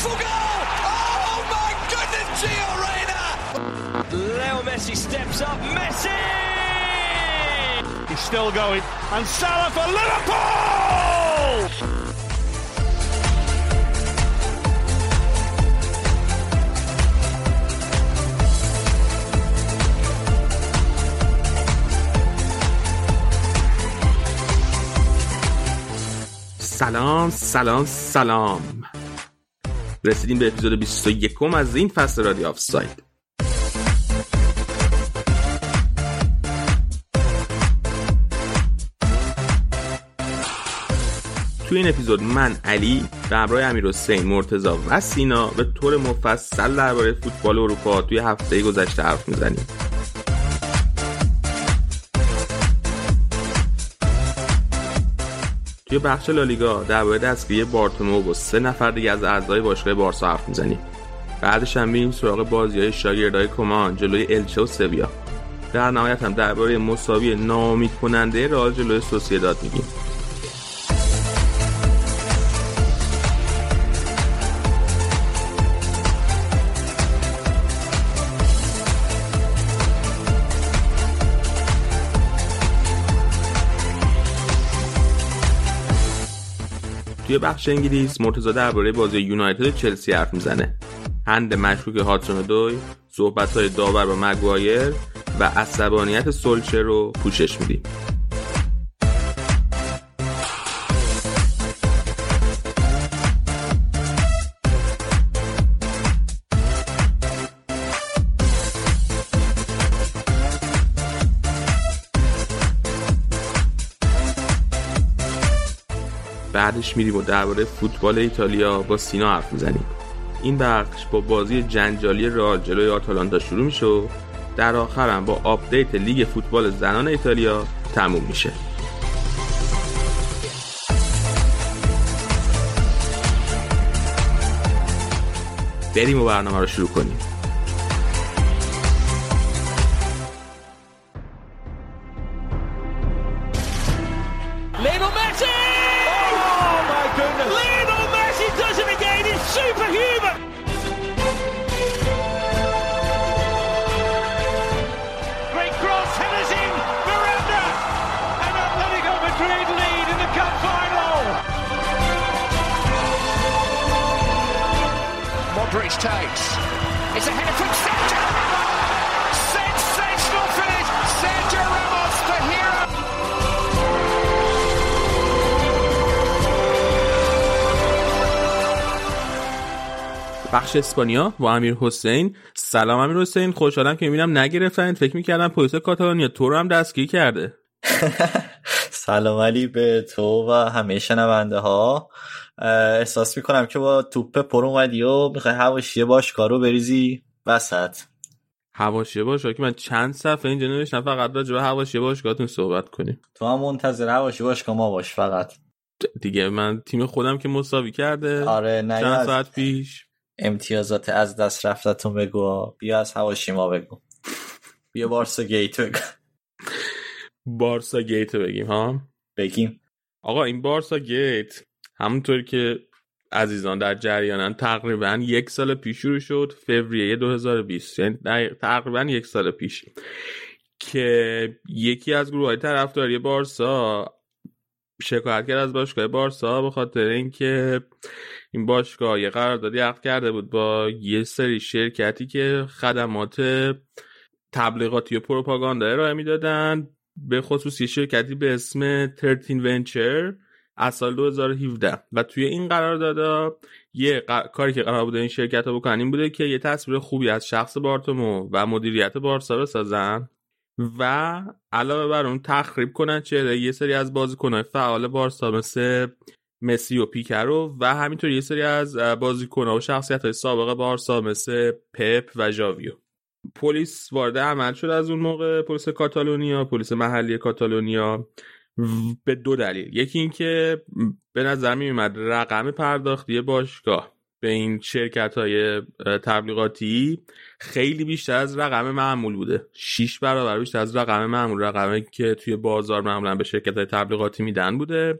Beautiful goal! Oh my goodness, Gio Reyna! Leo Messi steps up. Messi! He's still going. And Salah for Liverpool! سلام سلام سلام رسیدیم به اپیزود 21 از این فصل رادیو آف ساید. توی این اپیزود من علی به همراه امیر حسین مرتضی و سینا به طور مفصل درباره فوتبال اروپا توی هفته گذشته حرف می‌زنیم. توی بخش لالیگا درباره دستگیری بارتومو و سه نفر دیگه از اعضای باشگاه بارسا حرف می‌زنیم بعدش هم میریم سراغ بازی های شاگردای کمان جلوی الچه و سویا. در نهایت هم درباره مساوی ناامید کننده رئال جلوی سوسیداد میگیم. توی بخش انگلیس مرتضی درباره بازی یونایتد چلسی حرف می‌زنه. هند مشکوک هاتسون دوی صحبت های داور با مگوایر و عصبانیت سولچر رو پوشش میدیم. بعدش میریم و درباره فوتبال ایتالیا با سینا حرف می‌زنیم. این بخش با بازی جنجالی رئال جلوی آتالانتا شروع میشه و در آخر هم با update لیگ فوتبال زنان ایتالیا تموم میشه. بریم و برنامه رو شروع کنیم. بخش اسپانیا با امیر حسین. سلام امیر حسین خوشحالم که می‌بینم نگرفتن فکر می‌کردم پلیس کاتالونیا تو رو هم دستگیر کرده. سلام علی به تو و همه شنونده ها. احساس می‌کنم که با توپ پر اومدی و می‌خوای هواشی باشگاه رو بریزی وسط. حواشیه باش که من چند صفحه اینجا نوشتم فقط راجع به حواشیه باشگاهتون صحبت کنیم. تو هم منتظر هواشی باشگاه ما باش فقط. دیگه من تیم خودم که مساوی کرده. آره نه چند ساعت پیش. امتیازات از دست رفتتون بگو. بیا از هواشی ما بگو. بیا بارسا گیت بگو. بارسا گیت بگیم ها؟ بگیم. آقا این بارسا گیت همونطور که عزیزان در جریانن تقریبا یک سال پیش شروع شد فوریه 2020 یعنی تقریبا یک سال پیش. که یکی از گروه های طرفداری بارسا شکایت کرد از باشگاه بارسا به خاطر اینکه این باشگاه یه قراردادی عقد کرده بود با یه سری شرکتی که خدمات تبلیغاتی و پروپاگاندا ارائه می‌دادن. به خصوص یه شرکتی به اسم 13 ونچر از سال 2017 و توی این قراردادا یه ق- کاری که قرار بوده این شرکت رو بکنن این بوده که یه تصویر خوبی از شخص بارتومو و مدیریت بارسا بسازن. و علاوه بر اون تخریب کنن چهره یه سری از بازیکنهای فعال بارسا مثل مسی و پیکرو و همینطور یه سری از بازیکنها و شخصیت های سابق بارسا مثل پپ و ژاویو. پلیس وارد عمل شد از اون موقع پلیس کاتالونیا پلیس محلی کاتالونیا. به دو دلیل. یکی اینکه به نظر می اومد رقم پرداختی باشگاه. به این شرکت های تبلیغاتی خیلی بیشتر از رقم معمول بوده. 6 برابر بیشتر از رقم معمول. رقمی که توی بازار معمولا به شرکت های تبلیغاتی میدن بوده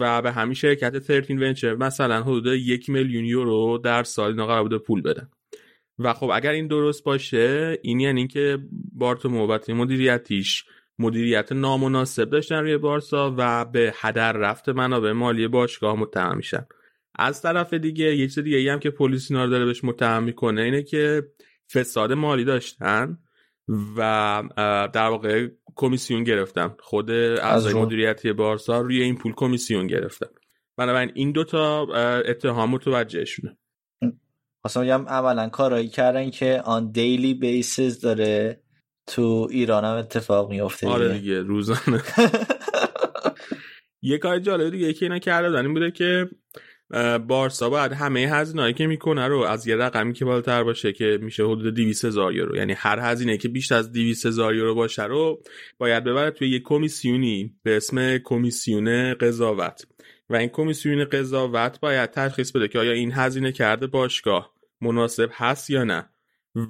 و به همین شرکت 13 ونچر مثلا حدود یک میلیون یورو در سال اینا قرار بوده پول بدن و خب اگر این درست باشه این یعنی اینکه بارتومو و مدیریتیش مدیریت نامناسب داشتن روی بارسا و به هدر رفت منابع مالی باشگاه متهم میشن. از طرف دیگه یه چیز دیگه ای هم که پلیس اینا رو داره بهش متهم می‌کنه اینه که فساد مالی داشتن و در واقع کمیسیون گرفتن. خود از مدیریتی بارسا روی این پول کمیسیون گرفتن. بنابراین این دوتا اتهام متوجهشونه. اصلا میگم اولا کارایی کردن که آن دیلی بیسز داره تو ایران هم اتفاق میفته آره دیگه. روزانه. یه کار جالب دیگه که اینا کرده این بوده که بارسا باید همه هزینه‌ای که می‌کنه رو از یه رقمی که بالاتر باشه که میشه حدود 200 هزار یورو. یعنی هر هزینه که بیشتر از 200 هزار یورو باشه رو باید ببره توی یه کمیسیونی به اسم کمیسیون قضاوت. و این کمیسیون قضاوت باید تشخیص بده که آیا این هزینه کرده باشگاه مناسب هست یا نه.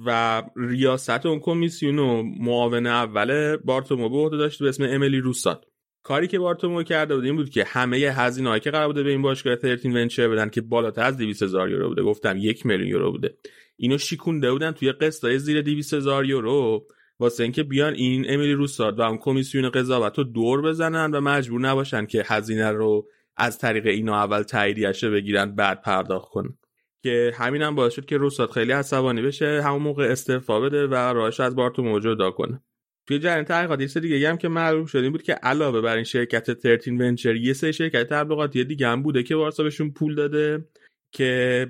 و ریاست اون کمیسیون و معاون اول بارتومو به عهده داشته به اسم امیلی روسات. کاری که بارتومو کرده بود این بود که همه هزینه‌ای که قرار بوده به این باشگاه 13 ونچر بدن که بالاتر از 200 هزار یورو بوده. گفتم یک میلیون یورو بوده. اینو شیکونده بودن توی قسطای زیر 200 هزار یورو. واسه اینکه بیان این امیلی روساد و اون کمیسیون قضاوت رو دور بزنن و مجبور نباشن که هزینه رو از طریق اینا اول تاییدیشه بگیرن بعد پرداخت کنن. که همین هم باعث شد که روسات خیلی عصبانی بشه همون موقع استعفا بده و راهش از بارتو جدا کنه. توی جریان تحقیقات یه دیگه هم که معلوم شد این بود که علاوه بر این شرکت 13 ونچر یه سه شرکت تبلیغاتی دیگه هم بوده که بارسا بهشون پول داده که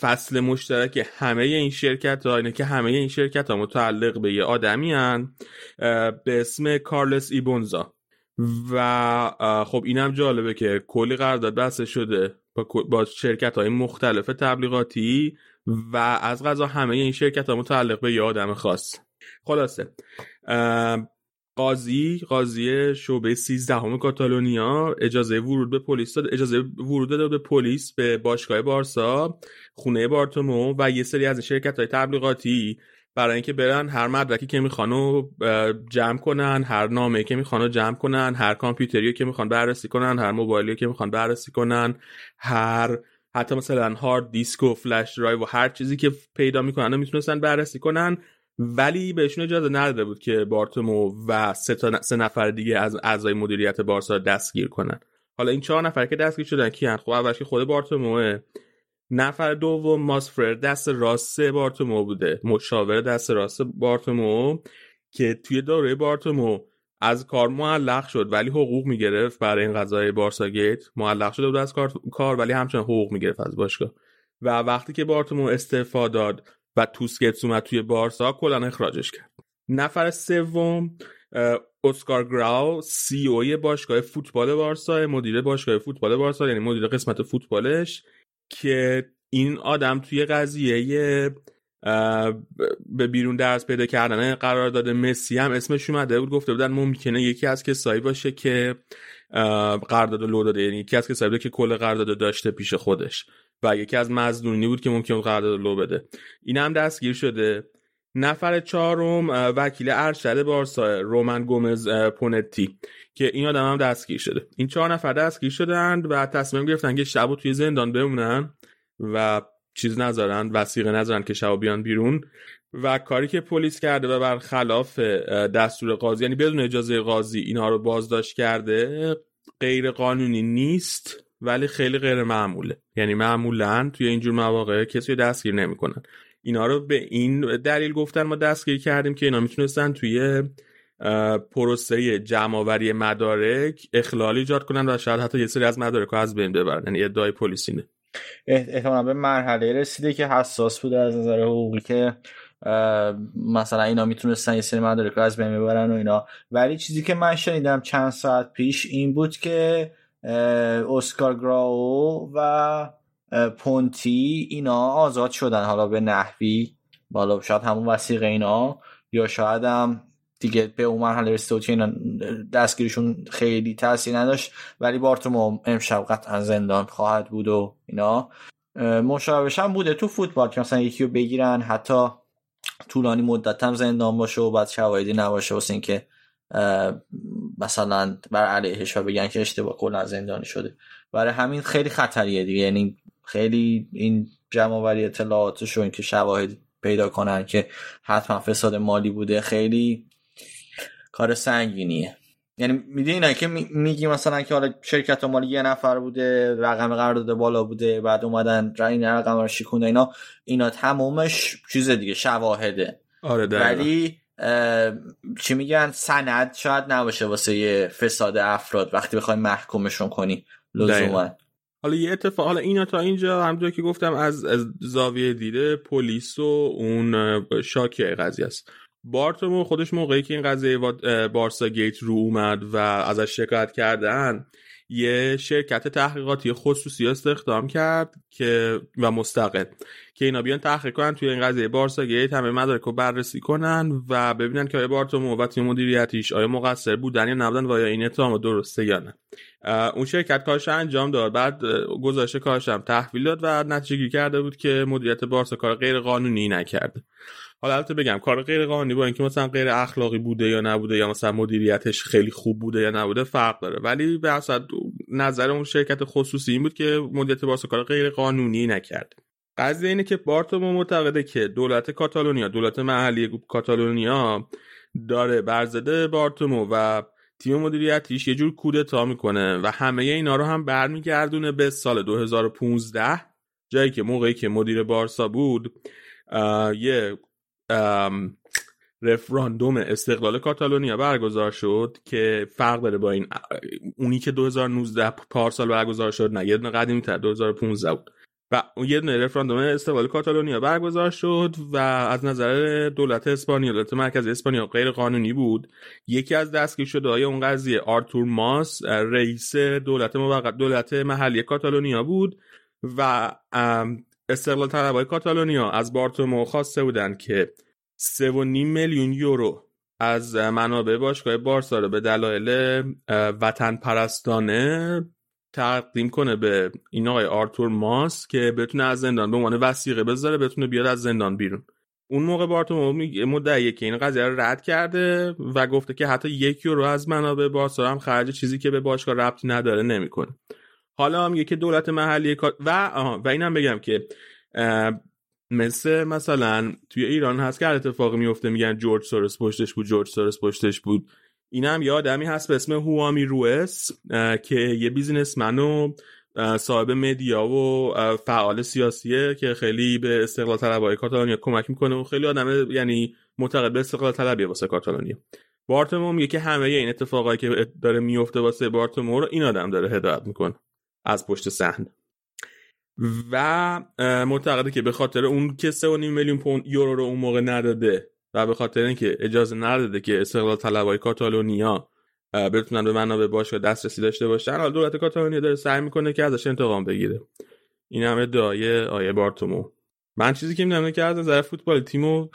فصل مشترک همه این شرکت ها اینه که همه این شرکت ها متعلق به یه آدمی هن به اسم کارلس ایبونزا. و خب اینم جالبه که کلی قرارداد بسته شده با شرکت های مختلف تبلیغاتی و از غذا همه این شرکت ها متعلق به یه آدم خاص. خلاصه. قاضی قاضی شعبه 13 همه کاتالونیا اجازه ورود به پلیس داد اجازه ورود داد به پلیس به باشگاه بارسا خونه بارتومو و یه سری از شرکت های تبلیغاتی. برای اینکه برن هر مدرکی که می‌خوان جمع کنن هر نامه که می‌خوان جمع کنن هر کامپیوتری که می‌خوان بررسی کنن هر موبایلی که می‌خوان بررسی کنن هر حتی مثلا هارد دیسک و فلش درایو و هر چیزی که پیدا می‌کنن می‌تونستن بررسی کنن. ولی بهشون اجازه نداده بود که بارتومو و سه, سه نفر دیگه از اعضای مدیریت بارسا دستگیر کنن. حالا این چهار نفر که دستگیر شدن کیان؟ خب اولش که خود بارتوموه نفر دوم ماسفرر دست راست بارتومو بوده. مشاور دست راست بارتومو که توی دوره بارتومو از کار معلق شد ولی حقوق می‌گرفت برای این قضیه بارسا گیت. معلق شده بود از کار ولی همچنان حقوق می‌گرفت از باشگاه. و وقتی که بارتومو استعفا داد و توسکتس اومد توی بارسا کلا اخراجش کرد. نفر سوم اسکار گراو سی او باشگاه فوتبال بارسا مدیر باشگاه فوتبال بارسا یعنی مدیر قسمت فوتبالش که این آدم توی قضیه به بیرون درس پیدا کردن قرار داده مسی هم اسمش اومده بود. گفته بودن ممکنه یکی از کسایی باشه که قرارداد لو داده یعنی یکی از کسایی که کل قرارداد داشته پیش خودش. و یکی از مزدونی بود که ممکن قرارداد لو بده. این هم دستگیر شده. نفر چهارم وکیل ارشد بارسا رومن گومز پونتی که این آدم هم دستگیر شده. این چهار نفر دستگیر شدند و تصمیم گرفتن که شب توی زندان بمونن و چیز نذارن وسیقه نذارن که شب بیان بیرون. و کاری که پلیس کرده و برخلاف دستور قاضی یعنی بدون اجازه قاضی اینها رو بازداشت کرده غیر قانونی نیست. ولی خیلی غیر معموله. یعنی معمولا توی اینجور مواقع کسی دستگیر نمی‌کنن. اینا رو به این دلیل گفتن ما دستگیر کردیم که اینا می‌تونستن توی پروسه جمعآوری مدارک اخلال ایجاد کنن و شاید حتی یه سری از مدارک رو از بین ببرن. یعنی ادعای پلیسینه احتمالا به مرحله رسیده که حساس بوده از نظر حقوقی که مثلا اینا می‌تونستن یه سری مدارک رو از بین ببرن و اینا. ولی چیزی که من شنیدم چند ساعت پیش این بود که اسکار گراو و پونتی اینا آزاد شدن. حالا به نحوی بالا شاید همون وسیقه اینا. یا شاید هم دیگه به اون مرحله رسیده که اینا دستگیرشون خیلی تاثیر نداشت. ولی بارتومو امشب قطعا زندان خواهد بود و اینا. مشابهش هم بوده تو فوتبال که مثلا یکی رو بگیرن. حتی طولانی مدت هم زندان باشه و بعد شواهدی نباشه واسه اینکه مثلا بر علیهش و بگن که اشتباه کلا زندانی شده. برای همین خیلی خطریه دیگه. یعنی خیلی این جمع آوری اطلاعاتش اینکه شواهد پیدا کنن که حتما فساد مالی بوده خیلی کار سنگینیه. یعنی می‌دونی که میگی مثلا که حالا شرکت مالی یه نفر بوده رقم قرارداد بالا بوده بعد اومدن این رقم رو شیکونده اینا اینا تمامش چیز دیگه شواهده. آره ولی چی میگن؟ سند شاید نباشه واسه فساد افراد وقتی بخوای محکومشون کنی لزوما. حالا یه اتفاق حالا اینا تا اینجا همونطور که گفتم از, از زاویه دیده پلیس و اون شاکی قضیه است. بارتومو خودش موقعی که این قضیه بارسا گیت رو اومد و ازش شکایت کردن یه شرکت تحقیقاتی خصوصی استخدام کرد که و مستقل که اینا بیان تحقیق کنن توی این قضیه بارسا گیت همه مدارک رو بررسی کنن و ببینن که آیا بارتومو و تیم مدیریتیش آیا مقصر بودن یا نبودن و آیا این اتهام درسته یا نه. اون شرکت کارش انجام داد. بعد گزارش کارش هم تحویل داد و نتیجه کرده بود که مدیریت بارسا کار غیر قانونی نکرده. حالا البته بگم کار غیر قانونی با اینکه مثلا غیر اخلاقی بوده یا نبوده یا مثلا مدیریتش خیلی خوب بوده یا نبوده فرق داره. ولی به نظر اون شرکت خصوصی این بود که مدیریت بارسا کار غیر قانونی نکرد. قضیه اینه که بارتومو معتقده که دولت کاتالونیا دولت محلی کاتالونیا داره برزده بارتومو و تیم مدیریتیش یه جور کودتا می‌کنه و همه اینا رو هم برمیگردونه به سال 2015 جایی که موقعی که مدیر بارسا بود یه رفراندوم استقلال کاتالونیا برگزار شد که فرق داره با این اونی که 2019 پارسال برگزار شد نه یه دونه قدیمی تر 2015 بود. و یه دونه رفراندوم استقلال کاتالونیا برگزار شد و از نظر دولت اسپانیا دولت مرکزی اسپانیا غیر قانونی بود. یکی از دستگیر شده های اون قضیه آرتور ماس رئیس دولت موقت دولت محلی کاتالونیا بود و استقلال طلبای کاتالونیا از بارتومو خواسته بودن که 3.5 میلیون یورو از منابع باشگاه بارسا رو به دلایل وطن پرستانه تقدیم کنه به این آقای آرتور ماس که بتونه از زندان به عنوان وسیقه بذاره بتونه بیاد از زندان بیرون. اون موقع بارتومو مدعیه که این قضیه رو رد کرده و گفته که حتی یک یورو از منابع بارسا هم خرج چیزی که به باشگاه ربطی نداره نمی‌کنه. حالا میگه که دولت محلی و و اینم بگم که مثل مثلا توی ایران هست که اتفاقی میفته میگن جورج سورس پشتش بود جورج سورس پشتش بود. این هم یه آدمی هست به اسم هوامی روس که یه بیزینسمن و صاحب مدیا و فعال سیاسیه که خیلی به استقلال طلبای کاتالونیا کمک می‌کنه و خیلی آدم یعنی معتقد به استقلال طلبیه واسه کاتالونیا. بارتومو میگه که همه این اتفاقایی که داره میفته واسه بارتومو رو این آدم داره هدایت می‌کنه. از پشت صحنه و معتقده که به خاطر اون که 3.5 میلیون پوند یورو رو اون موقع نداده و به خاطر اینکه اجازه نداده که استقلال طلبای کاتالونیا بتونن به منابع باشگاه دسترسی داشته باشن حالا دولت کاتالونیا داره سعی می‌کنه که ازش انتقام بگیره. این همه دایه آیه بارتومو. من چیزی که می‌دونم که از نظر فوتبال تیمو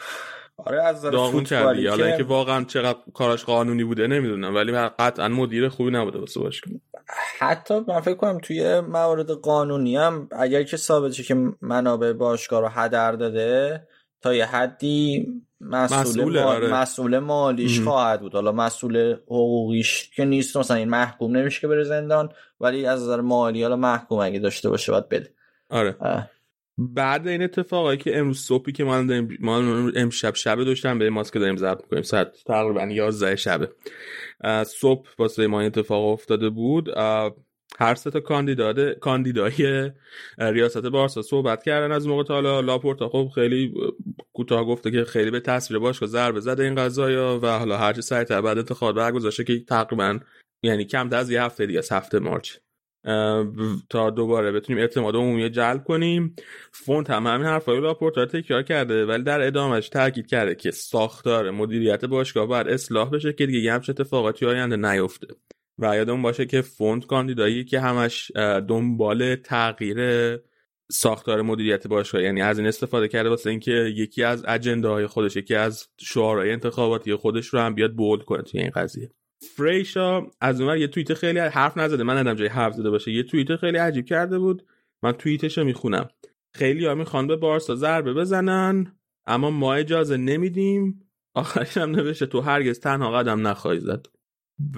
آره از نظر فوتبالی حالا اینکه واقعا چقدر کاراش قانونی بوده نمی‌دونم. ولی قطعا مدیر خوبی نبوده واسه باشگاه. حتی من فکر کنم توی موارد قانونی هم اگر که ثابت که منابع باشگاه رو هدر داده تا یه حدی مسئول, آره. مسئول مالیش خواهد بود. حالا مسئول حقوقیش که نیست مثلا این محکوم نمیشه که بره زندان ولی از نظر مالی حالا محکوم اگه داشته باشه باید بده. آره. بعد این اتفاقایی که امروز صبحی که ما داریم ما امشب شب داشتم به ماسک داریم ضبط می‌کنیم. ساعت تقریبا 11 شبه. صبح واسه ما اتفاق افتاده بود. هر سه تا کاندیداد کاندیدای ریاست بارسا صحبت کردن از موقع تا حالا. لاپورتا خب خیلی کوتاه گفته که خیلی به تصویر باشگاه ضربه زده این قضایا و حالا هرچی سریعتر بعد انتخابات برگزار که تقریبا یعنی کم از یه هفته دیگه هفت March. تا دوباره بتونیم اعتماد عمومی جلب کنیم. فونت هم همین حرفای لاپورتا تکرار کرده ولی در ادامهش تاکید کرده که ساختار مدیریت باشگاه باید اصلاح بشه که دیگه همچه اتفاقاتی آینده نیفته. و یادمون باشه که فونت کاندیدایی که همش دنبال تغییر ساختار مدیریت باشگاه یعنی از این استفاده کرده واسه اینکه یکی از اجنداهای خودش یکی از شعارهای انتخاباتی خودش رو هم بیاد بولد کنه توی این قضیه. فریشا از اونور یه توییت خیلی حرف نزده. من ندم جای حرف زده باشه. یه توییت خیلی عجیب کرده بود. من توییتش رو می‌خونم. خیلی ها می‌خوان به بارسا ضربه بزنن اما ما اجازه نمیدیم. آخرش هم نوشته تو هرگز تنها قدم نخواهی زد.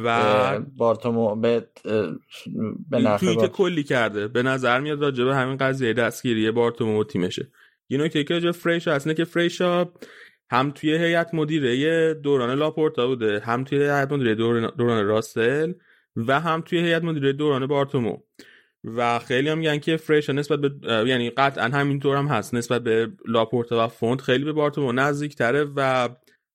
و بارتومو به به توییت کلی کرده. به نظر میاد راجع به همین قضیه دستگیری بارتومو و تیمشه. یه نکته که راجع فریشا هست که فریشا هم توی هیئت مدیره دوران لاپورتا بوده هم توی هیئت مدیره دوران, راسل و هم توی هیئت مدیره دوران بارتومو. و خیلی هم میگن که فریشا نسبت به یعنی قطعا همینطور هم هست. نسبت به لاپورتا و فونت خیلی به بارتومو نزدیکتره و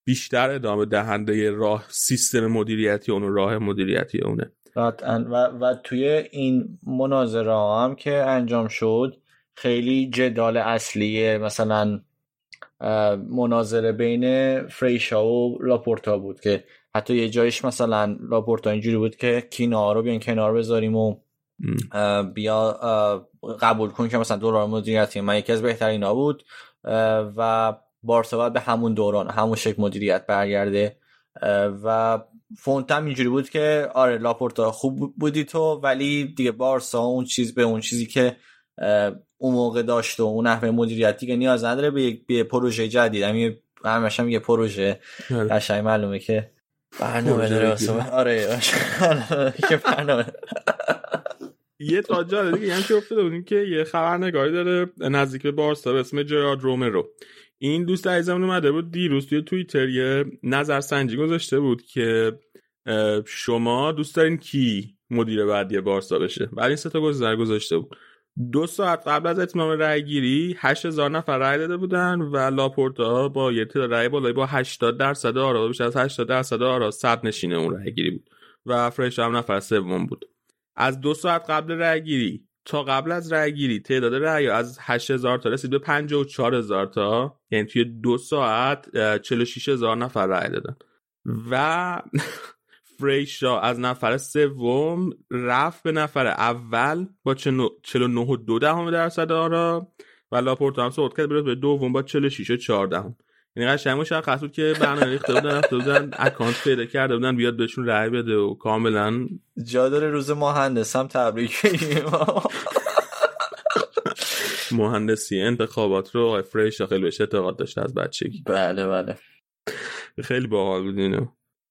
بیشتر ادامه دهنده راه سیستم مدیریتی اون راه مدیریتی اونه. قطعاً. و, و توی این مناظره هم که انجام شد خیلی جدال اصلی مثلا مناظره بین فریشا و لاپورتا بود که حتی یه جایش مثلا لاپورتا اینجوری بود که کینا رو بیان کنار بذاریم و بیا قبول کن که مثلا دوران مدیریتی من یکی از بهترین ها بود و بارسا باید به همون دوران همون شکل مدیریت برگرده و فونت هم اینجوری بود که آره لاپورتا خوب بودی تو ولی دیگه بارسا اون چیز به اون چیزی که اون موقع داشت و اون نحوه مدیریت دیگه نیاز نداره به یک پروژه جدید. همین همش هم یه پروژه. آره. قشنگ معلومه که برنامه داره آره که برنامه یه تا جالب دیگه هم که افتاده بودیم که یه خبرنگاری داره نزدیک به بارسا به اسم جرارد رومرو. این دوست عزیزمون اومده بود دیروز توی توییتر یه نظرسنجی گذاشته بود که شما دوست دارین کی مدیر بعدی بارسا بشه؟ بعد این سه تا گزینه رو گذاشته بود. دو ساعت قبل از اتمام رأی گیری 8000 نفر رأی داده بودن و لاپورتا با یه تعداد رأی بالایی با 80 درصد آرا بیشتر از 80 درصد آرا صد نشینه اون رأی گیری بود و فرش هم نفر سوم بود. از دو ساعت قبل رأی گیری تا قبل از رأی گیری تعداد رأی از 8000 تا رسید به 54000 تا یعنی توی دو ساعت اه، 46000 نفر رأی دادن. و فریشا از نفر سوم رفت به نفر اول با 49 و دو دهم درصد آرا و لاپورتا هم صعود کرد برسه به دوم با 46 و 4 دهم. یعنی قشنگ مشخص بود که برنامه ریخته بودن رفته بودن اکانت پیدا کرده بودن بیاد بهشون رأی بده و کاملا جا داره روز مهندس هم تبریک مهندسی انتخابات رو آقای فریشا خیلی بهش اعتقاد داشته از بچگی. بله بله. خیلی باحال بود اینو.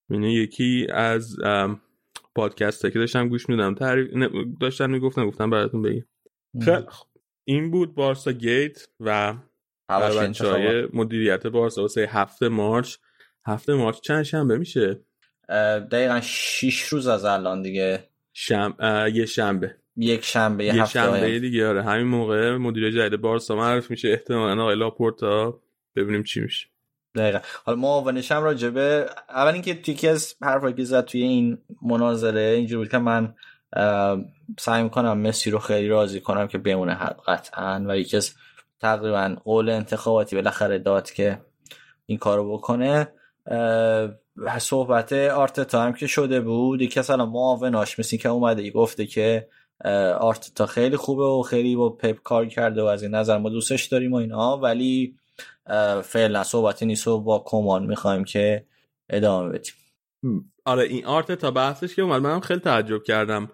یعنی یکی از پادکست که داشتم گوش میدم تعریف نه، داشتن می‌گفتن گفتم براتون بگم خیلی خوب. این بود بارسا گیت و. های مدیریت بارسا واسه هفته مارچ. هفته مارچ چند شنبه میشه؟ دقیقا 6 روز از الان دیگه. شم... اه، یه شنبه. یک شنبه یه یه هفته شنبه آینده. دیگه آره. همین موقع مدیر جدید بارسا معرف میشه. احتمالا آقای لاپورتا. ببینیم چی میشه. دقیقا. حالا معاونش هم راجع به اول اینکه توی یکی از حرفایی که زد توی این مناظره اینجوری بود که من سعی می‌کنم مسی رو خیلی راضی کنم که بمونه قطعا و یکی از تقریبا قول انتخاباتی بالاخره داد که این کارو بکنه. صحبت آرتتا هم که شده بود یکی از الان معاوناش مثل که اومده گفته که آرتتا خیلی خوبه و خیلی با پپ کار کرده و از این نظر ما دوستش داریم و اینا ولی فعلا صحبتی نیست و با کمان می‌خوایم که ادامه بدیم. آره این آرت تا بحثش که اومد منم خیلی تعجب کردم.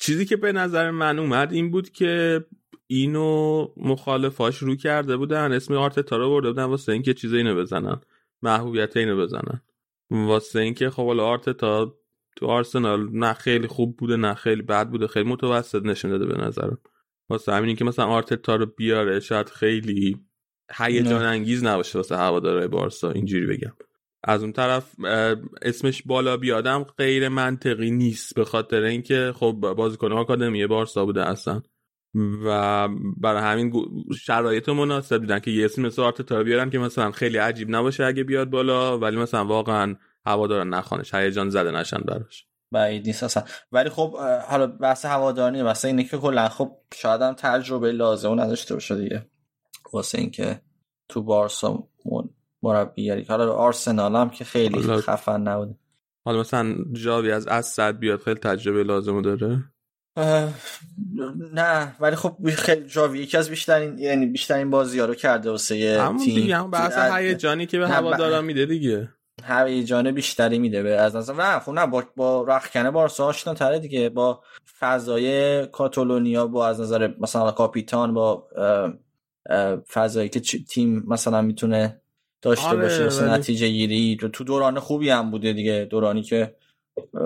چیزی که به نظر من اومد این بود که اینو مخالفاش رو کرده بودن اسم آرتتا رو برده بودن واسه اینکه چیز اینو بزنن محبوبیت اینو بزنن. واسه اینکه خب حالا آرتتا تو آرسنال نه خیلی خوب بوده نه خیلی بد بوده خیلی متوسط نشون داده به نظرم. واسه همین که مثلا آرتتا رو بیاره شاید خیلی هیجان. انگیز نباشه واسه هوادارهای بارسا اینجوری بگم. از اون طرف اسمش بالا بیادم غیر منطقی نیست به خاطر اینکه خب بازیکن آکادمی بارسا بوده اصلا. و برای همین شرایط مناسب دیدن که یه اسم مثل آرتتا بیارن که مثلا خیلی عجیب نباشه اگه بیاد بالا ولی مثلا واقعا هواداران نخوانش هیجان زده نشن براش. بعید نیست اصلا. ولی خب حالا بحث هوادار نیست بحث اینه که کلا خب شاید هم تجربه لازم نداشته باشه دیگه. واسه اینکه تو بارسا مربیگری حالا آرسنال هم که خیلی حالا- خفن نبوده. حالا مثلا جاوی از اسد بیاد خیلی تجربه لازم داره؟ نه ولی خب خیلی جاوی یکی از بیشترین یعنی بیشترین بازی ها رو کرده واسه همون تیم. دیگه همون بحث هیجانی که به نه، هوادارا میده دیگه. هیجان بیشتری میده به از نظر نه خب نه با, با رخکنه بارسا آشنا تره دیگه. با فضای کاتالونیا با از نظر مثلا کاپیتان با فضایی که تیم مثلا می‌تونه داشته آره باشه مثلا نتیجه گیری تو دوران خوبی هم بوده دیگه دورانی که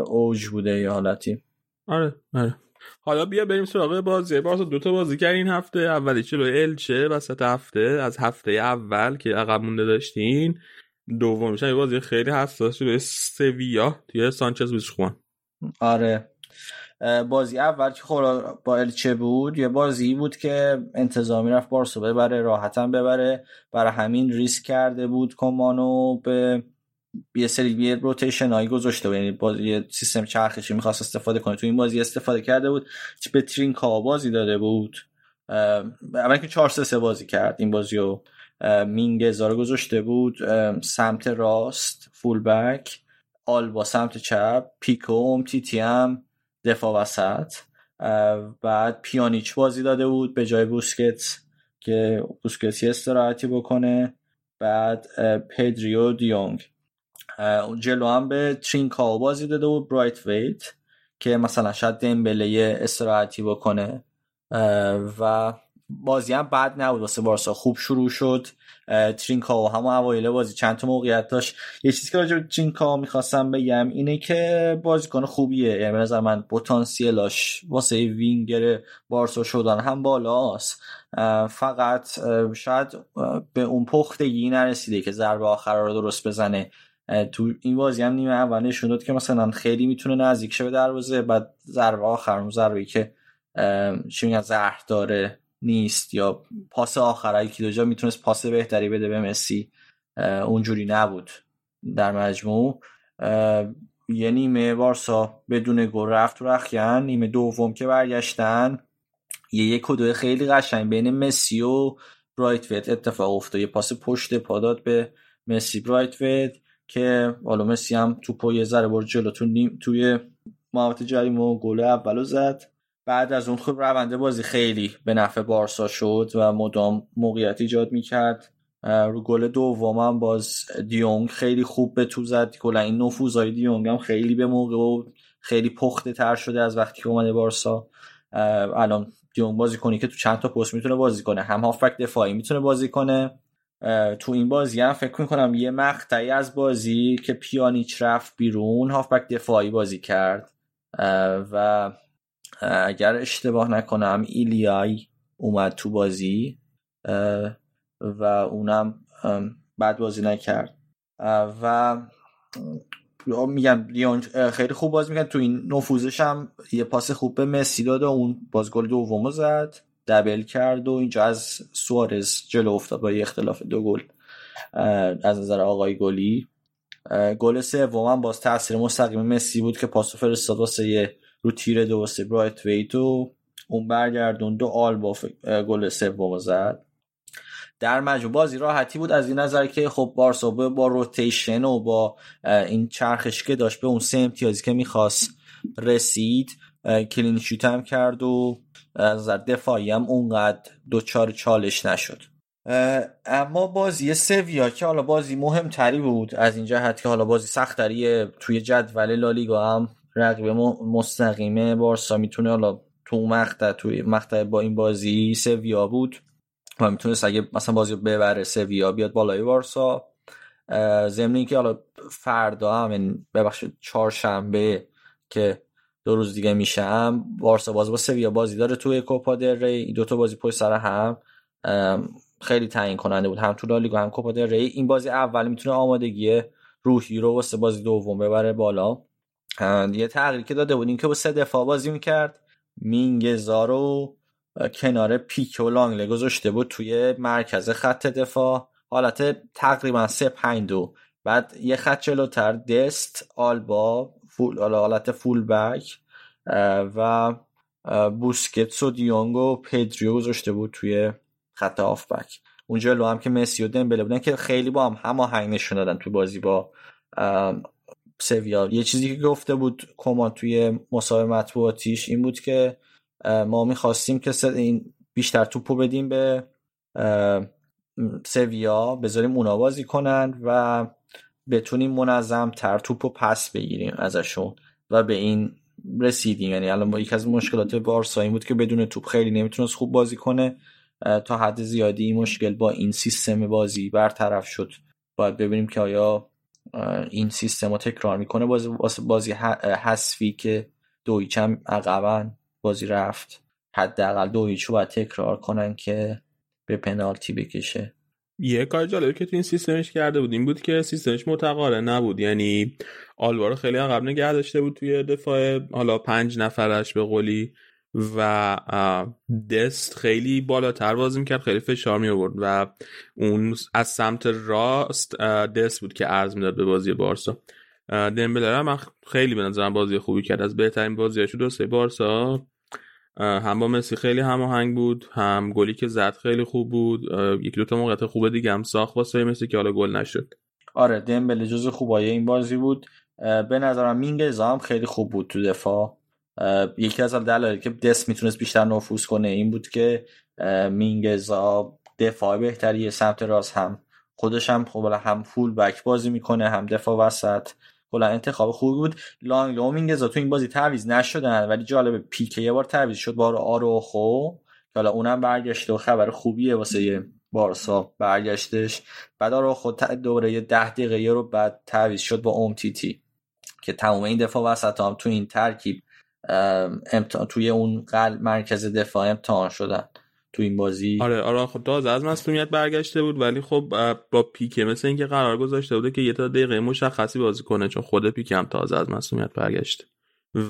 اوج بوده یه حالتی. آره آره. حالا بیا بریم سراغ بازی. بارسا دو تا بازی کرد این هفته. اولی چلو الچه وسط هفته. از هفته اول که عقب مونده داشتین. دومیش یه بازی خیلی حساس شده. سویا. توی سانچز بیزخوان آره. بازی اول که خب با الچه بود یه بازی بود که انتظامی رفت بارسا ببره راحتم ببره. برای همین ریسک کرده بود کمانو به یه سری یه روتیشن هایی گذاشته بود. یعنی بازی سیستم چرخشی می‌خواست استفاده کنه. تو این بازی استفاده کرده بود. به ترینکا بازی داده بود. اول که 4 3 بازی کرد. این بازی رو مینگزا رو گذاشته بود. سمت راست فول بک آلبا سمت چپ پیکو تیتی هم دفاع وسط. بعد پیانیچ بازی داده بود به جای بوسکت که بوسکتی استراحتی بکنه. بعد پدریو دیونگ. جلو هم به ترینکاو بازی داده بود برایت ویت که مثلا شاید دمبله استراحتی بکنه. و بازی هم بد نبود. واسه بارسا خوب شروع شد. ترینکاو هم اوایل بازی چند تا موقعیت داشت. یه چیزی که راجع به ترینکاو می‌خواستم بگم اینه که بازیکن خوبیه. یعنی به نظر من پتانسیلاش واسه وینگر بارسا شدن هم بالاست. فقط شاید به اون پختگی نرسیده که ضربه آخر رو درست بزنه. تو این بازی هم نیمه اول نشون داد که مثلا خیلی می‌تونه نزدیک شه به دروازه. بعد ضربه آخر اون ضربه که چی میگن زهر داره. نیست یا پاس آخرایی که جا می‌تونست پاس بهتری بده به مسی اونجوری نبود در مجموع. یه نیمه بارسا بدون گل رفت و رخیان نیمه دوم که برگشتن. یه یک و خیلی قشنگ بین مسی و برایت اتفاق افتاد. یه پاس پشت پادات به مسی برایت که حالا مسی هم تو یه ذره برد جلو تو نیم توی محوطه جریم و گل اولو زد. بعد از اون خب رونده بازی خیلی به نفع بارسا شد و مدام موقعیت ایجاد می‌کرد. رو گل دوم هم باز دیونگ خیلی خوب به تو زد. کلا این نفوذهای دیونگ هم خیلی به موقع و خیلی پخته تر شده از وقتی که اومده بارسا. الان دیونگ بازی کنی که تو چند تا پست می‌تونه بازی کنه. هم هافبک دفاعی می‌تونه بازی کنه. تو این بازی هم فکر می‌کنم یه مقطعی از بازی که پیانیچ رفت بیرون هافبک دفاعی بازی کرد. و اگر اشتباه نکنم ایلیای اومد تو بازی و اونم بعد بازی نکرد. و میگم لیون خیلی خوب بازی می‌کرد. تو این نفوذش هم یه پاس خوب به مسی داد و اون باز گل دومو زد. دبل کرد و اینجا از سوارز جلو افتاد با یه اختلاف دو گل از نظر آقای گلی. گل سوم هم باز تاثیر مستقیم مسی بود که پاسو فرستاد واسه یه رو تیر واسه برایت ویت و اون برگردون دو آل با گل سوم زد. در مجموع بازی راحتی بود از این نظر که خب بارسا با روتیشن و با این چرخش که داشت به اون سه امتیازی که می‌خواست رسید کلین هم کرد و از دفاعی هم اونقدر دوچار چالش نشد. اما بازی سویا که حالا بازی مهمتری بود از این جهت که حالا بازی سختری توی جدول لالیگا هم رقیب مستقیمه بارسا می‌تونه حالا تو مقطع توی مقطع با این بازی سویا بود و می‌تونست اگه مثلا بازی رو ببره سویا بیاد بالای بارسا. ضمن که حالا فردا هم ببخشید چهارشنبه که دو روز دیگه میشم بارسا باز با سویا بازی داره توی کوپا دل ری. این دوتا بازی پشت سر هم خیلی تعیین کننده بود. هم تو لالیگا هم کوپا دل ری. این بازی اول می‌تونه آمادگی روحی رو واسه بازی دوم ببره بالا. یه تغییری که داده بود این که با سه دفاع بازی می‌کرد. مینگزا رو کنار پیک و لانگله گذاشته بود توی مرکز خط دفاع. حالت تقریبا سه پنج دو. بعد یه خط جلوتر دست آلبا فول حالت فول بک و بوسکتس و دیونگ و پدریو گذاشته بود توی خط بک. اون جلو هم که مسی و دمبله بودن که خیلی با هم هماهنگ نشون دادن تو بازی با سویا یه چیزی که گفته بود کمان توی مصاحبه مطبوعاتیش این بود که ما می‌خواستیم که این بیشتر توپو بدیم به سویا بذاریم اونا بازی کنن و بتونیم منظم تر توپ و پس بگیریم ازشون و به این رسیدیم. یعنی الان با یک از مشکلات بارسا این بود که بدون توپ خیلی نمی‌تونست خوب بازی کنه. تا حد زیادی این مشکل با این سیستم بازی برطرف شد. باید ببینیم که آیا این سیستم رو تکرار می‌کنه. بازی بازی حذفی که دویچ هم عقبا بازی رفت. حداقل دویچ رو باید تکرار کنن که به پنالتی بکشه. یه کار جالبی که تو این سیستمش کرده بود این بود که سیستمش متقارن نبود. یعنی آلوارو خیلی عقب نگه داشته بود توی دفاع. حالا پنج نفرش به قولی و دست خیلی بالاتر بازی می‌کرد خیلی فشار می آورد و اون از سمت راست دست بود که عرض می‌داد به بازی بارسا. دمبله هم خیلی به نظرم بازی خوبی کرد. از بهترین بازیش دوسته بارسا. هم با مسی خیلی هماهنگ بود هم گلی که زد خیلی خوب بود. یک دو تا موقعیت خوب دیگه هم ساخت واسه مسی که حالا گل نشد. آره دمبله جز خوبای این بازی بود. به نظرم مینگز هم خیلی خوب بود تو دفاع. یکی از دلایلی که دست می‌تونست بیشتر نفوذ کنه این بود که مینگزا دفاع بهتری سمت راست هم خودش هم خب هم فول بک بازی می‌کنه هم دفاع وسط کلا انتخاب خوبی بود. لانگ و مینگزا تو این بازی تعویض نشدن ولی جالب پیکه یه بار تعویض شد بار آروخو که حالا اونم برگشته و خبر خوبیه واسه بارسا برگشتش. بعد آروخو دوره یه ده دقیقه رو بعد تعویض شد با اوم تی که تمام این دفاع وسط هم تو این ترکیب امتحان توی اون قلب مرکز دفاع امتحان شدن. تو این بازی. آره آره خب تازه از مصونیت برگشته بود ولی خب با پیکه مثل اینکه قرار گذاشته بوده که یه تا دقیقه مشخصی بازی کنه چون خود پیکه هم تازه از مصونیت برگشته.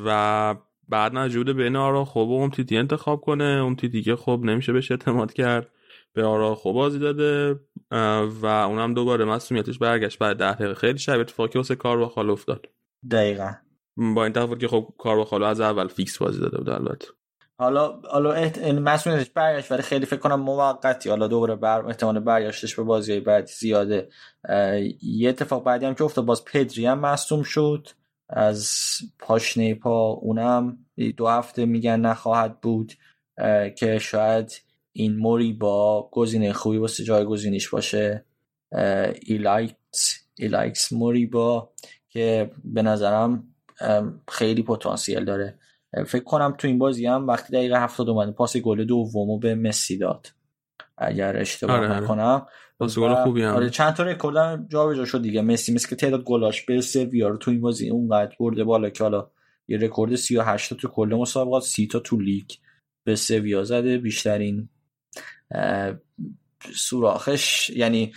و بعد نجوده بین آرا خب اون تیتی انتخاب کنه. اون تیتی که خب نمیشه بهش اعتماد کرد. به آرا خوب بازی داده. و اونم دوباره مسئولیتش برگشت. بعد ده دقیقه خیلی شب اتفاقی واسه کار با خال افتاد. دقیقا. با این تفاوت که خب کار با از اول فیکس بازی داده بود البته. حالا حالا احت... مسئولیتش برگشت ولی خیلی فکر کنم موقتی. حالا دوباره بر احتمال برگشتش به بازی بعدی زیاده. یه اتفاق بعدی هم که افتاد باز پدری هم مصوم شد. از پاشنه پا اونم دو هفته میگن نخواهد بود که شاید این موریبا گزینه خوبی واسه جایگزینیش باشه. ایلایکس ایلایکس موریبا که به نظرم خیلی پتانسیل داره. فکر کنم تو این بازی هم وقتی دقیقه هفتاد اومد پاس گل دومو به مسی داد. اگر اشتباه آره نکنم. پاس گل خوبی هم. آره چند تا رکورد جابجا شد دیگه. مسی مثل که تعداد گلاش به سویا رو تو این بازی اونقدر برده بالا که حالا یه رکورد 38 تا تو کل مسابقات 30 تا تو لیگ به سویا زده. بیشترین سوراخش یعنی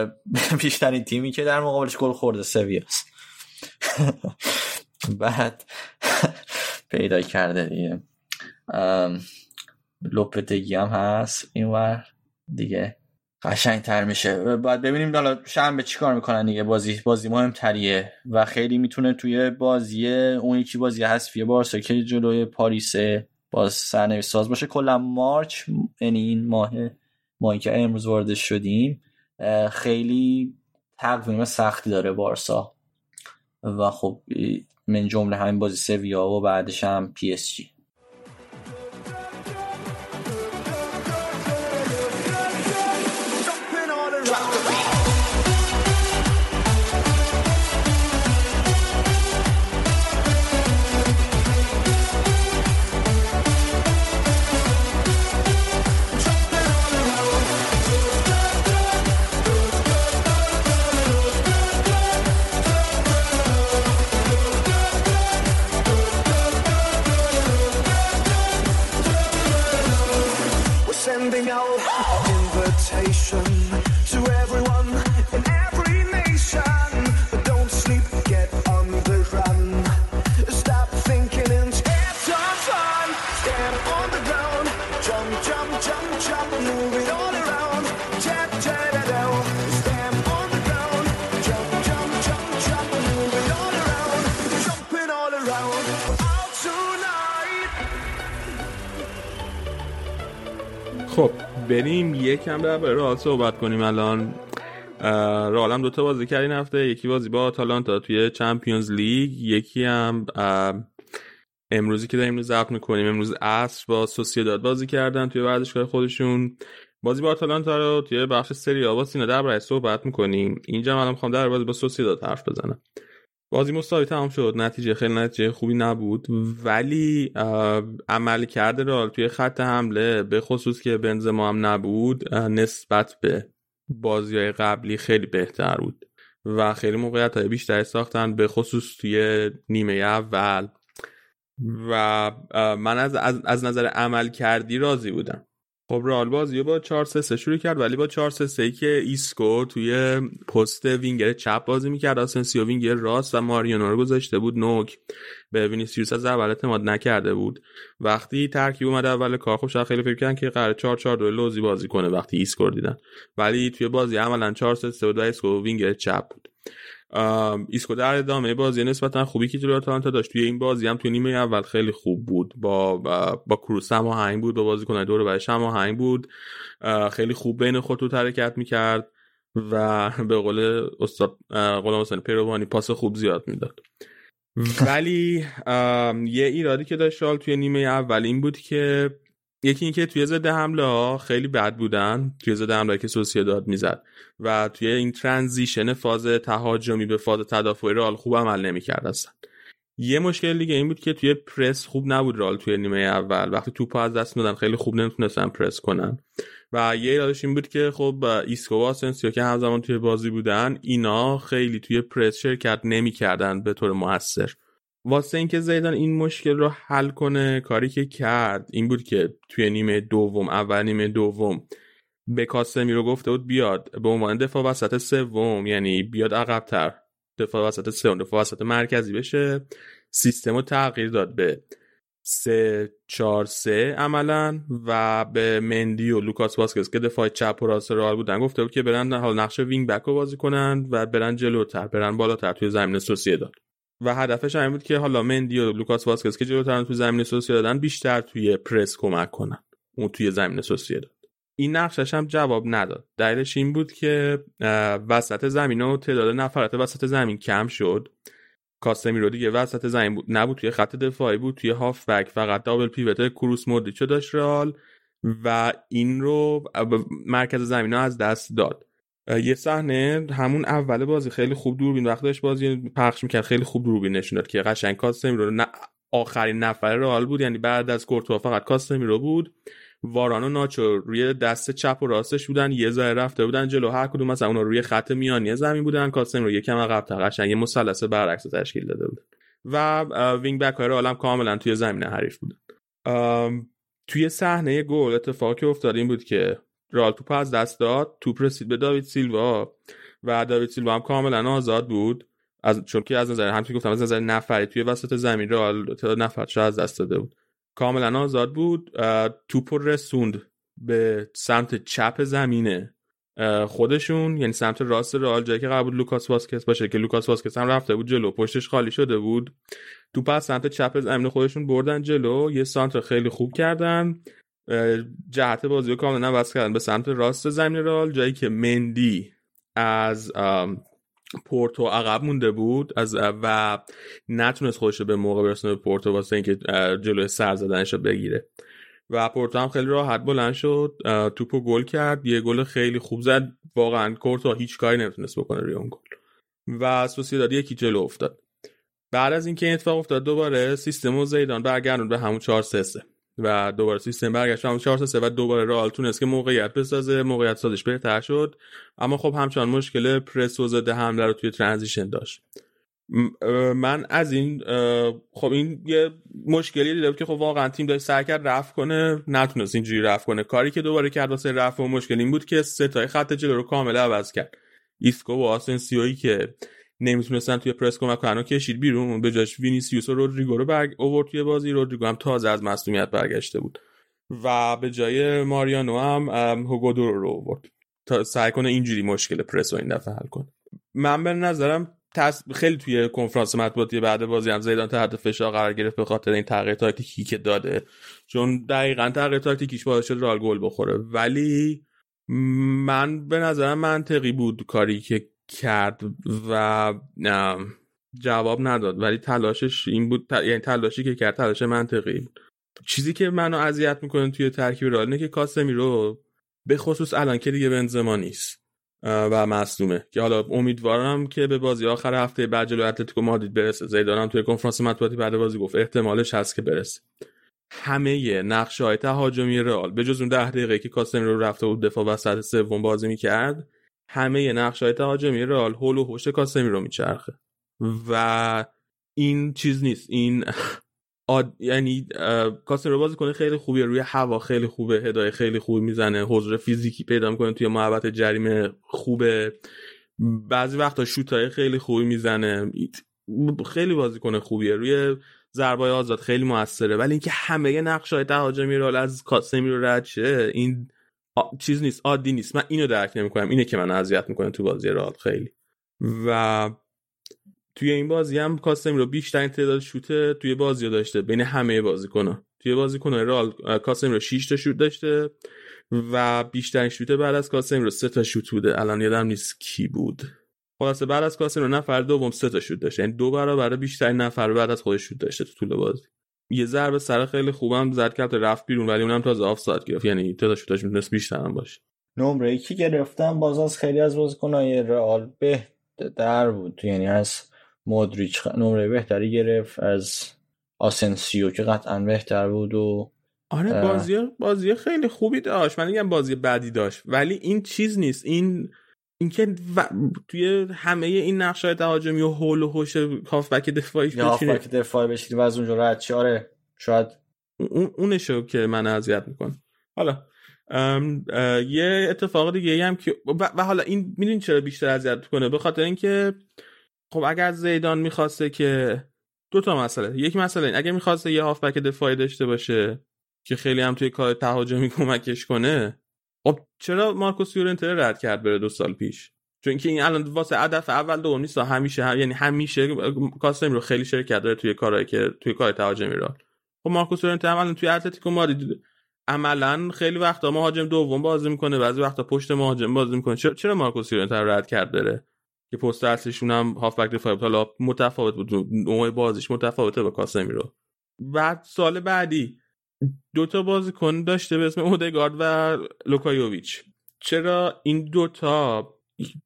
بیشترین تیمی که در مقابلش گل خورده سویاست. بعد پیدا کرده دیگه. لوپتگی هم هست اینور دیگه قشنگ تر میشه. باید ببینیم حالا شنبه چیکار می‌کنن دیگه. بازی بازی مهمتریه و خیلی می‌تونه توی بازی اون یکی بازی حذفی بارسا که جلوی پاریسه باز سرنوشت ساز باشه. کلا March یعنی این ماه ماهی که امروز وارد شدیم خیلی تقویم سختی داره بارسا. و خب من جمله همین بازی سویا و بعدش هم پی اس جی. بریم یکم در رئال صحبت کنیم الان. رئال هم دوتا بازی کرد این هفته. یکی بازی با آتالانتا توی چمپیونز لیگ یکی هم امروزی که داریم ضبط می‌کنیم. امروز عصر با سوسیداد بازی کردن توی ورزشگاه خودشون. بازی با آتالانتا رو توی بخش سری آ با سینا دربارش صحبت می‌کنیم. اینجا من می‌خوام در بازی با سوسیداد حرف بزنم. بازی مساوی تمام شد. نتیجه خیلی نتیجه خوبی نبود. ولی عمل کرده رئال توی خط حمله به خصوص که بنزما هم نبود نسبت به بازی های قبلی خیلی بهتر بود. و خیلی موقعیت های بیشتری ساختن به خصوص توی نیمه اول. و من از, از, از نظر عملکردی راضی بودم. خب رئال بازی با 4 3 شروع کرد ولی با 4 3 3 که ایسکو توی پست وینگر چپ بازی می‌کرد آسنسیو وینگر راست و ماریانو رو گذاشته بود نوک. به وینیسیوس از اول اعتماد نکرده بود. وقتی ترکیب اومد اول کار خب خیلی فکر کردن که قرار 4 4 2 لوزی بازی کنه وقتی ایسکو دیدن. ولی توی بازی عملا 4 3 3 و ایسکو وینگر چپ بود. ایسکو در ادامه بازی نسبتا خوبی که جلوی آتالانتا داشت. توی این بازی هم توی نیمه اول خیلی خوب بود. با با کروس هم آهنگ بود با بازیکن دور برش هم آهنگ بود. خیلی خوب بین خطوط حرکت می‌کرد و به قول استاد غلام حسین پیروانی پاس خوب زیاد می‌داد. ولی یه ایرادی که داشت توی نیمه اول این بود که یکی اینکه توی ضد حمله ها خیلی بد بودن توی ضد حمله که داد می‌زد. و توی این transition فاز تهاجمی به فاز تدافعی رئال خوب عمل نمی‌کرد اصلا. یه مشکل دیگه این بود که توی پرس خوب نبود رئال توی نیمه اول. وقتی توپ از دست میدن خیلی خوب نمی‌تونستن پرس کنن. و یه ایرادش این بود که خب ایسکو و آسنسیو که همزمان توی بازی بودن اینا خیلی توی پرس شرکت نمی‌کردن به طور موثر. واسه اینکه زیدان این مشکل رو حل کنه کاری که کرد این بود که توی نیمه دوم اول نیمه دوم به کاسمیرو گفته بود بیاد به عنوان دفاع وسط سوم یعنی بیاد عقبتر. دفاع وسط سوم دفاع وسط مرکزی بشه. سیستم رو تغییر داد به سه چهار سه عملا و به مندی و لوکاس واسکس که دفاع چپ و راست رئال بودن گفته بود که برن حال نقش وینگ بک رو بازی کنن و برن جلوتر برن بالاتر توی زمین سوسیداد و هدفش این بود که حالا مندی و لوکاس واسکس که جلوتر تو زمین سوسیه دادن بیشتر توی پرس کمک کنن. اون توی زمین سوسیه داد. این نقشش هم جواب نداد. دلیلش این بود که وسط زمین و تعداد نفرات وسط زمین کم شد. کاسمی رو دیگه وسط زمین بود نبود توی خط دفاعی بود توی هاف بک فقط دابل پیوت کروس مودریچو داشت رال و این رو مرکز زمین ها از دست داد. یه صحنه همون اول بازی خیلی خوب دوربین وقت داشت بازی پخش می‌کرد خیلی خوب دوربین نشون داد که قشنگ کاسمی رو آخرین نفر رئال بود یعنی بعد از کورتوا فقط کاسمی رو بود. واران و ناچو روی دست چپ و راستش بودن یه ذره رفته بودن جلو هر کدوم مثلا اونا روی خط میانی زمین بودن کاسم رو یکم عقب قشنگ یه مثلث برعکس تشکیل داده بود. و وینگ بک های عالم کاملا توی زمین حریف بودن. توی صحنه گل اتفاقی افتاد این بود که رئال توپ از دست داد توپ رسید به داوید سیلوا و داوید سیلوا هم کاملا آزاد بود. از چون که از نظر همچنین گفتم از نظر نفری توی وسط زمین رئال نفر از دست داده بود. کاملا آزاد بود. توپ رسوند به سمت چپ زمینه. خودشون یعنی سمت راست رئال جایی که قبول لوکاس واسکس باشه که لوکاس واسکس هم رفته بود جلو پشتش خالی شده بود. توپ از سمت چپ زمین خودشون بردن جلو. یه سانتر خیلی خوب کردن. جهت بازی رو کاملا عوض کردن. به سمت راست زمین رئال جایی که مندی از پورتو عقب مونده بود از و نتونست خودش به موقع برسونه به پورتو واسه اینکه جلوی سر زدنش رو بگیره. و پورتو هم خیلی راحت بلند شد توپو گل کرد. یه گل خیلی خوب زد. واقعا کورتو هیچ کاری نمی‌تونست بکنه روی اون گل. و سوسیداد یکی جلو افتاد. بعد از اینکه این اتفاق افتاد دوباره سیستم و زیدان برگردون به همون 4 3 و دوباره سیستم برگشت. همون 4 3 و دوباره رئال تونست که موقعیت بسازه موقعیت سازش بهتر شد. اما خب همچنان مشکل پرس و ضد حمله رو توی transition داشت. من از این خب این یه مشکلی دیده که خب واقعا تیم داشت سعی کرد رفع کنه. نتونست اینجوری رفع کنه. کاری که دوباره کرد واسه رفع مشکل این بود که ستای خط جلو رو کامل عوض کرد. ایسکو و آسنسیوی که نمی‌تونستن توی پرس کمک کنن و کشید بیرون. به جاش وینیسیوس و رودریگو رو برگ اوورد توی بازی. رودریگو هم تازه از مصدومیت برگشته بود. و به جای ماریانو هم هوگودو رو اوورد تا سعی کنه اینجوری مشکل پرس رو این دفعه حل کنه. من به نظرم تص... خیلی توی کنفرانس مطبوعاتی بعد بازی هم زیدان تحت فشار قرار گرفت به خاطر این تغییر تاکتیکی که داده. چون دقیقا تغییر تاکتیکیش باعث شد رال گل بخوره. ولی من به نظرم منطقی بود کاری که کرد و جواب نداد. ولی تلاشش این بود یعنی تلاشی که کرد تلاش منطقی بود. چیزی که منو اذیت می‌کنه توی ترکیب رئال اینه که کاسمی رو به خصوص الان که دیگه بنزما نیست و مصدومه. که حالا امیدوارم که به بازی آخر هفته بعد جلو اتلتیکو مادرید برسه. زیدان توی کنفرانس مطبوعاتی بعد بازی گفت احتمالش هست که برسه. همه نقشه های تهاجمی رئال به جز اون ده دقیقه که کاسمیرو رفته بود دفاع وسط سوم بازی می‌کرد همه نقشه های تهاجمی رئال هول و هوش کاسمیرو میچرخه. و این چیز نیست. این آد... یعنی کاسمیرو بازی کنه خیلی خوبیه. روی هوا خیلی خوبه هدای خیلی خوبی می‌زنه حضور فیزیکی پیدا می‌کنه توی محبت جریمه خوبه. بعضی وقتا شوتای خیلی خوبی می‌زنه. خیلی بازیکن خوبیه. روی ضربای آزاد خیلی موثره. ولی اینکه همه نقش های تهاجمی رو از کاسمی رو رد شه این چیز نیست عادی نیست. من اینو درک نمی‌کنم. اینه که من اذیت می‌کنم تو بازی رئال خیلی. و توی این بازی هم کاسمی رو بیشترین تعداد شوت توی بازی رو داشته بین همه بازیکن‌ها. توی بازیکن رئال کاسمی رو 6 تا شوت داشته و بیشترین شوت بعد از کاسمی رو 3 تا شوت بوده. الان یادم نیست کی بود. خلاصه بعد از کاسمیرو نفر دوم سه تا شوت داشته. یعنی دو برابر بیشترین نفر بعد از خودش شوت داشته تو طول بازی. یه ضربه سر خیلی خوبم زد کرد رفت بیرون ولی اونم تازه آف ساعت گرفت. یعنی تعداد شوتاش می‌تونست بیشتر هم باشه. نمره که گرفتم؟ باز از خیلی از بازیکنای رئال بهتر بود. یعنی از مودریچ نمره بهتری گرفت از آسنسیو که قطعا بهتر بود و آره بازی بازی خیلی خوبی داشت. من میگم بازی بعدی داشت. ولی این چیز نیست. این اینکه و... توی همه این نقشه تهاجمی و هول و هوش هافبک دفاعیش یا هافبک دفاعی بشید و از اونجا رد چی آره شاید. اون اونشو که من اذیت می‌کنه حالا ام یه اتفاق دیگه هم که و, و حالا این می‌دونی چرا بیشتر اذیت کنه به خاطر اینکه خب اگر زیدان می‌خواسته که دو تا مسئله. یک مسئله این اگر می‌خواسته یه هافبک دفاعی داشته باشه که خیلی هم توی کار تهاجمی کمکش کنه خب چرا مارکوس یورنته رد کرد بره دو سال پیش؟ چون اینکه این الان واسه هدف اول دوم نیست همیشه هم یعنی همیشه کاسمیرو خیلی شرکت داره توی کارهایی که توی کار تهاجمی را خب مارکوس یورنته هم الان توی اتلتیکو مادرید عملا خیلی وقتا مهاجم دوم بازی می‌کنه بعضی وقتا پشت مهاجم بازی می‌کنه. چرا, مارکوس یورنته رو رد کرد بره؟ که پست اصلیشون هم هافبک دفاعی بود. حالا متفاوت بود. نوع بازیش متفاوته با کاسمیرو بعد سال بعدی دوتا بازیکن داشته به اسم اودگارد و لوکا یوویچ. چرا این دوتا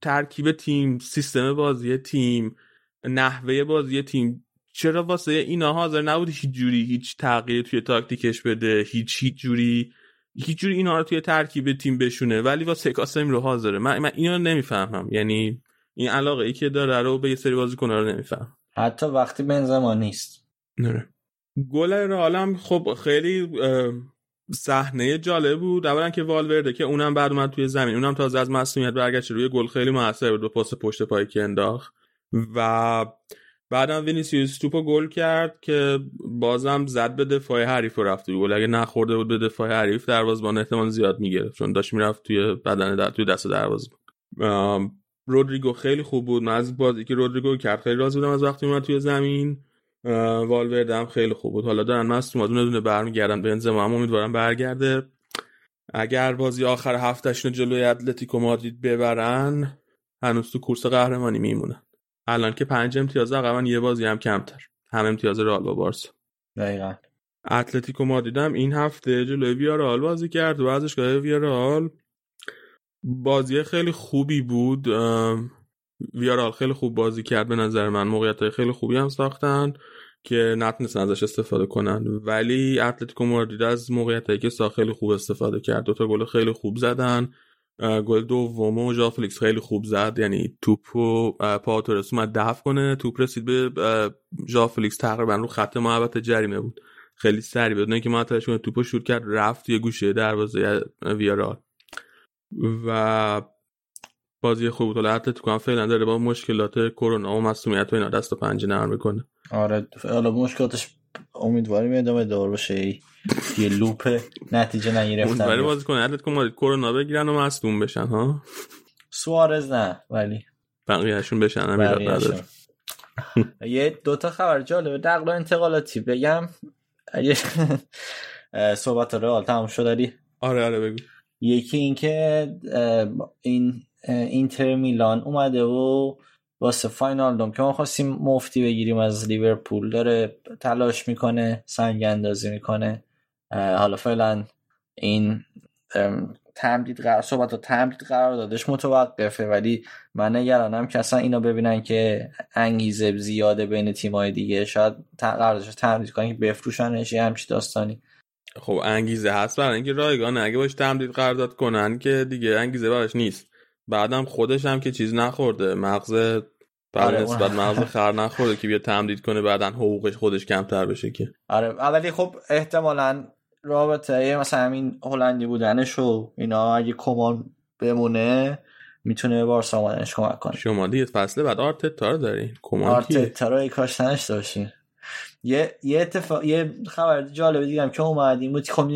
ترکیب تیم سیستم بازی تیم نحوه بازی تیم چرا واسه اینا حاضر نبود هیچ جوری هیچ تغییر توی تاکتیکش بده هیچ هیچ جوری هیچ جوری اینا رو توی ترکیب تیم بشونه؟ ولی واسه کاسم رو حاضره. من, من اینو نمی‌فهمم. یعنی این علاقه ای که داره رو به یه سری بازیکن رو نمیفهم حتی وقتی بنزما نیست. نره گل رئال خب خیلی صحنه جالب بود. اولا که والورده که اونم بعد اومد توی زمین. اونم تازه از مسئولیت برگشت روی گل. خیلی موثر بود پاس پشت پای که انداخت. و بعدم وینیسیوس توپو گل کرد که بازم زد به دفاع حریف و رفت گل. اگه نخورده بود به دفاع حریف دروازه‌بان احتمال زیاد می‌گرفت. چون داشت می‌رفت توی بدن در توی دست دروازه‌بان. رودریگو خیلی خوب بود. من از بازی که رودریگو کرد خیلی راضی بودم از وقتی اومد توی زمین. والورده هم خیلی خوب بود. حالا دارن مصدوم دونه دونه برمیگردن به انزما هم امیدوارم برگرده. اگر بازی آخر هفتهشون جلوی اتلتیکو مادرید ببرن هنوز تو کورس قهرمانی میمونن. الان که پنج امتیاز عقبن یه بازی هم کمتر. هم امتیاز رئال با بارسا. دقیقا. اتلتیکو مادرید هم این هفته جلوی ویارال بازی کرد و ورزشگاه ویارال بازی خیلی خوبی بود. ویارال خیلی خوب بازی کرد به نظر من. موقعیت خیلی خوبی هم ساختن. که نتونستن ازش استفاده کنن. ولی اتلتیکو مادرید از موقعیت که ساخت خیلی خوب استفاده کرد. دوتا گل خیلی خوب زدن. گل دوم ژا فلیکس خیلی خوب زد. یعنی توپو پائو تورس اومد دفع کنه. توپ رسید به ژا فلیکس. تقریبا رو خط محوطه جریمه بود. خیلی سریع بدون اینکه معطلش کنه توپو شوت کرد رفت یه گوشه دروازه ویارئال و بازی خوب بود. اتلتیکو هم فعلا داره با مشکلات کرونا و مصدومیت و اینا دست و پنجه نرم می‌کنه. آره. حالا مشکلاتش امیدواریم ادامه دار باشه. یه لوپ نتیجه نگرفتن. ولی بازی کنه. اتلتیکو مادرید کرونا بگیرن و مصدوم بشن ها؟ سوارز نه ولی. بقیه‌شون بشن نداره. یه دوتا خبر جالبه. در انتقالاتی بگم. اگه صحبت رئال تمام شد داری آره آره بگو. یکی اینکه این اینتر میلان اومده و واسه واینالدوم که ما خواستیم مفتی بگیریم از لیورپول. داره تلاش می‌کنه سنگ اندازی می‌کنه. حالا فعلا این تمدید قرار صحبت تمدید قرار دادش متوقفه. ولی من نگرانم که اصلا اینا ببینن که انگیزه زیاده بین تیمای دیگه. شاید قراردادش تمدید کنن که بفروشنش یه همچی داستانی. خب انگیزه هست برای اینکه رایگان اگه باش تمدید قرارداد کنن که دیگه انگیزه براش نیست. بعدم خودش هم که چیز نخورده. مغز آره نسبت مغز خر نخورده که بیا تمدید کنه بعدا حقوقش خودش کمتر بشه که. آره ولی خب احتمالا رابطه مثلا همین هلندی بودنش و اینا اگه کمان بمونه می‌تونه به بارسا آمدنش کمک کنه. شما دیگه فصل بعد آرتتا رو دارین کمان آرتتا رو کاشتنش داشتین یه یه اتفاق یه خبر جالبه دیدم که اومدیم بود خب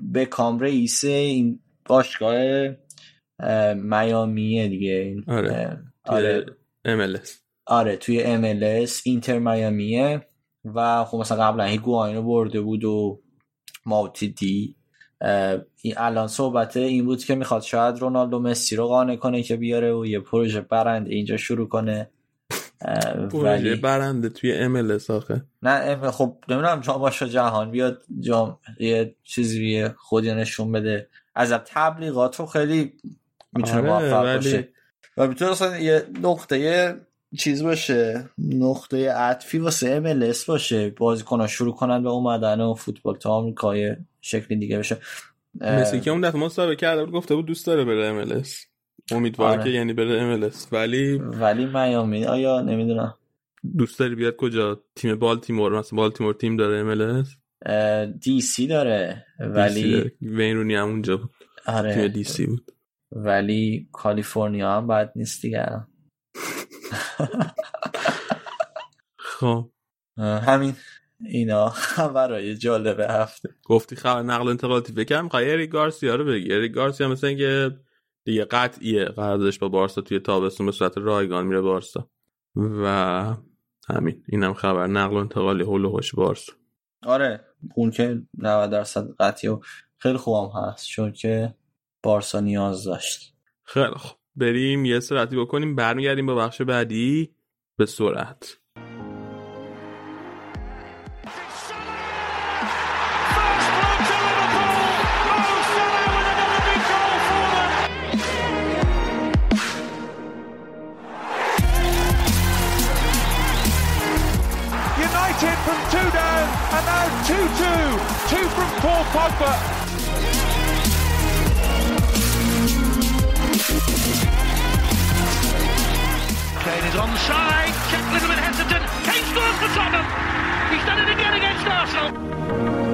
به کام رئیس این باشگاه میامیه دیگه آره. آره. MLS آره توی MLS اینتر میامیه و خب مثلا قبلا هیگواین رو برده بود و ماوتیدی این الان صحبت این بود که می‌خواد شاید رونالدو مسی رو قانع کنه که بیاره و یه پروژه برنده اینجا شروع کنه. پروژه برنده توی ام آخه. نه خب نمی‌دونم جام باشه جهان بیاد جام یه چیزی خودی نشون بده. از تبلیغات رو خیلی می‌تونه آره موفق باشه. و می‌تونه اصلا یه نقطه چیز باشه نقطه عطفی واسه ام باشه بازیکن‌ها شروع کنن به اومدن و فوتبال تا آمریکای شکلی دیگه بشه. مسی که اون دفعه مصاحبه کرده بود گفته بود دوست داره بره ام امیدوار آره. که یعنی بره ام ولی ولی میامی آیا نمی‌دونم. دوست داری بیاد کجا؟ تیم بالتیمور مثلا بالتیمور تیم داره ام دی سی داره ولی وین رونی هم اونجا بود. آره. تیم دی سی بود. ولی کالیفرنیا هم بد نیست دیگه. خب. همین. اینا برای جالب هفته. گفتی خبر نقل انتقالاتی بکنم می‌خوای اریک گارسیا رو بگی. اریک گارسیا مثل اینکه دیگه قطعیه قراردادش با بارسا توی تابستون به صورت رایگان میره بارسا. و همین. اینم خبر نقل و انتقالی هول و بارسا. آره اون که 90 درصد قطعی و خیلی خوبم هست چون که بارسا نیاز داشت خیلی خوب بریم یه سرعتی بکنیم برمیگردیم با بخش بعدی به سرعت United from two down and now 2-2. Two from Paul Pogba. On side. Check a little bit hesitant. Kane scores for Tottenham. He's done it again against Arsenal.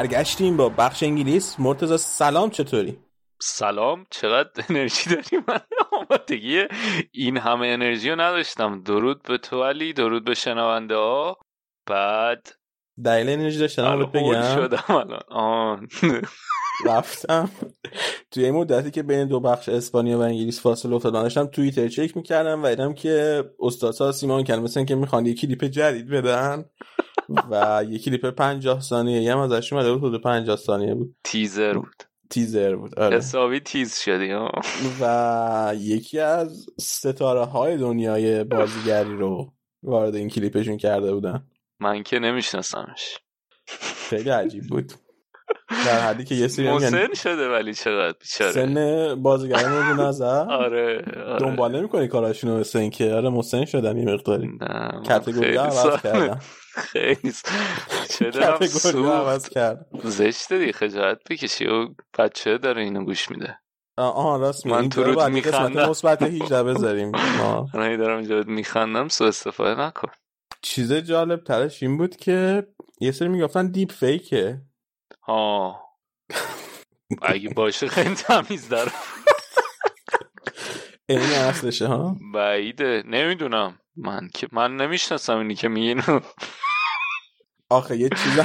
برگشتیم با بخش انگلیس. مرتزا سلام چطوری؟ سلام. چقدر انرژی داری من؟ آمادگی این همه انرژی رو نداشتم. درود به تو علی درود به شنونده ها. بعد دلیل انرژی داشتم بگم. شدم الان. آن. رفتم. توی این مدتی که بین دو بخش اسپانیا و انگلیس فاصله افتاد داشتم توییتر چک می‌کردم و دیدم که استاد سیمان کلمه مثلا که می‌خوان یه کلیپ جدید بدن. و یه کلیپ 50 ثانیه یه هم ازش اومده بود حدود 50 ثانیه بود. تیزر بود. تیزر بود آره. حسابی تیز شدی ها. و یکی از ستاره های دنیای بازیگری رو وارد این کلیپشون کرده بودن. من که نمیشناسمش. خیلی عجیب بود. در حدی که یه سری مسن شده ولی چقدر بیچاره. سن بازیگر مورد نظر آره, آره. دنبال نمی‌کنی کاراشونو مثل اینکه آره مسن شدن یه مقداری. کاتگوری عوض کردن خیلی چه زشته دی خجالت بکشی و بچه داره اینو گوش میده. آها راست من تو رو میخندم. مثبت 18 بذاریم من دارم اینجا میخندم سو استفاده نکن. چیز جالب ترش این بود که یه سری می‌گفتن دیپ فیکه. ها اگه باشه خیلی تمیز داره این اصلشه ها. بعیده. نمی‌دونم. من که من نمی‌شناسم اینی که میگین آخه یه چیز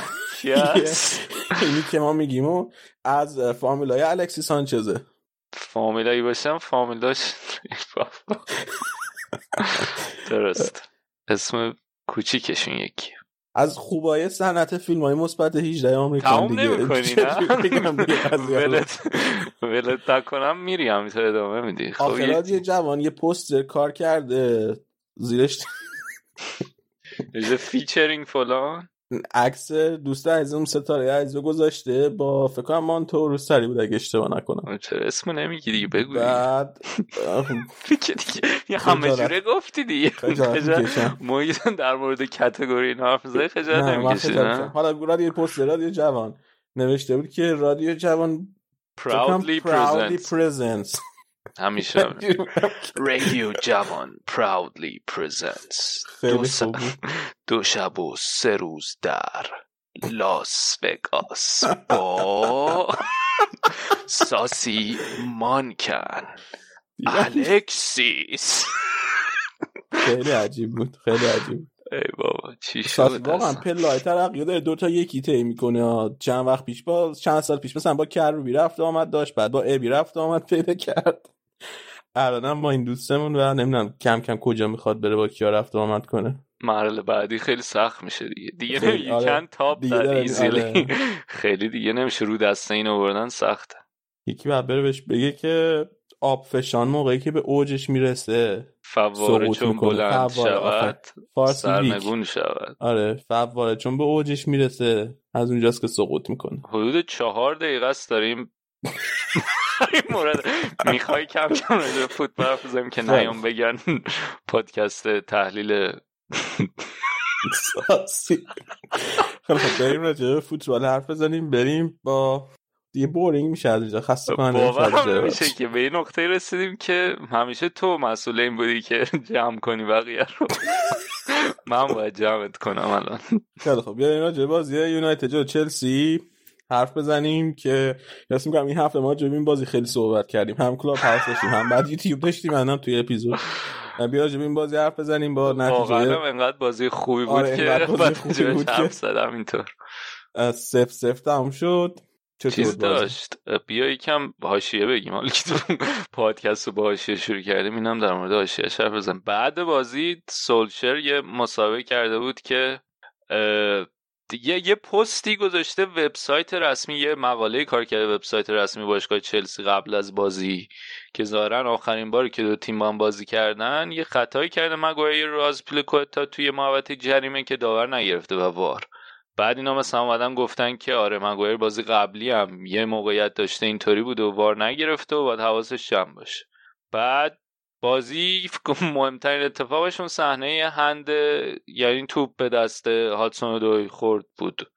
اینی که ما میگیم و از فامیلای الکسی سانچزه. فامیلایی باشم؟ فامیلاش درست. اسم کوچیکشون یکی. از خوبای صنعت فیلم های مثبت 18 آمریکا تمام نمی‌کنی نه؟ ولت ولت نکنم میری همینطور ادامه میدی. خب یه جوان یه پوستر کار کرده. زیرش featuring فلان؟ عکس دوست عزیزم ستاره عزیزو گذاشته. با فکر کنم مانتو روسری بود اگه اشتباه نکنم. چرا اسمو نمیگی دیگه؟ بگو بعد دیگه. یه همه جوره گفتی دیگه. ما در مورد category اینا حرف زدی خجالت نمی‌کشی نه؟ حالا رادیو پست رادیو جوان. نوشته بود که رادیو جوان proudly presents. همیشه رادیو جوان proudly presents دو, دو شب و سه روز در لاس وگاس با ساسی مانکن. الکسیس. خیلی عجیب بود خیلی عجیب ای بابا چی شد واقعا پلای ترقی داره دو تا یکی طی می‌کنه. چند وقت پیش با چند سال پیش مثلا با کروبی رفت آمد داشت بعد با ابی رفت آمد پیدا کرد. الانم با این دوستمون و نمی‌دونم کم کم کجا می‌خواد بره با کیا رفت آمد کنه. مرحله بعدی خیلی سخت میشه دیگه. دیگه یکن تاپ در ایزیلی. خیلی دیگه نمیشه. رو دسته این آوردن سخته یکی بعد بره بهش بگه که آب فشان موقعی که به اوجش می‌رسه فواره چون بلند شود سرنگون شود. آره فواره چون به اوجش می‌رسه از اونجاست که سقوط می‌کنه. حدود چهار دقیقه است داریم. مورد می‌خوای کم کم راجع فوتبال حرف بزنیم که نیام بگن پادکست تحلیل خب بریم راجع فوتبال حرف بزنیم بریم با دیگه boring میشه از اینجا خسته کننده میشه که به این نقطه رسیدیم که همیشه تو مسئول این بودی که جمع کنی بقیه رو. من باید جمعت کنم الان. خیلی خب بیا راجع به بازی یونایتد جلو چلسی. حرف بزنیم که یاسم میگم این هفته ما راجع به این بازی خیلی صحبت کردیم. هم کلاب هاوس داشتیم هم بعد یوتیوب داشتیم هم توی اپیزود. بیا راجع به این بازی حرف بزنیم با نتیجه. واقعا انقدر بازی خوبی بود آره، که بازی خوبی بود که- زدم اینطور. سف سف تموم شد. چیز؟ داشت؟ بیا یکم حاشیه بگیم. حالا که تو پادکست رو با حاشیه شروع کردیم اینم در مورد حاشیه حرف بزنم بعد بازی سولشر یه مسابقه کرده بود که یه یه پستی گذاشته وبسایت رسمی یه مقاله کار کرده وبسایت رسمی باشگاه چلسی قبل از بازی. که ظاهرا آخرین باری که دو تیم با هم بازی کردن یه خطایی کرده مگوایر رو از پلیکوتا توی محوطه جریمه که داور نگرفته و وار. بعد اینا مثلا اومدن گفتن که آره مگوایر بازی قبلی هم یه موقعیت داشته اینطوری بود و وار نگرفته و باید حواسش جمع باشه. بعد بازی کنم مهمترین اتفاقشون صحنه هند یعنی توپ به دست هاتسون دوی خورد بود.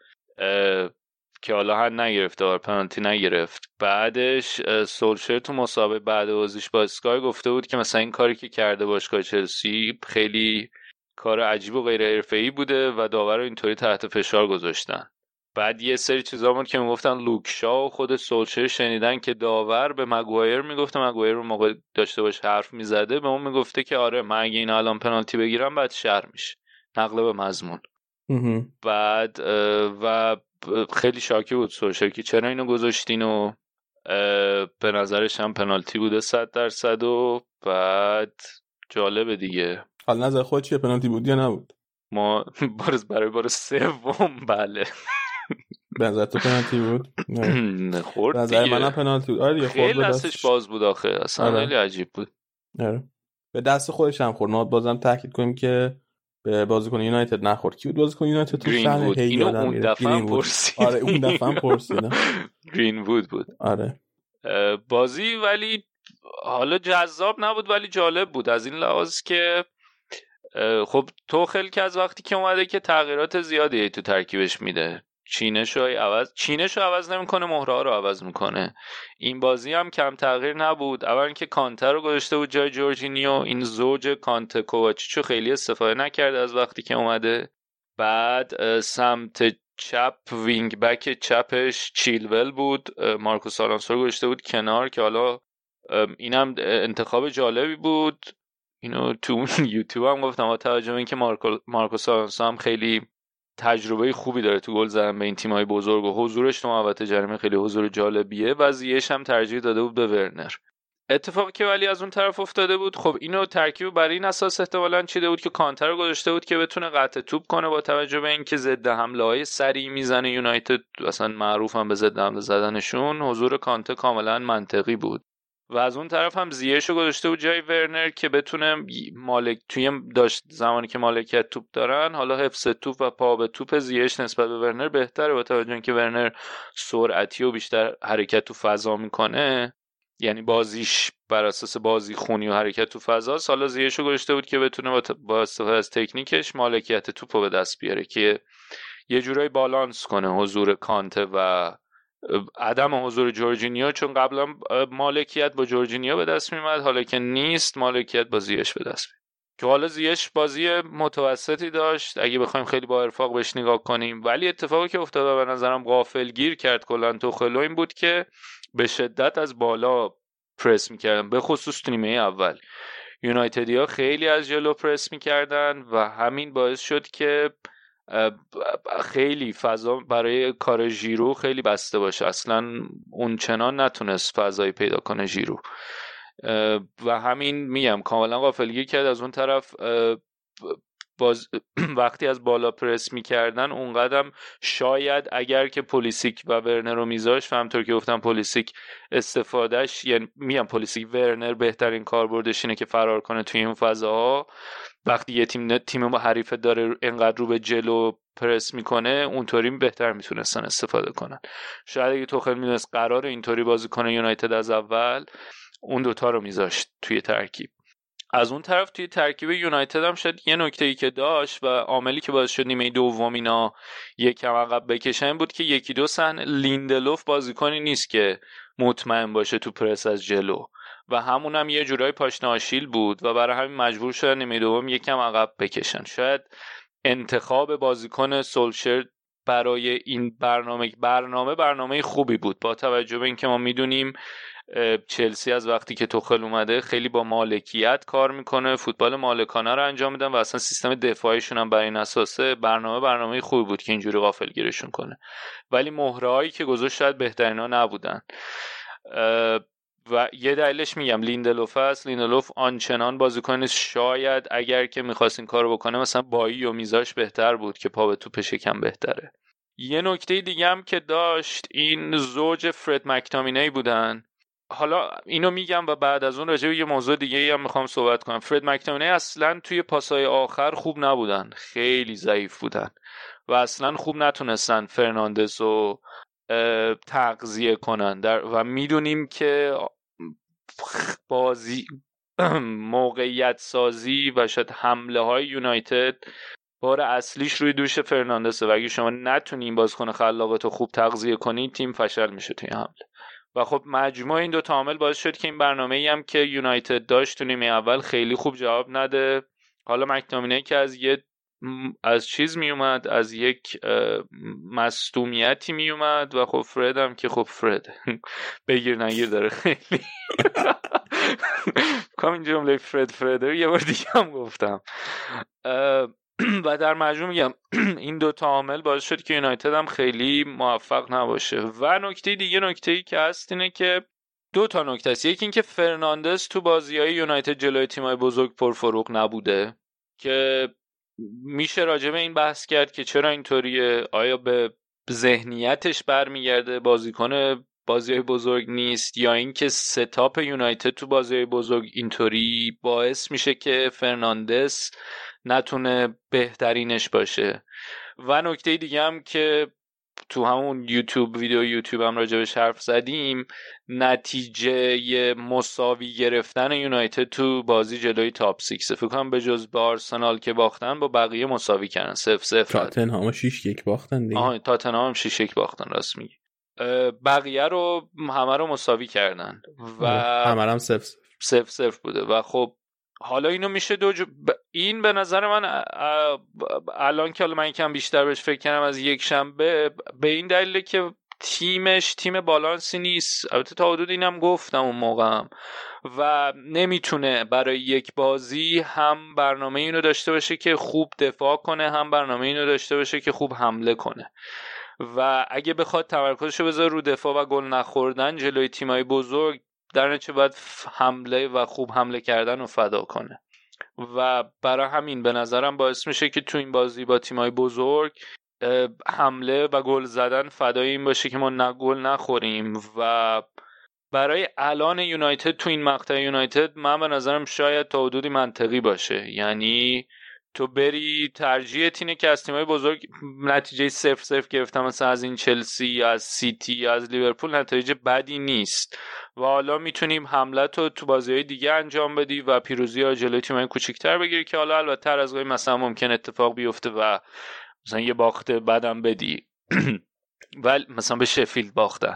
که حالا هند نگرفته آره پنالتی نگرفت. بعدش سولشر تو مسابقه بعد بازیش با اسکای گفته بود که مثلا این کاری که کرده باشگاه چلسی خیلی کار عجیب و غیر حرفه‌ای بوده و داور رو اینطوری تحت فشار گذاشتن. بعد یه سری چیزا بود که می‌گفتن لوکشا و خود سولشر شنیدن که داور به مگوایر می‌گفته مگوایر رو موقع داشته باش حرف می‌زده به اون می‌گفته که آره من اگه این الان پنالتی بگیرم بعد شر میشه. نقل به مضمون. بعد و خیلی شاکی بود سولشر که چرا اینو گذاشتین و به نظرش هم پنالتی بوده صد درصد و بعد جالبه دیگه. حالا نظر خود چیه؟ پنالتی بود یا نبود؟ ما برای بار سوم بله. نظر تو پنالتی بود؟ نه. خورد نظر منم پنالتی بود. آره خیلی دستش باز بود آخه اصلا آره. خیلی عجیب بود. آره. به دست خودش هم خورد. ما بازم تاکید کنیم که به بازیکن یونایتد نخورد. کی بود بازیکن یونایتد؟ تو وود هی اون. دفعه. پرسیدی. آره اون دفعه هم پرسیدم گرین وود بود. آره. بازی ولی حالا جذاب نبود ولی جالب بود. از این لحاظ که خب توخل که از وقتی که اومده که تغییرات زیادی تو ترکیبش میده. چینش رو عوض چینش رو عوض نمی‌کنه مهره رو عوض می‌کنه. این بازی هم کم تغییر نبود. اول که کانته رو گذاشته بود جای جورجینیو این زوج کانته کوواچیچو خیلی استفاده نکرده از وقتی که اومده. بعد سمت چپ wing back چپش چیلول بود. مارکوس آلونسو رو گذاشته بود کنار که حالا اینم انتخاب جالبی بود. اینو تو یوتیوب هم گفتم با توجه اینکه مارکو مارکوس آلونسو هم خیلی تجربه خوبی داره تو گل زدن به این تیم‌های بزرگ و حضورش تو محوطه جریمه خیلی حضور جالبیه. و زیش هم ترجیح داده بود به ورنر. اتفاقی که ولی از اون طرف افتاده بود خب اینو ترکیب برای این اساس احتمالا چیده بود که کانتر گذاشته بود که بتونه قطع توپ کنه با توجه به اینکه ضد حمله های سریع می‌زنه یونایتد اصلا معروف هم به ضد حمله زدنشون. حضور کانته کاملا منطقی بود. و از اون طرف هم زیش رو گذاشته بود جای ورنر که بتونه مالک توی داشت زمانی که مالکیت توپ دارن حالا حفظ توپ و پا به توپ زیش نسبت به ورنر بهتره با توجه اینکه ورنر سرعتی و بیشتر حرکت تو فضا می‌کنه. یعنی بازیش بر اساس بازی خونی و حرکت تو فضا حالا زیش رو گذاشته بود که بتونه با استفاده از تکنیکش مالکیت توپ رو به دست بیاره که یه جورایی بالانس کنه حضور کانته و عدم حضور جورجینیو چون قبلا مالکیت با جورجینیو به دست میمد حالا که نیست مالکیت با زیش به دست میاد که حالا زیش بازی متوسطی داشت اگه بخوایم خیلی با ارفاق بهش نگاه کنیم. ولی اتفاقی که افتاد به نظرم غافل گیر کرد کلا تو این بود که به شدت از بالا پرس می‌کردن به خصوص نیمه اول. یونایتدیا خیلی از جلو پرس می‌کردن و همین باعث شد که خیلی فضا برای کار ژیرو خیلی بسته باشه. اصلا اون چنان نتونست فضایی پیدا کنه ژیرو. و همین میگم کاملا غافلگیر کرد. از اون طرف باز وقتی از بالا پرس می‌کردن اون قدم شاید اگر که پلیسیک و ورنر رو میذاش و همطور که گفتم پلیسیک استفادهش یعنی میگم پلیسیک ورنر بهترین کاربردش اینه که فرار کنه توی این فضاها. وقتی یه تیم تیم حریفه داره انقدر رو به جلو پرس می‌کنه اونطوری بهتر می‌تونستن استفاده کنن. شاید اگه توخل می‌دونست قرار اینطوری بازی کنه یونایتد از اول اون دوتا رو میذاشت توی ترکیب. از اون طرف توی ترکیب یونایتد هم شد یه نکته ای که داشت و عاملی که باعث شد نیمه دوم اینا یکم عقب بکشن بود که یکی دو سن لیندلوف بازیکنی نیست که مطمئن باشه تو پرس از جلو. و همون هم یه جورای پاشنه آشیل بود و برای همین مجبور شدن نیمه دوم یکم عقب بکشن. شاید انتخاب بازیکن سولشر برای این برنامه برنامه برنامه خوبی بود. با توجه به اینکه ما می‌دونیم چلسی از وقتی که توخل اومده خیلی با مالکیت کار می‌کنه فوتبال مالکانه رو انجام میدن و اصلا سیستم دفاعیشون هم بر این اساسه برنامه برنامه خوبی بود که اینجوری غافل گیرشون کنه. ولی مهرهایی که گذاشت شاید بهترینا نبودن. و یه دلیلش میگم لیندلوف است. لیندلوف آنچنان بازیکن شاید اگر که می‌خواست این کارو بکنه مثلا بایی رو میزاش بهتر بود که پا به توپش هم بهتره. یه نکته دیگه هم که داشت این زوج فرد مکتامینی بودن. حالا اینو میگم و بعد از اون راجع به یه موضوع دیگه هم می‌خوام صحبت کنم. فرد مکتامینی اصلا توی پاسای آخر خوب نبودن. خیلی ضعیف بودن. و اصلا خوب نتونستن فرناندز رو تغذیه کنن. در و می‌دونیم که بازی موقعیت سازی و شاید حمله های یونایتد بار اصلیش روی دوش فرناندسه و اگه شما نتونین بازیکن خلاقت رو خوب تغذیه کنید تیم فشل میشه توی حمله. و خب مجموع این دو عامل باعث شد که این برنامه ای هم که یونایتد داشت تو نیمه اول خیلی خوب جواب نده. حالا مکتامینه که از یه از چیز می اومد از یک مصدومیتی می اومد و خب فرد هم که خب فرد بگیر نگیر داره. خیلی کام این جمله فرد فرد یه بار دیگه هم گفتم. و در مجموع میگم این دو عامل باعث شد که یونایتد هم خیلی موفق نباشه. و نکته دیگه نکته ای که هست اینه که دو تا نکته است. یکی اینکه فرناندز تو بازی های یونایتد جلوی تیمای بزرگ پرفروغ نبوده که میشه راجع به این بحث کرد که چرا اینطوریه؟ آیا به ذهنیتش برمیگرده بازیکن بازی های بزرگ نیست؟ یا اینکه setup یونایتد تو بازی های بزرگ اینطوری باعث میشه که فرناندس نتونه بهترینش باشه. و نکته دیگه هم که تو همون یوتیوب ویدیو یوتیوب هم راجبش حرف زدیم نتیجه مساوی گرفتن یونایتد تو بازی جلوی top six فکر کنم به جز به آرسنال که باختن با بقیه مساوی کردن. صفر صفر تاتنهام 6 یک باختن دیگه. آها تاتنهام 6 یک باختن راست میگی. بقیه رو همه رو مساوی کردن. و همه هم سف سف سف بوده. و خب حالا اینو میشه دو این به نظر من الان که حالا من یکم بیشتر بهش فکر کردم از یک شنبه به این دلیل که تیمش تیم بالانسی نیست. البته تا حدود اینم گفتم اون موقعم. و نمی‌تونه برای یک بازی هم برنامه اینو داشته باشه که خوب دفاع کنه هم برنامه اینو داشته باشه که خوب حمله کنه. و اگه بخواد تمرکزشو بذاره رو دفاع و گل نخوردن جلوی تیمای بزرگ در نتیجه باید حمله و خوب حمله کردن رو فدا کنه. و برای همین به نظرم باعث میشه که تو این بازی با تیمای بزرگ حمله و گل زدن فدای این باشه که ما نه گل نخوریم. و برای الان یونایتد تو این مقطع یونایتد من به نظرم شاید تا حدودی منطقی باشه. یعنی تو بری ترجیحت اینه که از تیمای بزرگ نتیجه صفر صفر گرفتم مثلا از این چلسی یا از سیتی یا از لیورپول نتیجه بدی نیست. و حالا می‌تونیم حمله تو تو بازی های دیگه انجام بدی و پیروزی ها جلوی تیمای کوچیکتر بگیری که حالا البته از گاهی مثلا ممکن اتفاق بیفته و مثلا یه باخت بدم بدی. ولی مثلا به شفیلد باختن.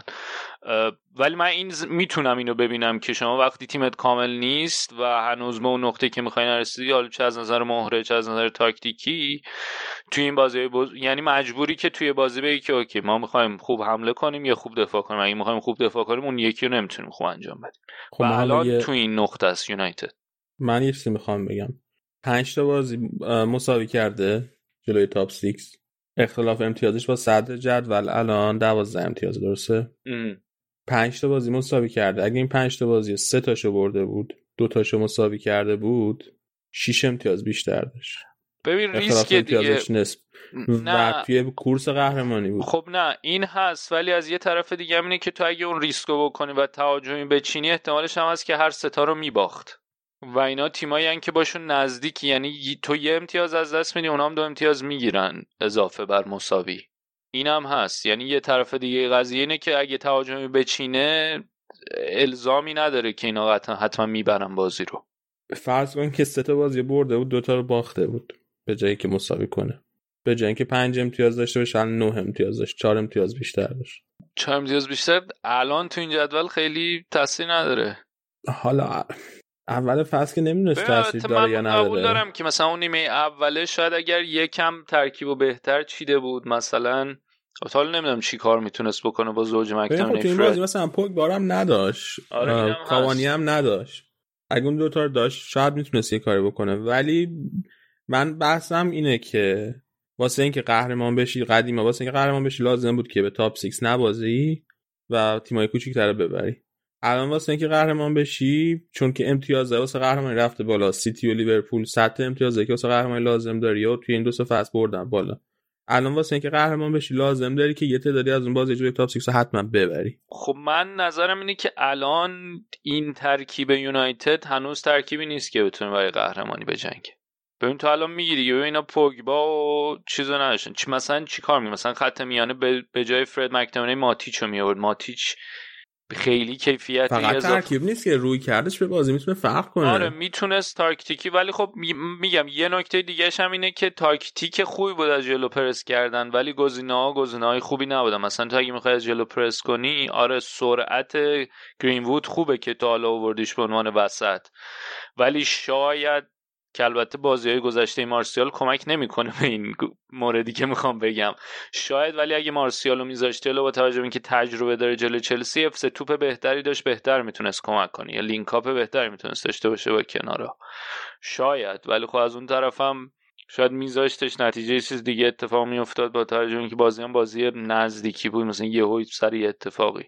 ولی من این می‌تونم اینو ببینم که شما وقتی تیمت کامل نیست و هنوز به اون نقطه که می‌خوای نرسیدی حالا چه از نظر مهره چه از نظر تاکتیکی توی این بازی یعنی مجبوری که توی بازی بگی که اوکی ما می‌خوایم خوب حمله کنیم یا خوب دفاع کنیم. اگه می‌خوایم خوب دفاع کنیم اون یکی رو نمی‌تونیم خوب انجام بدیم. خب و الان یه... توی این نقطه است یونایتد. من یه می‌خوام بگم. پنج تا بازی مساوی کرده جلوی تاپ 6 اختلاف امتیازش با صدر جدول. الان 12 امتیاز درسته؟ پنج تا بازی مساوی کرده. اگه این پنج تا بازی سه تاشو برده بود دو تاشو مساوی کرده بود 6 امتیاز بیشتر داشت. ببین ریسک دیگه. نسب و توی کورس قهرمانی بود. خب نه این هست ولی از یه طرف دیگه اینه که تو اگه اون ریسکو بکنی و تهاجمی بچینی احتمالش هم هست که هر ستا رو میباخت. و اینا تیمایی که باشون نزدیک یعنی تو یه امتیاز از دست میدی اونا هم دو امتیاز می‌گیرن اضافه بر مساوی. این هم هست. یعنی یه طرف دیگه قضیه اینه که اگه تهاجمی بچینه الزامی نداره که اینا حتما می‌برن بازی رو. فرض کن که سه تا بازی برده بود دوتا رو باخته بود به جایی که مساوی کنه. به جایی که پنج امتیاز داشته باشه نه امتیاز داشت. چهار امتیاز بیشتر داشت. چهار امتیاز بیشتر؟ الان تو این جدول خیلی تاثیر نداره. حالا اول فصل که نمی‌دونست تاثیر داره یا نداره. قبول دارم که مثلا اون نیمه اوله شاید اگر یکم ترکیب و بهتر چیده بود مثلا حالا نمی‌دونم چی کار می‌تونست بکنه با زوج مکتم خب بازی مثلا پوگ بارم نداشت. آره کاوانی هم نداشت. اگه اون دوتا داشت شاید می‌تونست یه کاری بکنه. ولی من بحثم اینه که واسه اینکه قهرمان بشی قدیمه واسه اینکه قهرمان بشی لازم بود که به تاپ 6 نبازی و تیمای کوچیک‌تر ببری. الان واسه اینکه قهرمان بشی چون که امتیاز واسه قهرمانی رفته بالا. سیتی و لیورپول سطح امتیازه که واسه قهرمانی لازم داری. و توی این دو سه فصل بردن بالا. الان واسه اینکه قهرمان بشی لازم داری که یه تعدادی از اون بازی جوی تاپ 6 حتما ببری. خب من نظرم اینه که الان این ترکیب یونایتد هنوز ترکیبی نیست که بتونه برای قهرمانی بجنگه ببین تو الان می‌گیری ببین اینا پوگبا و چیزو نداشتن. چی مثلا چیکار می مثلا خط میانه به جای فرد مکتومنی ماتیچو می آورد ماتیچ خیلی کیفیت فقط ترکیب نیست که روی کردش به بازی می‌تونه فرق کنه. آره می‌تونست تاکتیکی ولی خب میگم یه نکته دیگه هم اینه که تاکتیک خوبی بود از جلو پرس کردن ولی گزینه ها گزینه های خوبی نبودن. مثلا تو اگه می‌خوای از جلو پرس کنی آره سرعت گرینوود خوبه که تو حالا آوردیش به عنوان وسط. ولی شاید که البته بازی های گذشته مارسیال کمک نمی‌کنه به این موردی که می‌خوام بگم. شاید ولی اگه مارسیال رو میذاشته با توجه به اینکه تجربه داره جلوی چلسی حفظ توپ بهتری داشت بهتر می‌تونست کمک کنه. یا link-up بهتری می‌تونست داشته باشه با کنارا. شاید. ولی خب از اون طرفم شاید میذاشتش نتیجه چیز دیگه اتفاق میافتاد با توجه اینکه بازی هم بازی نزدیکی بود مثلا یه هوی سر یه اتفاقی.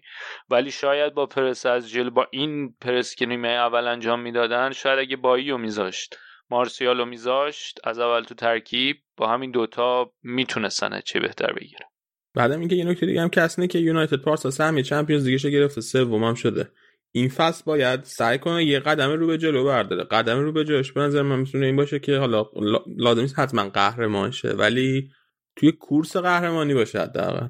ولی شاید با پرس از جل با این پرس که نیمه اول انجام می‌دادن شاید اگه بایی رو میذاشت مارسیالو میذاشت از اول تو ترکیب با همین دوتا می‌تونستن چه بهتر بگیره. بعدم اینکه یه نکته دیگه هم کسنه که یونایتد پارسا سهمی چمپیونز لیگش گرفته سوم هم شده. این فصل باید سعی کنه یه قدم رو به جلو برداره. قدم رو به جلوش به نظر من می‌تونه این باشه که حالا لازم نیست حتما قهرمان شه ولی توی کورس قهرمانی باشه حداقل.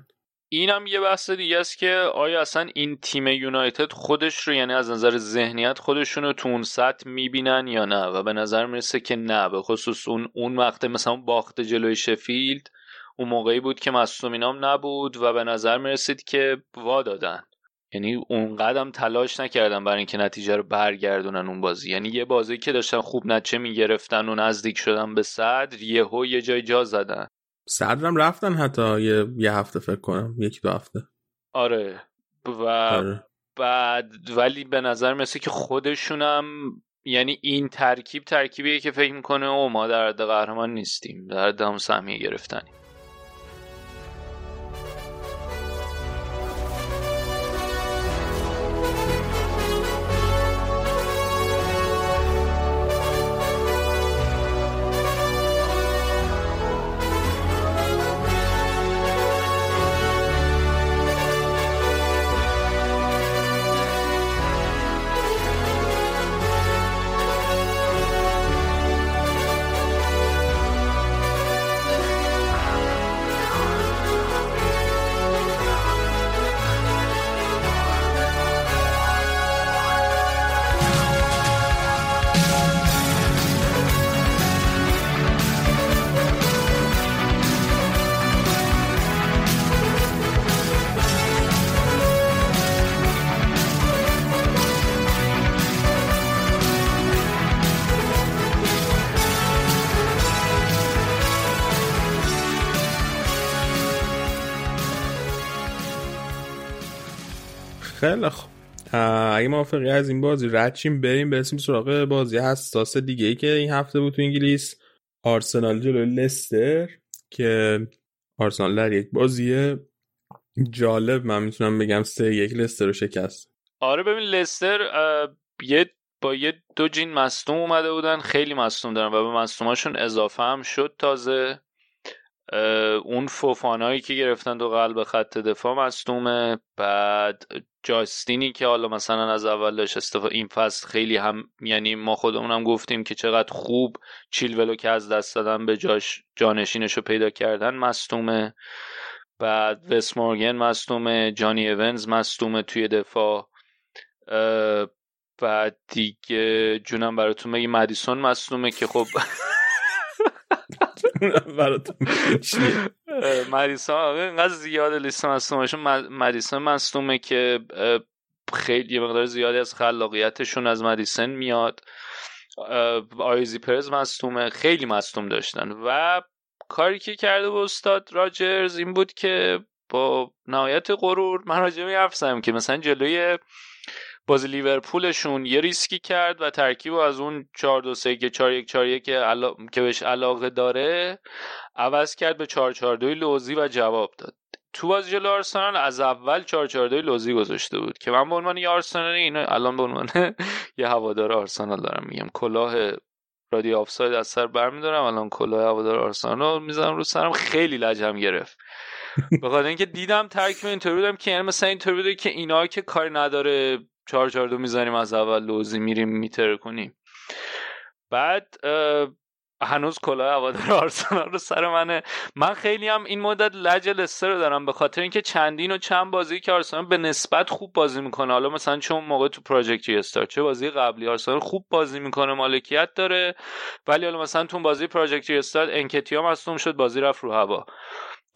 اینم یه بحث دیگه است که آیا اصلا این تیم یونایتد خودش رو یعنی از نظر ذهنیت خودشون رو تو اون سطح می‌بینن یا نه؟ و به نظر می‌رسه که نه به خصوص اون اون وقت مثلا باخت جلوی شفیلد اون موقعی بود که مصومینام نبود و به نظر می‌رسید که وا دادن. یعنی اون قدم تلاش نکردن برای اینکه نتیجه رو برگردونن اون بازی. یعنی یه بازی که داشتن خوب نچه می‌گرفتن و نزدیک شدن به صدر یهو یه جای جا زدن. صدرم رفتن حتی یه, یه هفته فکر کنم یکی دو هفته. آره. و آره. بعد ولی به نظر مثل که خودشونم یعنی این ترکیب ترکیبیه که فکر می‌کنه او ما در حد قهرمان نیستیم در حد هم سهمیه گرفتنیم. اگه موافقی از این بازی ردشیم بریم برسیم سراغ بازی حساس دیگه ای که این هفته بود تو انگلیس. آرسنال جلوی لستر که آرسنال در یک بازی جالب من می‌تونم بگم سه یک لستر رو شکست. آره ببین لستر یه با یه دو جین مصدوم اومده بودن خیلی مصدوم دارن و به مصدوماشون اضافه هم شد تازه. اون فوفانایی که گرفتن دو قلب خط دفاع مصدومه. بعد جاستینی که حالا مثلا از اول داشت استفاده این فصل خیلی هم یعنی ما خودمون هم گفتیم که چقدر خوب چیلولو که از دست دادن به جاش جانشینش رو پیدا کردن مصدومه. بعد وست مورگن مصدومه جانی اونز مصدومه توی دفاع. بعد دیگه جونم براتون بگی مدیسون مصدومه که خب مدیسون اینقدر زیاد لیست مصدومشون مدیسون مصدومه که خیلی یه مقدار زیادی از خلاقیتشون از مدیسن میاد. آیزی پرز مصدومه خیلی مصدوم داشتن. و کاری که کرده با استاد راجرز این بود که با نهایت غرور من راجع به که مثلا جلوی بازی لیورپولشون یه ریسکی کرد و ترکیب از اون 4 2 3 که 4 1 4 1 که بهش علاقه داره عوض کرد به 4 4 2 لوزی و جواب داد. تو بازی جلو آرسنال از اول 4 4 2 لوزی گذاشته بود که من به عنوان یه آرسنالی اینو الان به عنوان یه هوادار آرسنال دارم میگم. کلاه رادیو آفساید از سر برمیدارم. الان کلاه هوادار آرسنال می‌ذارم رو سرم. خیلی لجم گرفت. به خاطر اینکه دیدم ترکیب اینطوری بودم که یعنی مثلا اینطوری بوده که اینا که کاری نداره چهار چهار دو می‌زنیم از اول لوزی میریم میتر کنیم. بعد هنوز کلاه هوادار آرسنال رو سر منه. من خیلی هم این مدت لج لستر رو دارم به خاطر اینکه چندین و چند بازی که آرسنال به نسبت خوب بازی می‌کنه. حالا مثلا چون موقع تو پروژکت استار چه بازی قبلی آرسنال خوب بازی می‌کنه مالکیت داره. ولی حالا مثلا تو بازی پروژکت استار انکتیا مصدوم شد بازی رفت رو هوا.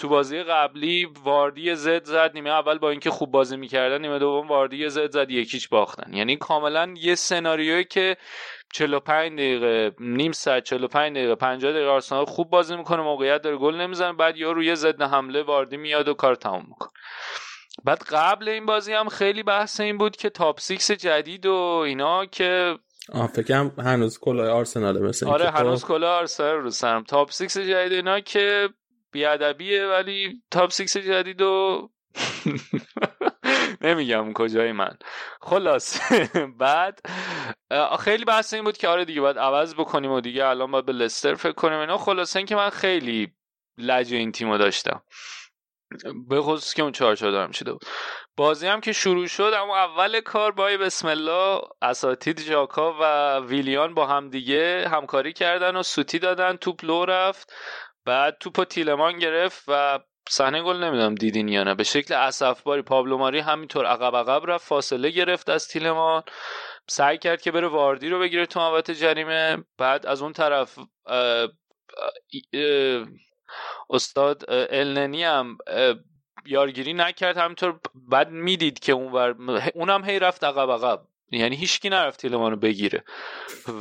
تو بازی قبلی واردی زد زد نیمه اول با اینکه خوب بازی می‌کردن نیمه دوم واردی زد زد یکیچ باختن. یعنی کاملا یه سناریویی که 45 دقیقه نیم ساعت 45 دقیقه 50 دقیقه آرسنال خوب بازی می‌کنه موقعیت داره گل نمی‌زنه بعد یا روی ضد حمله واردی میاد و کار تموم می‌کنه. بعد قبل این بازی هم خیلی بحث این بود که top six جدید و اینا که آه فکرم هنوز کلاه آرسنال مثل آره هنوز کلاه آرسنال رو سرم. top six جدید اینا که بیادبیه ولی top six جدید و نمیگم کجای من. خلاص. بعد خیلی بحث این بود که آره دیگه باید عوض بکنیم و دیگه الان باید به لستر فکر کنیم اینا. خلاصه اینکه من خیلی لج این تیمو داشتم. به خصوص که اون چهار دارم شده بود بازی هم که شروع شد اما اول کار با بسم الله اساتید جاکا و ویلیان با هم دیگه همکاری کردن و سوتی دادن توپ لو رفت. بعد توپو تیلمان گرفت و صحنه گل نمی‌دونم دیدین یا نه. به شکل اسفباری پابلو ماری همینطور عقب عقب رفت فاصله گرفت از تیلمان. سعی کرد که بره واردی رو بگیره تو محوطه جریمه. بعد از اون طرف استاد النی هم یارگیری نکرد. همینطور بعد می‌دید که اونور اونم هی رفت عقب عقب. یعنی هیچکی نرفت تیلمان رو بگیره.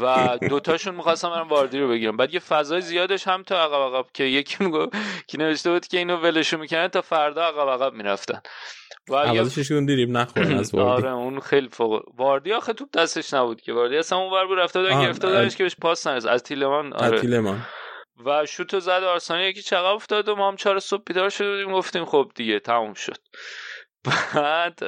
و دوتاشون می‌خواستم من واردی رو بگیرم بعد یه فضای زیادش هم تا عقب عقب که یکی میگو که نوشته بود که اینو ولشو می‌کنن تا فردا عقب عقب می‌رفتن. و اولششون دیریم نخورن از واردی. آره اون خیلی فوق واردی آخه توپ دستش نبود که. واردی اصلا اون ور بود رفته بود گرفته داشت که بهش پاس نرس از تیلمان آره. تیلمان و شوت زد آرسنال یکی چقدر افتاد و ما هم چهار صبح بیدار شده گفتیم خب دیگه تموم شد. بعد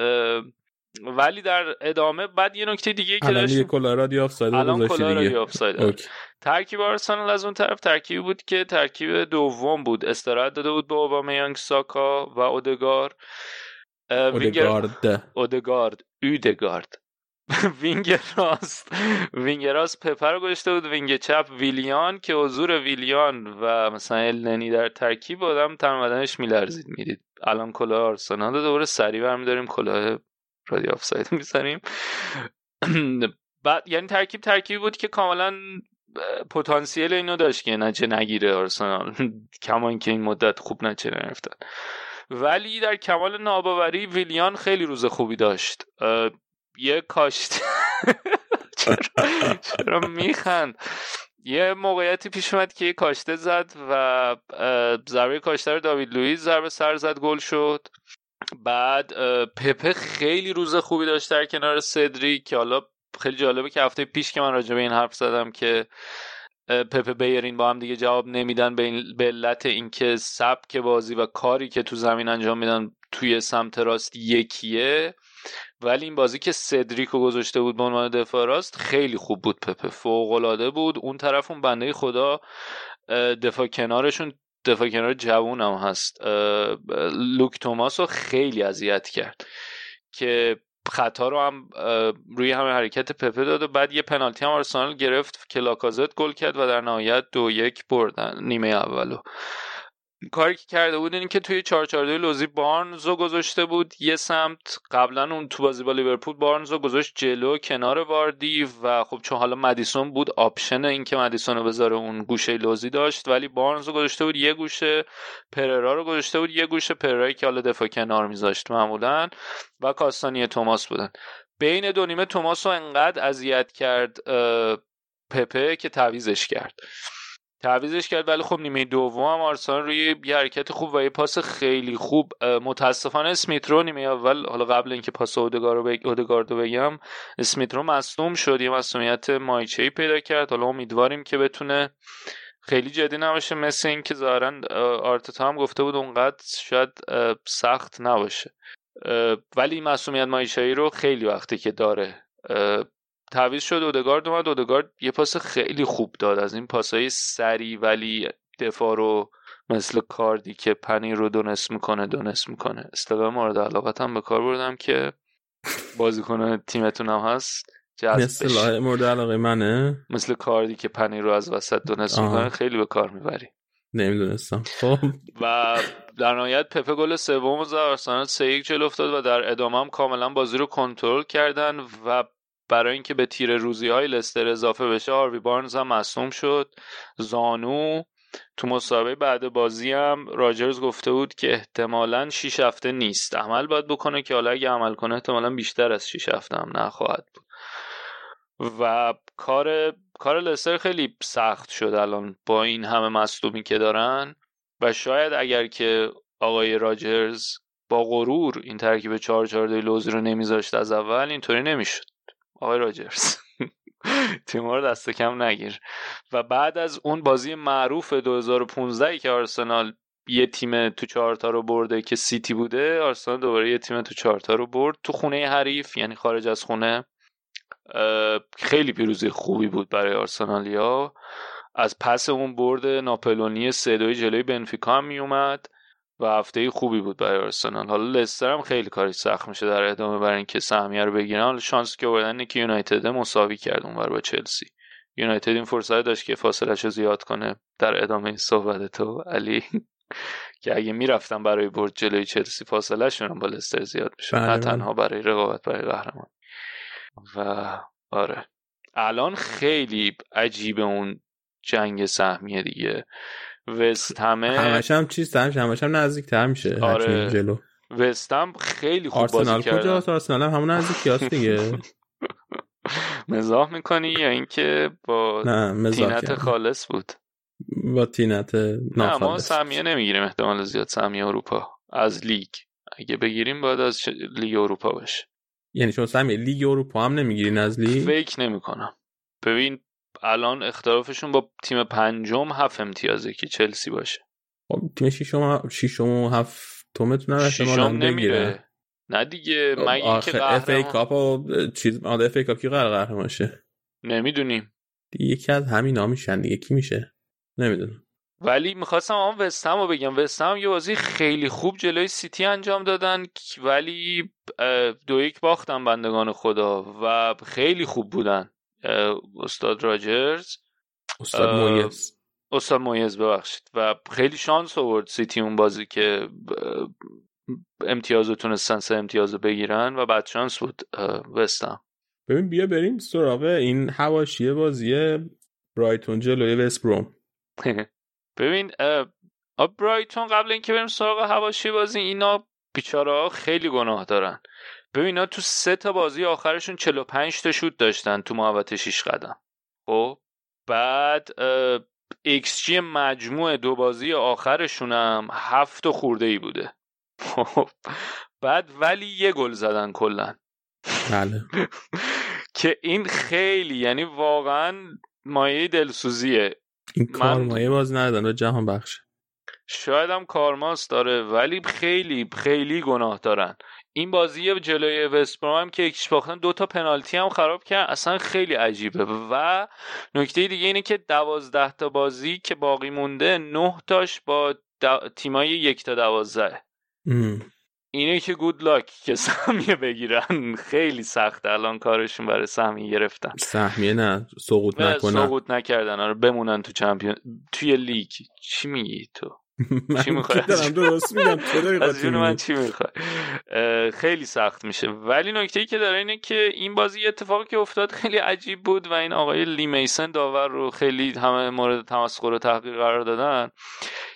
ولی در ادامه بعد یه نکته دیگه که داشت الان رادیو آفساید الان کلا آفساید ترکیب آرسنال از اون طرف ترکیب بود که ترکیب دوم بود. استراحت داده بود به اوبامیانگ ساکا و اودگار. اودگارد. اودگارد. اودگارد. وینگ راست. وینگ راست پپه گذاشته بود. وینگ چپ ویلیان که حضور ویلیان و مثلا الننی در ترکیب آدم تن میلرزید. می‌دید. الان کلاه آرسنال دوباره سریع برمیداریم. کلاه رادیو آفساید می‌زنیم. بعد یعنی ترکیب ترکیب بود که کاملا پتانسیل اینو داشت که نتیجه نگیره آرسنال. کمان که این مدت خوب نچه نرفتن. ولی در کمال ناباوری ویلیان خیلی روز خوبی داشت. یه کاشت. چرا؟ میخند؟ یه موقعیتی پیش اومد که یه کاشته زد و ضربه کاشته رو داوید لوئیس ضربه سر زد گل شد. بعد پپه خیلی روز خوبی داشت در کنار سدری که حالا خیلی جالبه که هفته پیش که من راجع به این حرف زدم که پپه بیرین با هم دیگه جواب نمیدن به علت اینکه سبک بازی و کاری که تو زمین انجام میدن توی سمت راست یکیه. ولی این بازی که سدریکو گذاشته بود به عنوان دفاع راست خیلی خوب بود پپه. فوق العاده بود. اون طرف اون بنده خدا دفاع کنارشون دفاع کنار جوون هم هست لوک توماس رو خیلی اذیت کرد که خطا رو هم روی همون حرکت پپه داد و بعد یه پنالتی هم آرسنال گرفت. که لاکازت گل کرد و در نهایت دو یک بردن نیمه اولو. کاری که کرده بود این که توی 442 لوزی بارنز رو گذاشته بود. یه سمت قبلا اون تو بازی با لیورپول بارنز رو گذاشت جلو کنار واردی و خب چون حالا مدیسون بود option این که مدیسون رو بذاره اون گوشه لوزی داشت. ولی بارنز رو گذاشته بود یه گوشه پرز رو گذاشته بود یه گوشه پرزی که حالا دفاع کنار میذاشت معمولا و کاستانی توماس بودن. بین دو نیمه توماس رو انقدر اذیت کرد پپه که تعویزش کرد. تعویزش کرد ولی خب نیمه دوم آرسنال روی یه حرکت خوب و یه پاس خیلی خوب متاسفانه اسمیترو نیمه اول حالا قبل اینکه پاس اودگاردو بگم اسمیترو مصدوم شد یه مصدومیت مایچه‌ای پیدا کرد. حالا امیدواریم که بتونه خیلی جدی نباشه مثل اینکه ظاهرا آرتتا هم گفته بود اونقدر شاید سخت نباشه. ولی این مصومیت مایچه‌ای رو خیلی وقتی که داره. تعویض شد اودگارد اومد اودگارد یه پاس خیلی خوب داد. از این پاسهای سری ولی دفاع رو مثل کاردی که پنیر رو دونست می‌کنه دونست می‌کنه. اصطلاح مورد علاقت هم به کار بردم که بازیکن تیمتون هم هست. اصطلاح مورد علاقه منه؟ مثل کاردی که پنیر رو از وسط دونست می‌کنه خیلی به کار می‌بری. نمی‌دونستم. خب. و در نهایت پپه گل سوم زد آرسنال سه یک جلو افتاد و در ادامه هم کاملا بازی رو کنترل کردن و برای اینکه به تیر روزی های لستر اضافه بشه آروی بارنز هم مصوم شد. زانو تو مسابقه بعد بازی هم راجرز گفته بود که احتمالا 6 هفته نیست. عمل باید بکنه که حالا اگه عمل کنه احتمالا بیشتر از 6 هفته هم نخواهد بود. و کار کار لستر خیلی سخت شد الان با این همه مصدومی که دارن. و شاید اگر که آقای راجرز با غرور این ترکیب 4 4 لوزی رو نمیذاشت از اول اینطوری نمی‌شد. آقای راجرز. تیمور دست کم نگیر. و بعد از اون بازی معروف 2015 که آرسنال یه تیم تو چهارتا رو برده که سیتی بوده آرسنال دوباره یه تیم تو چهارتا رو برد. تو خونه حریف یعنی خارج از خونه خیلی پیروزی خوبی بود برای آرسنالیا. از پس اون برد ناپلونی سه دوی جلوی بنفیکا هم می اومد و هفته خوبی بود برای آرسنال. حالا لستر هم خیلی کاری سخت میشه در ادامه برای اینکه سهمیه رو بگیرن. حالا شانس که آوردن که یونایتد مساوی کرد اونور با چلسی. یونایتد این فرصت داشت که فاصلش رو زیاد کنه در ادامه این صحبت تو علی. که اگه می‌رفتن برای برد جلوی چلسی فاصله شون با لستر زیاد میشه نه بله، بله. تنها برای رقابت برای قهرمان. و آره. الان خیلی عجیبه اون جنگ سهمیه دیگه. وست همه همش هم چیز همش همش هم نزدیک تر میشه. آره. جلو. وست هم خیلی خوب بازی کرد آرسنال کجا آرسنال هم همون نزدیکیاست دیگه. مزاح می‌کنی یا اینکه با تینت خالص بود؟ با تینت نه ما سهمیه نمی‌گیریم احتمال زیاد سهمیه اروپا. از لیگ. اگه بگیریم باید از لیگ اروپا باشه. یعنی شما سهمیه لیگ اروپا هم نمی‌گیرین از لیگ؟ فکر نمی‌کنم. ببین الان اختلافشون با تیم پنجم هفت امتیازه که چلسی باشه. خب تیم شیشم شیشم و هفتمتون احتمالاً نمیره. نه دیگه مگه اینکه قهرمان FA Cup و چیز آده اف ای کاپ کی قراره قهرمان شه؟ نمی‌دونیم. یکی از همینا میشن دیگه. کی میشه؟ نمی‌دونم. ولی می‌خواستم آن وستهم رو بگم. وستهم یه بازی خیلی خوب جلوی سیتی انجام دادن ولی دو یک باختن بندگان خدا و خیلی خوب بودن. استاد راجرز. استاد مویز استاد مویز ببخشید. و خیلی شانس آورد سیتی اون بازی که امتیاز رو تونستن سه امتیاز بگیرن و بعد شانس بود وستم ببین بیا بریم سراغ این هواشی بازی برایتون جلوی وست‌بروم ببین برایتون قبل اینکه بریم سراغ حواشی بازی اینا بیچاره خیلی گناه دارن. ببین تو سه تا بازی آخرشون 45 تا شوت داشتن تو محوطه 6 قدم. خب بعد ایکس جی مجموع دو بازی آخرشون هم هفت خورده ای بوده. خب بعد ولی یه گل زدن کلا بله. که این خیلی یعنی واقعا مایه دلسوزیه. این کار مایه باز ندادن و جهان بخش. شاید هم کارماست داره ولی خیلی خیلی گناه دارن. این بازی جلوی وستبروم هم که یکیش باختن دو تا پنالتی هم خراب کرد. اصلا خیلی عجیبه. و نکته دیگه اینه که دوازده تا بازی که باقی مونده نه تاش با تیمای یک تا دوازده. اینه که گود لاک که سهمیه بگیرن. خیلی سخت الان کارشون برای سهمیه گرفتن. سهمیه نه. سقوط نکنن. سقوط نکردن. آره بمونن تو چمپیون توی لیگ. چی میگی تو؟ چی می‌خوای؟ درست میگم از جون من چی می‌خوای؟ خیلی سخت میشه. ولی نکته ای که داره اینه که این بازی اتفاقی که افتاد خیلی عجیب بود و این آقای لی میسن داور رو خیلی همه مورد تمسخر و تحقیر قرار دادن.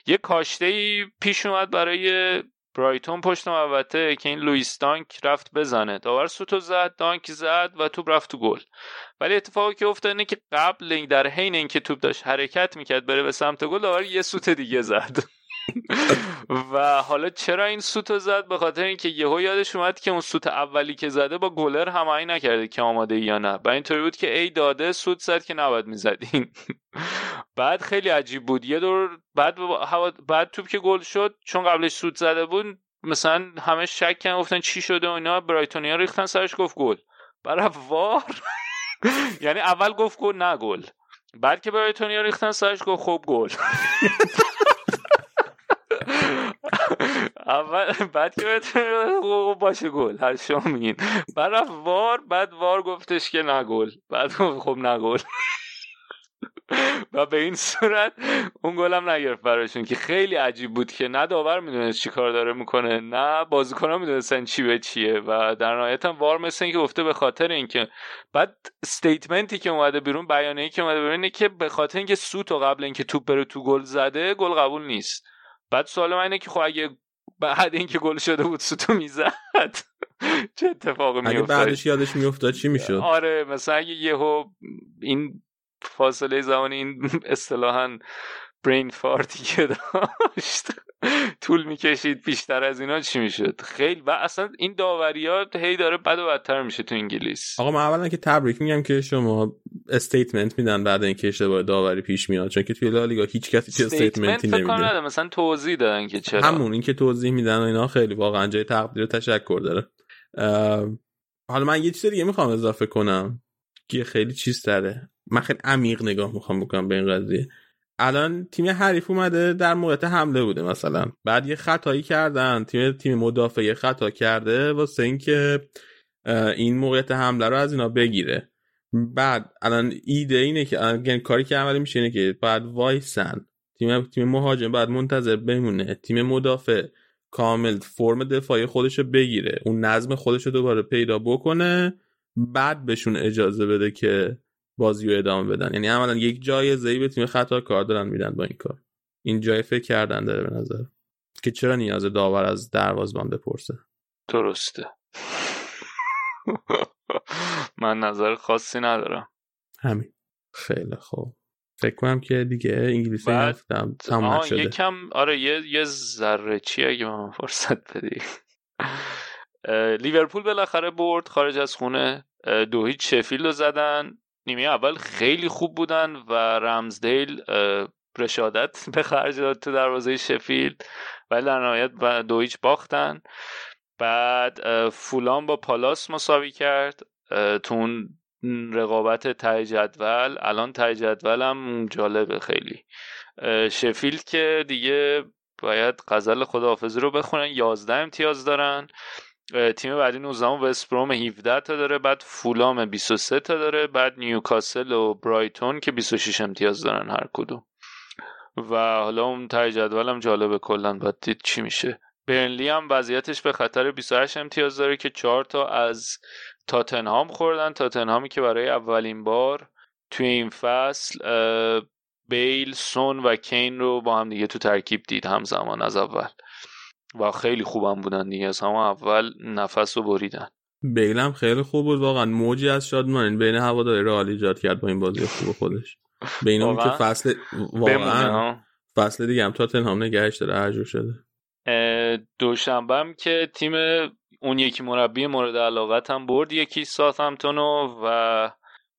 یه کاشته ای پیش اومد برای برایتون پشت محوطه که این لوئیس دانک رفت بزنه. داور سوتو زد دانک زد و توپ رفت تو گل. ولی اتفاقی که افتاد اینه که قبل در حین اینکه توپ داشت حرکت می‌کرد بره به سمت گل داور یه سوت دیگه زد. و حالا چرا این سوت زد؟ به خاطر اینکه یهو یادش اومد که اون سوت اولی که زده با گلر هماهنگ نکرده که آماده یا نه. و اینطوری بود که ای داده سوت زد که نباید می‌زدین بعد خیلی عجیب بود. یه دور بعد بعد توپ که گل شد چون قبلش سوت زده بود مثلا همه شک کردن گفتن چی شده و اینا برایتونیا ریختن سرش گفت گل. برای وار؟ یعنی اول گفت گل نه گل. بعد که برایتونیا ریختن سرش گفت خب گل. اول بعد که باشه گل هر شما میگین. بعد وار بعد وار گفتش که نه گل. بعد خب نه و به این صورت اون گلم نگرفت براشون که خیلی عجیب بود که نه داور می‌دونست چی کار داره می‌کنه نه بازیکن ها می‌دونستن چی به چیه و در نهایت هم وار مثل اینکه گفته به خاطر اینکه بعد استیتمنتی که اومده بیرون بیانیه‌ای که اومده بیرون اینه که به خاطر اینکه سوت و قبل اینکه توپ بره تو گل زده گل قبول نیست. بعد سوال من اینه که خب اگه بعد اینکه گل شده بود سوتو می‌زد چه اتفاقی میافتاد؟ اگه بعدش یادش میافتاد چی می‌شد؟ آره مثلا اگه یهو این فاصله زمانی این اصطلاحا brain fart ی که داشت. طول می‌کشید بیشتر از اینا چی می‌شد؟ خیلی. و اصلا این داوریات هی داره بد و بدتر میشه تو انگلیس. آقا من اولا که تبریک میگم که شما statement میدن بعد اینکه اشتباه داوری پیش میاد چون که توی لالیگا هیچ کسی چه statement ی نمیده. مثلا توضیح دادن که چرا. همون اینکه توضیح میدن و اینا خیلی واقعا جای تقدیر و تشکر داره. حالا من یه چیز دیگه می‌خوام اضافه کنم که خیلی چیز تره. من خیلی عمیق نگاه می‌خوام بکنم به این قضیه. الان تیم حریف اومده در موقع حمله بوده مثلا. بعد یه خطایی کردن تیم تیم مدافع یه خطا کرده واسه اینکه این موقعیت حمله رو از اینا بگیره. بعد الان ایده اینه که الان کاری که عملی میشه اینه که بعد وایسن. تیم تیم مهاجم بعد منتظر بمونه. تیم مدافع کامل فرم دفاعی خودشو بگیره. اون نظم خودشو دوباره پیدا بکنه. بعد بهشون اجازه بده که بازی رو ادامه بدن. یعنی عملا یک جایزه به تیم خطا کار دارن میدن با این کار. این جای فکر کردن داره به نظر. که چرا نیاز داور از دروازبان بپرسه؟ درسته. من نظر خاصی ندارم. همین. خیلی خوب. فکر کنم که دیگه انگلیسی رفتم تمام شده یکم آره یه یه ذره چی اگه من فرصت بدی. لیورپول بالاخره برد خارج از خونه. دو هیچ شفیلد رو زدن. نیمه اول خیلی خوب بودن و رمزدیل رشادت به خرج داد تو دروازه شفیلد ولی در نهایت دو هیچ باختن. بعد فولان با پالاس مساوی کرد تو اون رقابت تای جدول. الان تای جدول هم جالبه خیلی. شفیلد که دیگه باید غزل خداحافظی رو بخونن 11 امتیاز دارن. تیم بعدی 19 وستبروم 17 تا داره بعد فولام 23 تا داره بعد نیوکاسل و برایتون که 26 امتیاز دارن هر کدوم. و حالا اون تای جدول هم جالبه کلا باید دید چی میشه. برنلی هم وضعیتش به خطر 28 امتیاز داره که 4 تا از تاتنهام خوردن. تاتنهامی که برای اولین بار توی این فصل بیل سون و کین رو با هم دیگه تو ترکیب دید همزمان از اول. و خیلی خوبم بودن دیگه. از همه اول نفس رو بریدن. بیلم خیلی خوب بود. واقعا موجی از شادمانی بین هواداری رئال ایجاد کرد با این بازی خوب خودش. بین اون که فصل واقعا. فصل دیگه هم تاتنهام نگهش داره. هر شده. دوشنبه هم که تیم اون یکی مربی مورد علاقت هم برد. یکی ساثمتونو و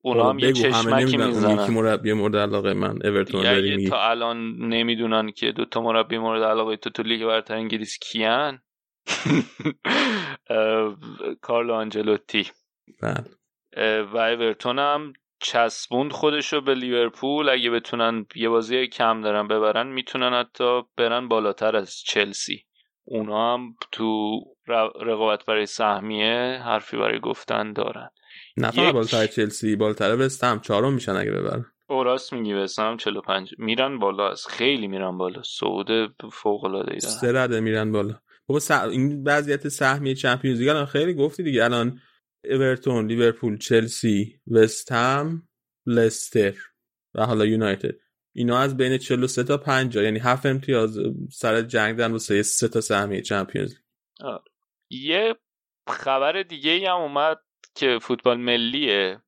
اونا هم یه چشمکی می‌زنن. یکی مربی مورد علاقه من. اورتون داری تا الان نمی‌دونن که دوتا مربی مورد علاقه تو تو لیگ برتر انگلیس کیان کارلو آنجلوتی. بله. و اورتون هم چسبوند خودشو به لیورپول اگه بتونن یه بازی کم دارن ببرن می‌تونن حتی برن بالاتر از چلسی. اونا هم تو رقابت برای سهمیه حرفی برای گفتن دارن. نه فقط بالاتر چلسی بالاتر وستهم چهارم میشن اگه ببرن. او راست میگی وستهم 45 میرن بالا از خیلی میرن بالا. سعود فوق العاده ای سه میرن بالا. بابا س... این وضعیت سهمیه چمپیونز لیگ الان خیلی گفتی دیگه. الان اورتون لیورپول چلسی وستهم لستر و حالا یونایتد. اینا از بین 43 تا 50 یعنی هفت امتیاز سر جنگ دارن واسه سه تا سهمیه چمپیونز یه خبر دیگه ای هم اومد که فوتبال ملیه.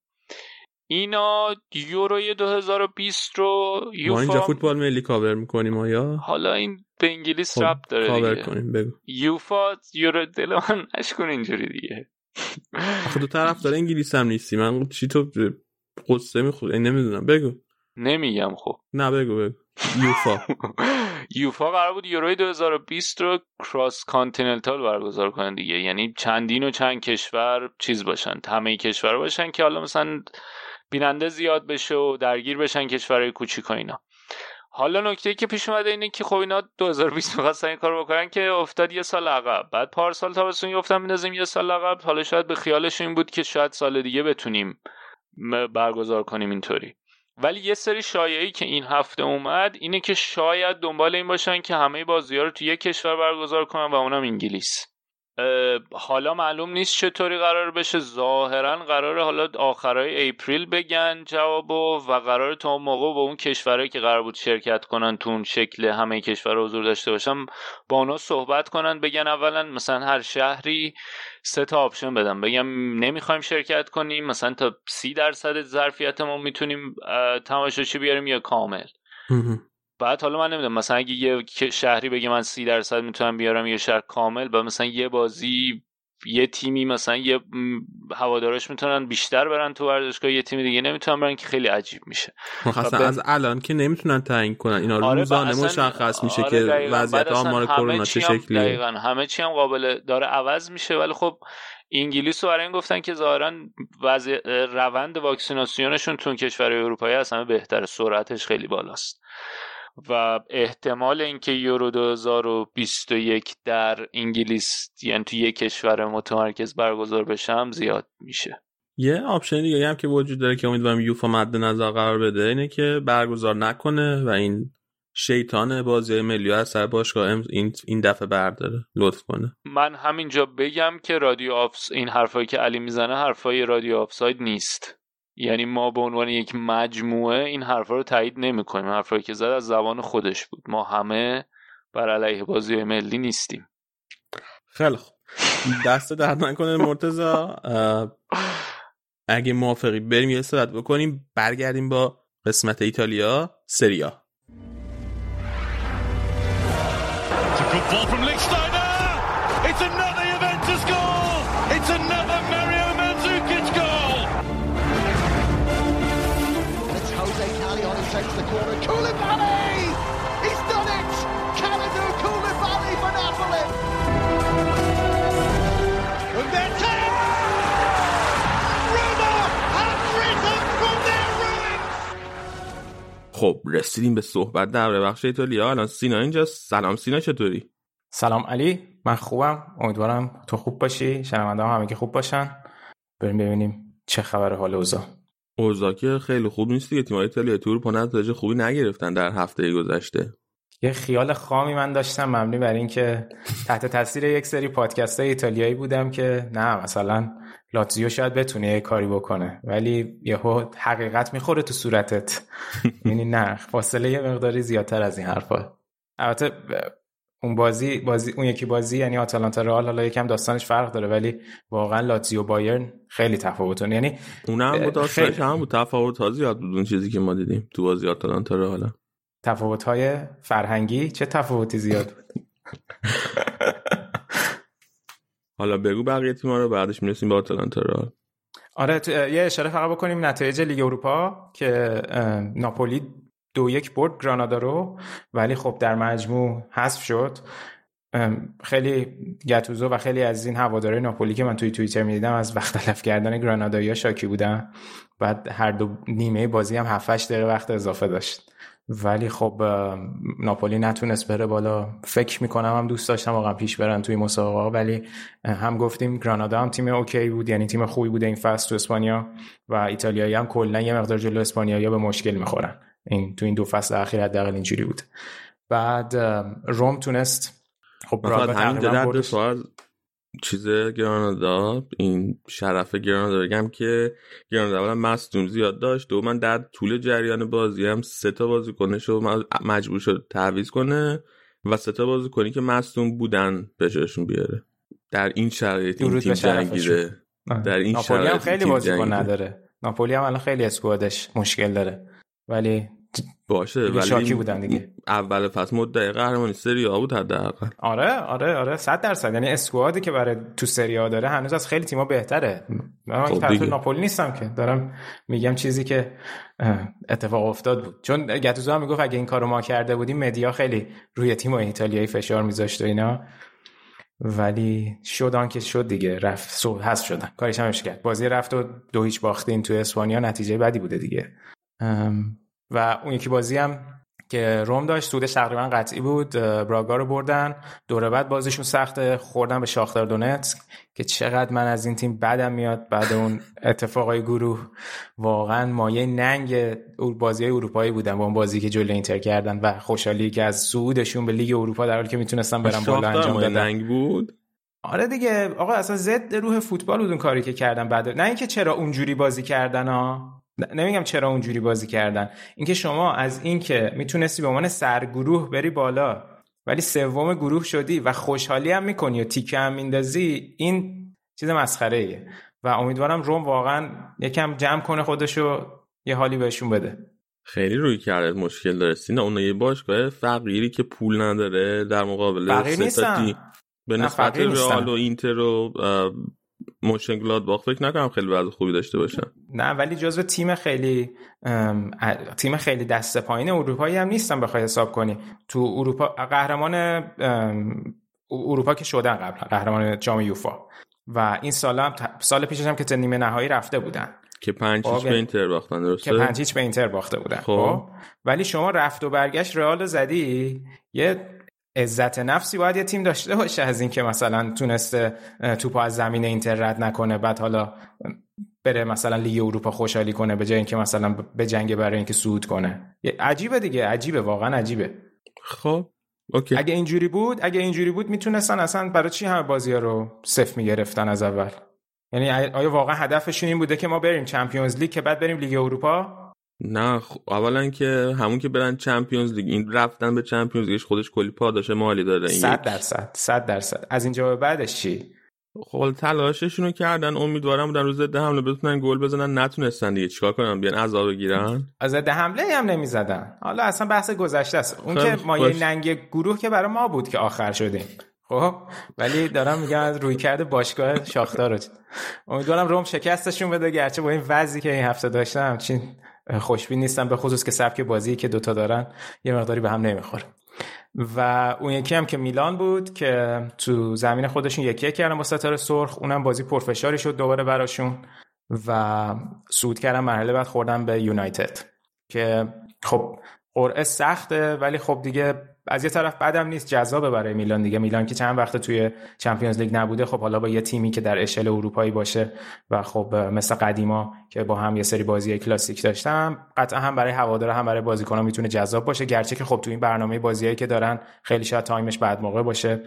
اینا یوروی 2020 رو یوفا ما اینجا فوتبال ملی کاور می‌کنیم آیا؟ حالا این به انگلیس خب ربط داره کاور دیگه. کنیم بگو. یوفا یورو دل من نشکن اینجوری دیگه. خود طرف داره انگلیس هم نیستی. من چی تو قصه میخود نمی‌دونم. بگو. نمیگم خب. نه بگو بگو. یوفا. یوفا قرار بود یوروی 2020 رو کراس کانتیننتال برگزار کنن دیگه. یعنی چندین و چند کشور چیز باشن همه کشور باشن که حالا مثلا بیننده زیاد بشه و درگیر بشن کشورهای کوچیک و اینا. حالا نکته که پیش اومده اینه که خب اینا 2020 می‌خواستن این کارو بکنن که افتاد یه سال عقب. بعد پارسال تابستون گفتم میندازیم یه سال عقب. حالا شاید به خیالش این بود که شاید سال دیگه بتونیم برگزار کنیم اینطوری. ولی یه سری شایعی که این هفته اومد اینه که شاید دنبال این باشن که همه بازی ها رو تو یک کشور برگزار کنن و اونم انگلیس. حالا معلوم نیست چطوری قرار بشه. ظاهرا قرار حالا آخرای اپریل بگن جوابو و قرار تا اون موقع با اون کشورهایی که قرار بود شرکت کنن تو اون شکل همه کشور حضور داشته باشن با اونا صحبت کنن بگن اولا مثلا هر شهری سه تا option بدم. بگم نمی‌خوایم شرکت کنیم مثلا تا سی درصد ظرفیتمون می‌تونیم تماشاچی بیاریم یا کامل. بعد حالا من نمی‌دونم مثلا اگه یه شهری بگه من سی درصد می‌تونم بیارم یه شهر کامل و مثلا یه بازی یه تیمی مثلا یه هوادارش می‌تونن بیشتر برن تو ورزشگاه یه تیم دیگه نمی‌تونن برن که خیلی عجیب میشه. مثلا از الان که نمی‌تونن تعیین کنن اینا آره روزانه مشخص میشه آره که. وضعیت آمار کرونا چه شکلیه. دقیقاً همه چی هم قابل داره عوض میشه. ولی خب انگلیس رو برای این گفتن که ظاهرا وضع روند واکسیناسیونشون تو کشور اروپایی از همه بهتره سرعتش خیلی بالاست. و احتمال اینکه یورو 2021 در انگلیس یعنی تو یک کشور متمرکز برگزار بشه هم زیاد میشه. یه option دیگه هم که وجود داره که امیدوارم یوفا مد نظر قرار بده اینه که برگزار نکنه و این شیطان بازی ملی از سر باشگاه این این دفعه برداره لطف کنه. من همینجا بگم که رادیو آفس این حرفایی که علی می‌زنه حرفای رادیو آفساید نیست. یعنی ما به عنوان یک مجموعه این حرفا رو تایید نمی‌کنیم. حرفایی که زد از زبان خودش بود. ما همه بر علیه بازی ملی نیستیم. خیلی خوب. دست درد نکنه مرتزا اگه موافقی بریم یه صحبت بکنیم. برگردیم با قسمت ایتالیا سریا. It's another Juventus goal. It's another takes the corner. Koulibaly! He's done it! Kalidou Koulibaly for Napoli! And then ten. Roma have risen from their ruins. خب رسیدیم به صحبت در بخش ایتالیا الان سینا اینجا سلام سینا چطوری سلام علی من خوبم امیدوارم تو خوب باشی شنونده هم همه که خوب باشن بریم ببینیم چه خبر حال اوضاع اوضاع که خیلی خوب نیست دیگه. تیم‌های ایتالیا تور پا نتایج خوبی نگرفتن در هفته گذشته. یه خیال خامی من داشتم مبنی بر اینکه تحت تاثیر یک سری پادکست های ایتالیایی بودم که نه مثلا لاتزیو شاید بتونه یه کاری بکنه ولی یهو حقیقت می‌خوره تو صورتت. یعنی نه فاصله یه مقداری زیادتر از این حرفا. البته اون بازی بازی اون یکی بازی یعنی آتالانتا رئال حالا یکم داستانش فرق داره ولی واقعا لاتزیو بایرن خیلی تفاوتون یعنی اونم با داستانش خیلی. هم بود. تفاوت ها زیاد بود اون چیزی که ما دیدیم تو بازی آتالانتا رو حالا تفاوت های فرهنگی؟ چه تفاوتی زیاد بود؟ حالا بگو بقیه تیم‌ها رو بعدش می‌رسیم به آتلانتا رئال. آره یه اشاره فقط بکنیم نتایج لیگ اروپا که ناپولی دو یک برد گرانادا رو ولی خب در مجموع حذف شد. خیلی گتوزو و خیلی از این هواداره ناپولی که من توی توییتر می‌دیدم از وقت تلف کردن گرانادایی شاکی بودن. بعد هر دو نیمه بازی هم 7 دقیقه وقت اضافه داشت. ولی خب ناپولی نتونست بره بالا. فکر می‌کنم هم دوست داشتم واقعا پیش برن توی مسابقه. ولی هم گفتیم گرانادا هم تیم اوکی بود یعنی تیم خوبی بوده این فصل تو اسپانیا و ایتالیایی هم کلا یه مقدار جلو اسپانیایی به مشکل می‌خورن. این تو این دو فصل اخیر حداقل اینجوری بود. بعد روم تونست خب همین سوال چیز گرانادا این شرف گرانادا بگم که گرانادا اولا مصدوم زیاد داشت. دو من در طول جریان بازی هم سه تا بازیکنش رو مجبور شد تعویض کنه و سه تا بازیکنی که مصدوم بودن بهشون بیاره. در این شرایط این تیم جنگیده. در این ناپولی هم خیلی بازیکن نداره. ناپولی هم الان خیلی اسکوادش مشکل داره. ولی باشه ولی شاکی بودن دیگه. اول فصل مدعی قهرمانی سری آ بود حداقل. آره آره آره 100 درصد. یعنی اسکوادی که برای تو سری آ داره هنوز از خیلی تیم‌ها بهتره. من خب ناپولی نیستم که. دارم میگم چیزی که اتفاق افتاد بود. چون گاتوزو هم می‌گفت اگه این کارو ما کرده بودیم مدیا خیلی روی تیم ایتالیایی فشار میذاشت و اینا. ولی شدان که شد دیگه. رفت سو هست شدن. کارش هم کرد. بازی رفت و دو هیچ باختین تو اسپانیا نتیجه بدی بوده دیگه. و اون یکی بازی هم که روم داشت سودش تقریبا قطعی بود براگا رو بردن. دوره بعد بازیشون سخت خوردن به شاختار دونتسک که چقدر من از این تیم بدم میاد. بعد اون اتفاقای گروه واقعا مایه ننگ بازی های اروپایی بودن با اون بازی که جلو اینتر کردن و خوشحالی که از صعودشون به لیگ اروپا در حالی که می‌تونستن برن بالا انجام ننگ بود؟ آره دیگه آقا اصلا ضد روح فوتبال بود اون کاری که کردن. بعد نه اینکه چرا اونجوری بازی کردن ها. نمیگم چرا اونجوری بازی کردن. اینکه شما از اینکه می‌تونستی به عنوان سرگروه بری بالا ولی سوم گروه شدی و خوشحالی هم می‌کنی و تیکه هم میندازی این چیز مسخره ایه و امیدوارم روم واقعا یکم جمع کنه خودشو یه حالی بهشون بده. خیلی روی کرده مشکل داره. سینا اون یه باشگاه فقیری که پول نداره در مقابل فقیر نیستن. به نسبت رئال و اینتر و موشن باخت فکر نکنم خیلی وضع خوبی داشته باشن. نه ولی جزو تیم خیلی تیم خیلی دست پایین اروپایی هم نیستن بخوای حساب کنی. تو اروپا قهرمان اروپا که شدن قبل قهرمان جام یوفا. و این سال هم سال پیشش هم که تا نیمه نهایی رفته بودن. که پنج هیچ به اینتر باختن درسته؟ که پنج هیچ به اینتر باخته بودن. خب. خب ولی شما رفت و برگشت رئال زدی یه عزت نفسی باید یه تیم داشته باشه از اینکه مثلا تونسته توپ از زمین اینتر رد نکنه بعد حالا بره مثلا لیگ اروپا خوشحالی کنه به جای اینکه مثلا به جنگ برای اینکه صعود کنه. عجیبه دیگه عجیبه واقعا عجیبه. خب okay. اگه اینجوری بود اگه اینجوری بود می‌تونستن اصلا برای چی همه بازی ها رو صفر می‌گرفتن از اول؟ یعنی آیا واقعا هدفشون این بوده که ما بریم Champions League که بعد بریم لیگ اروپا؟ نه اولا که همون که برن Champions League این رفتن به Champions League ش خودش کلی پاداش مالی داره این 100 درصد 100 درصد. از اینجا به بعدش چی؟ خب تلاششون رو کردن امیدوارم بودن رو ضد حمله بتونن گل بزنن. نتونستن دیگه چیکار کنن بیان عقب بگیرن؟ ضد حمله هم نمی‌زدن. حالا اصلا بحث گذشته است. اون که ما یه ننگ گروه که برای ما بود که آخر شدیم. خب ولی دارم میگم از روی کرده باشگاه شاختار رو امیدوارم روم شکستشون بده گرچه با این وضعی که این هفته داشتم چین خوشبین نیستم به خصوص که سبک بازی که دوتا دارن یه مقداری به هم نمی‌خوره. و اون یکی هم که میلان بود که تو زمین خودشون یکی کردن با ستاره سرخ اونم بازی پرفشاری شد دوباره براشون و سود کردن مرحله بعد خوردن به یونایتد. که خب قرعه سخته ولی خب دیگه از یه طرف بدم نیست جذابه برای میلان دیگه. میلان که چند وقت توی Champions League نبوده خب حالا با یه تیمی که در اشل اروپایی باشه و خب مثل قدیما که با هم یه سری بازی کلاسیک داشتن قطعا هم برای هوادار هم برای بازیکنان می‌تونه جذاب باشه. گرچه که خب تو این برنامه بازیایی که دارن خیلی شاید تایمش بد موقع باشه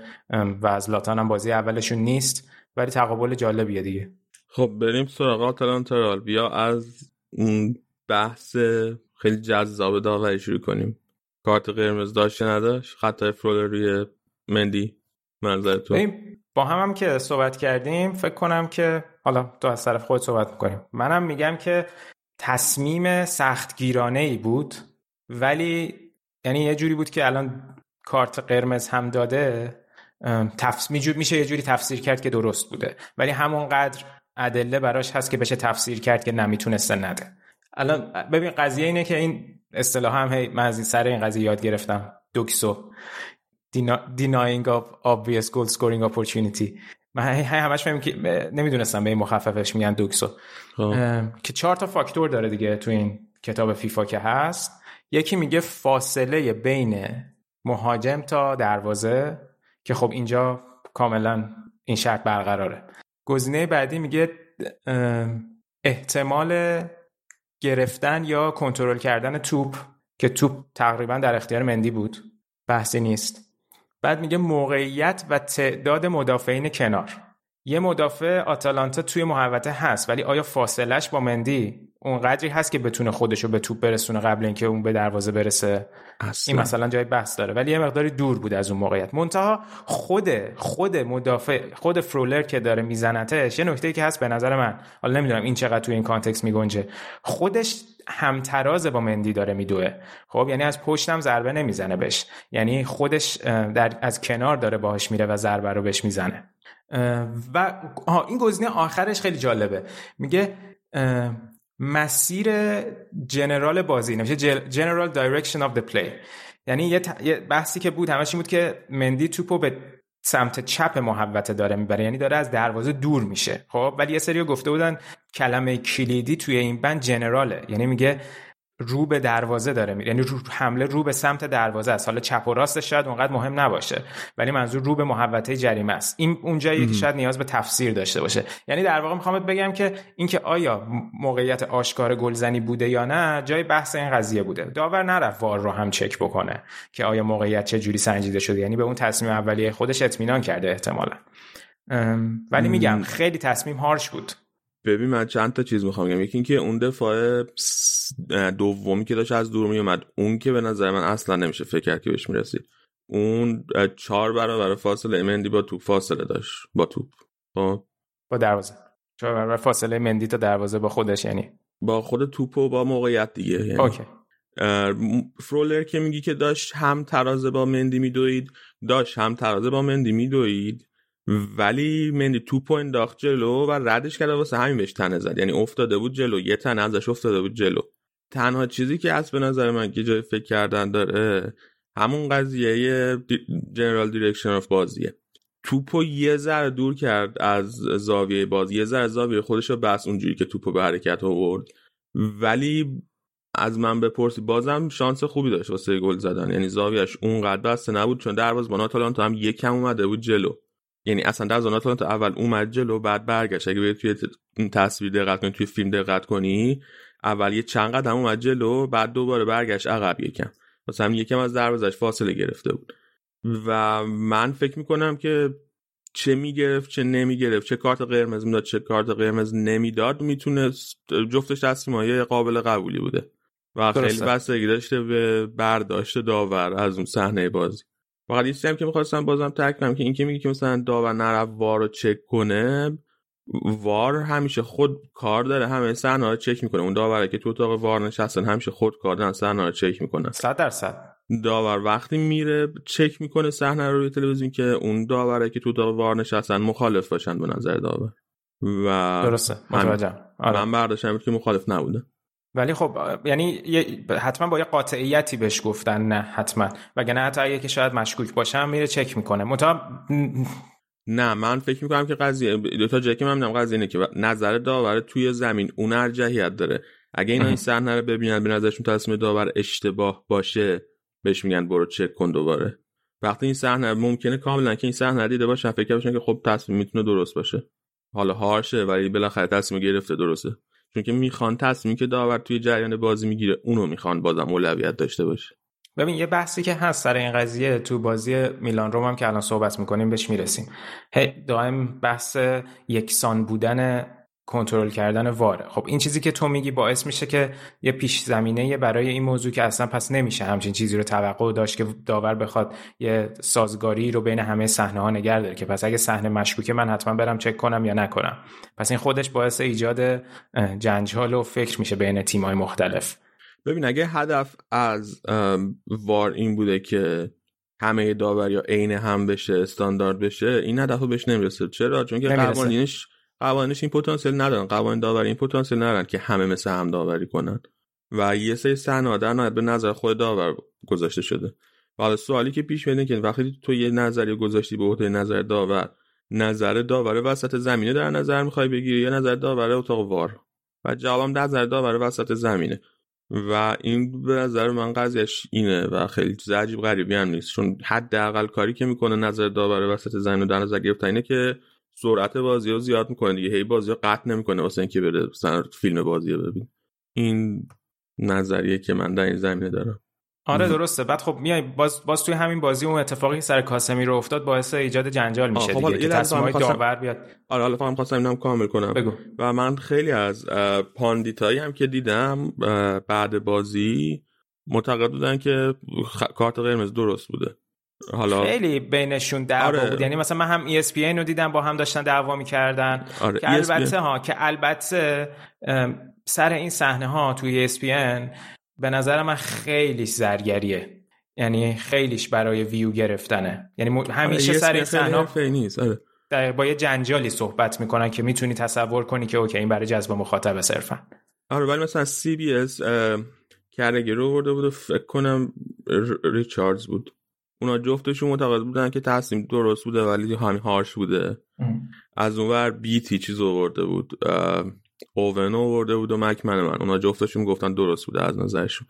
و زلاتان هم بازی اولشون نیست ولی تقابل جالبیه دیگه. خب بریم سراغ آتالانتا بیا از اون بحث خیلی جذاب داوری شروع کنیم. کارت قرمز داشت نداشت؟ خطای فرولر روی مندی منظر تو. با هم, هم که صحبت کردیم فکر کنم که حالا تو از طرف خود صحبت می‌کنیم. منم میگم که تصمیم سختگیرانه ای بود ولی یعنی یه جوری بود که الان کارت قرمز هم داده تفس... میشه یه جوری تفسیر کرد که درست بوده. ولی همونقدر ادله براش هست که بشه تفسیر کرد که نمی‌تونسته نده. الان ببین قضیه اینه که این اصطلاح هم هی من از سر این قضیه یاد گرفتم. دوکسو denying of obvious goal scoring opportunity. من همش فهمیم که نمی‌دونستم به این مخففش میگن دوکسو که چهار تا فاکتور داره دیگه تو این کتاب فیفا که هست. یکی میگه فاصله بین مهاجم تا دروازه که خب اینجا کاملا این شرط برقراره. گزینه بعدی میگه احتمال گرفتن یا کنترل کردن توپ که توپ تقریبا در اختیار مندی بود بحثی نیست. بعد میگه موقعیت و تعداد مدافعین کنار. یه مدافع آتالانتا توی محوطه هست ولی آیا فاصلش با مندی؟ اونقدری هست که بتونه خودشو به توپ برسونه قبل اینکه اون به دروازه برسه. اصلا. این مثلا جای بحث داره. ولی یه مقداری دور بود از اون موقعیت. منتها خود خود مدافع خود فرولر که داره میزنتش یه نکته که هست به نظر من حالا نمی‌دونم این چقدر توی این کانتکست میگنجه. خودش همتراز با مندی داره میدوه. خب یعنی از پشتم ضربه نمی‌زنه بهش. یعنی خودش در از کنار داره باهاش میره و ضربه رو بهش می‌زنه. و این گزینه آخرش خیلی جالبه. میگه مسیر general بازی نمیشه general direction of the play. یعنی یه, بحثی که بود همش این بود که مندی توپو به سمت چپ محوطه داره می‌بره. یعنی داره از دروازه دور میشه. خب؟ ولی یه سری گفته بودن کلمه کلیدی توی این بند general ه. یعنی میگه رو به دروازه داره میره. یعنی رو حمله رو به سمت دروازه است. حالا چپ و راستش شاید اونقدر مهم نباشه ولی منظور رو به محوطه جریمه است. این اونجایی که شاید نیاز به تفسیر داشته باشه. یعنی در واقع می‌خوام بگم که اینکه آیا موقعیت آشکار گلزنی بوده یا نه جای بحث این قضیه بوده. داور نرفت وار رو هم چک بکنه که آیا موقعیت چه جوری سنجیده شده. یعنی به اون تصمیم اولیه خودش اطمینان کرده احتمالا. ولی میگم خیلی تصمیم هارش بود. ببین من چند تا چیز می‌خوام بگم. یکی اینکه اون دفاع دومی که داشت از دور میومد اون که به نظر من اصلا نمیشه فکر کرد که بهش می‌رسید اون چهار برابر فاصله مندی با توپ فاصله داشت با توپ. با خب؟ با دروازه. چهار برابر فاصله مندی تا دروازه با خودش یعنی؟ با خود توپ و با موقعیت دیگه یعنی. اوکی. فرولر که میگی که داشت هم ترازه با مندی میدوید داشت هم ترازه با مندی میدوید. ولی مندی توپو انداخت جلو و ردش کرده واسه همین بهش تنه زد. یعنی افتاده بود جلو. یه تنه ازش افتاده بود جلو. تنها چیزی که از به نظر من که جای فکر کردن داره همون قضیه general direction of بازیه. توپو یه ذره دور کرد از زاویه بازی. یه ذره زاویه خودش رو بس اونجوری که توپو به حرکت آورد. ولی از من بپرسی بازم شانس خوبی داشت واسه گل زدن. یعنی زاویهش اونقدر بسته نبود چون دروازه‌بان آتالانتا هم یکم اومده بود جلو. یعنی اصلا در زون تا اول اومد جلو بعد برگشت. اگه توی تصویر دقت کنی توی فیلم دقت کنی اول یه چند قدم اومد جلو بعد دوباره برگشت عقب یکم. مثلا یکم از دروازش فاصله گرفته بود. و من فکر می‌کنم که چه می‌گرفت چه نمی‌گرفت چه کارت قرمز می‌داد چه کارت قرمز نمی‌داد می‌تونه جفتش تصمیمای قابل قبولی بوده. و خیلی بستگی داشته به برداشت داور از اون صحنه بازی. فقط یه هم که می‌خواستم بازم تک کنم که این که میگه که مثلا داور نرف وار رو چک کنه وار همیشه خود کار داره همه صحنه رو چک می‌کنه. اون داوره که تو اتاق وار نشستن همیشه خود کار دارن صحنه رو چک می‌کنن. 100 درصد. داور وقتی میره چک می‌کنه صحنه رو روی تلویزیون که اون داوره که تو اتاق وار نشستن مخالف باشن به نظر داور. و درسته. متوجهم. آره. من برداشتم که مخالف نبوده. ولی خب یعنی حتما با یه قاطعیتی بهش گفتن نه حتما. وگرنه حتی اگه که شاید مشکوک باشم میره چک می‌کنه. متا نه من فکر می‌کنم که قضیه دو تا که من می‌دونم قضیه اینه که نظر داور توی زمین اون ارجحیت داره. اگه اینا این صحنه رو ببینن به نظرشون تصمیم داور اشتباه باشه بهش میگن برو چک کن دوباره. وقتی این صحنه ممکنه کاملا که این صحنه دیده باشن فکر که خب تصمیم می‌تونه درست باشه. حالا هارشه ولی بالاخره تصمیم گرفته درسته. چون که می‌خوان تصمیمی که داور توی جریان بازی می‌گیره اونو می‌خوان بازم اولویت داشته باشه. ببین یه بحثی که هست سر این قضیه تو بازی میلان روم هم که الان صحبت می‌کنیم بهش می‌رسیم. هی دائم بحث یکسان بودن کنترل کردن واره. خب این چیزی که تو میگی باعث میشه که یه پیش زمینه برای این موضوع که اصلا پس نمیشه همچین چیزی رو توقع داشت که داور بخواد یه سازگاری رو بین همه صحنه ها نگه داره که پس اگه صحنه مشکوکه من حتما برم چک کنم یا نکنم. پس این خودش باعث ایجاد جنجال و فکر میشه بین تیم‌های مختلف. ببین اگه هدف از وار این بوده که همه داوری یا عین هم بشه استاندارد بشه این هدف بهش نمی‌رسه. چرا؟ چون که قوانینش قوانینش این پتانسیل ندارن. قوانین داوری این پتانسیل ندارن که همه مثل هم داوری کنن. و یه سری صحنه در به نظر خود داور گذاشته شده. حالا سوالی که پیش میاد که وقتی تو یه نظری گذاشتی به عهده نظر داور نظر داور وسط زمینه در نظر می‌خوای بگیری یا نظر داور اتاق وار؟ و جوابم نظر داور وسط زمینه. و این به نظر من قضیهش اینه و خیلی چیز عجیب غریبی هم نیست. چون حداقل کاری که می‌کنه نظر داور وسط زمین در نظر گرفتن اینه که سرعت بازی رو زیاد می‌کنه دیگه. هی بازی رو قطع نمی‌کنه واسه اینکه بره مثلا فیلم بازی رو ببین این نظریه که من در این زمینه دارم. آره درسته. بعد خب میای باز باز توی همین بازی اون اتفاقی که سر کاسمی رو افتاد باعث ایجاد جنجال میشه خب دیگه که تصمیمای داور بیاد. آره حالا فهم خواستم اینم کامل کنم. بگو. و من خیلی از پاندیتایی هم که دیدم بعد بازی معتقد بودن که خ... کارت قرمز درست بوده. حالا خیلی بینشون دعوا آره. بود یعنی مثلا من هم ESPN رو دیدم با هم داشتن دعوا می‌کردن آره. که البته ها که البته سر این صحنه ها توی ESPN به نظر من خیلی زرگریه یعنی خیلیش برای ویو گرفتنه یعنی همیشه سر این صحنه نیست آره. با یه جنجالی صحبت می‌کنن که می‌تونی تصور کنی که okay این برای جذب مخاطب صرفا آره ولی مثلا سی بی اس کرگی رو برده بود و فکر کنم ریچاردز بود اونا جفتشون معتقد بودن که تصمیم درست بوده ولی همین هارش بوده. ام. از اونور بیتی چیز آورده بود. اوون آورده بود و مکمن من. اونا جفتشون گفتن درست بوده از نظرشون.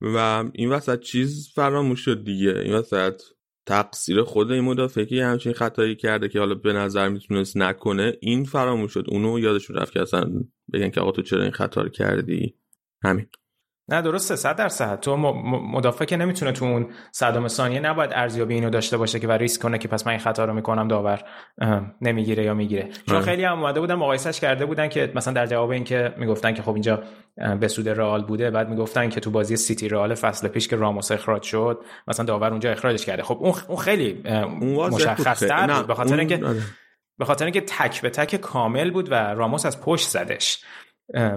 و این وسط چیز فراموش شد دیگه. این وسط تقصیر خود این مدافعی که همچین خطایی کرده که حالا به نظر می‌تونست نکنه این فراموش شد. اونو یادشون رفت که اصلا بگن که آقا تو چرا این خطا رو کردی؟ همین. نه درسته صد درصد. تو مدافع که نمی‌تونه تو اون صدام ثانیه نباید ارزیابی اینو داشته باشه که و ریسک کنه که پس من این خطا رو می‌کنم داور نمی‌گیره یا می‌گیره. چون خیلی هم اومده بودن مقایسش کرده بودن که مثلا در جواب اینکه می‌گفتن که خب اینجا به سود رئال بوده بعد می‌گفتن که تو بازی سیتی رئال فصل پیش که راموس اخراج شد مثلا داور اونجا اخراجش کرده. خب اون خیلی مشخص تر به خاطر اینکه به خاطر اینکه تک به تک کامل بود و راموس از پشت زدش.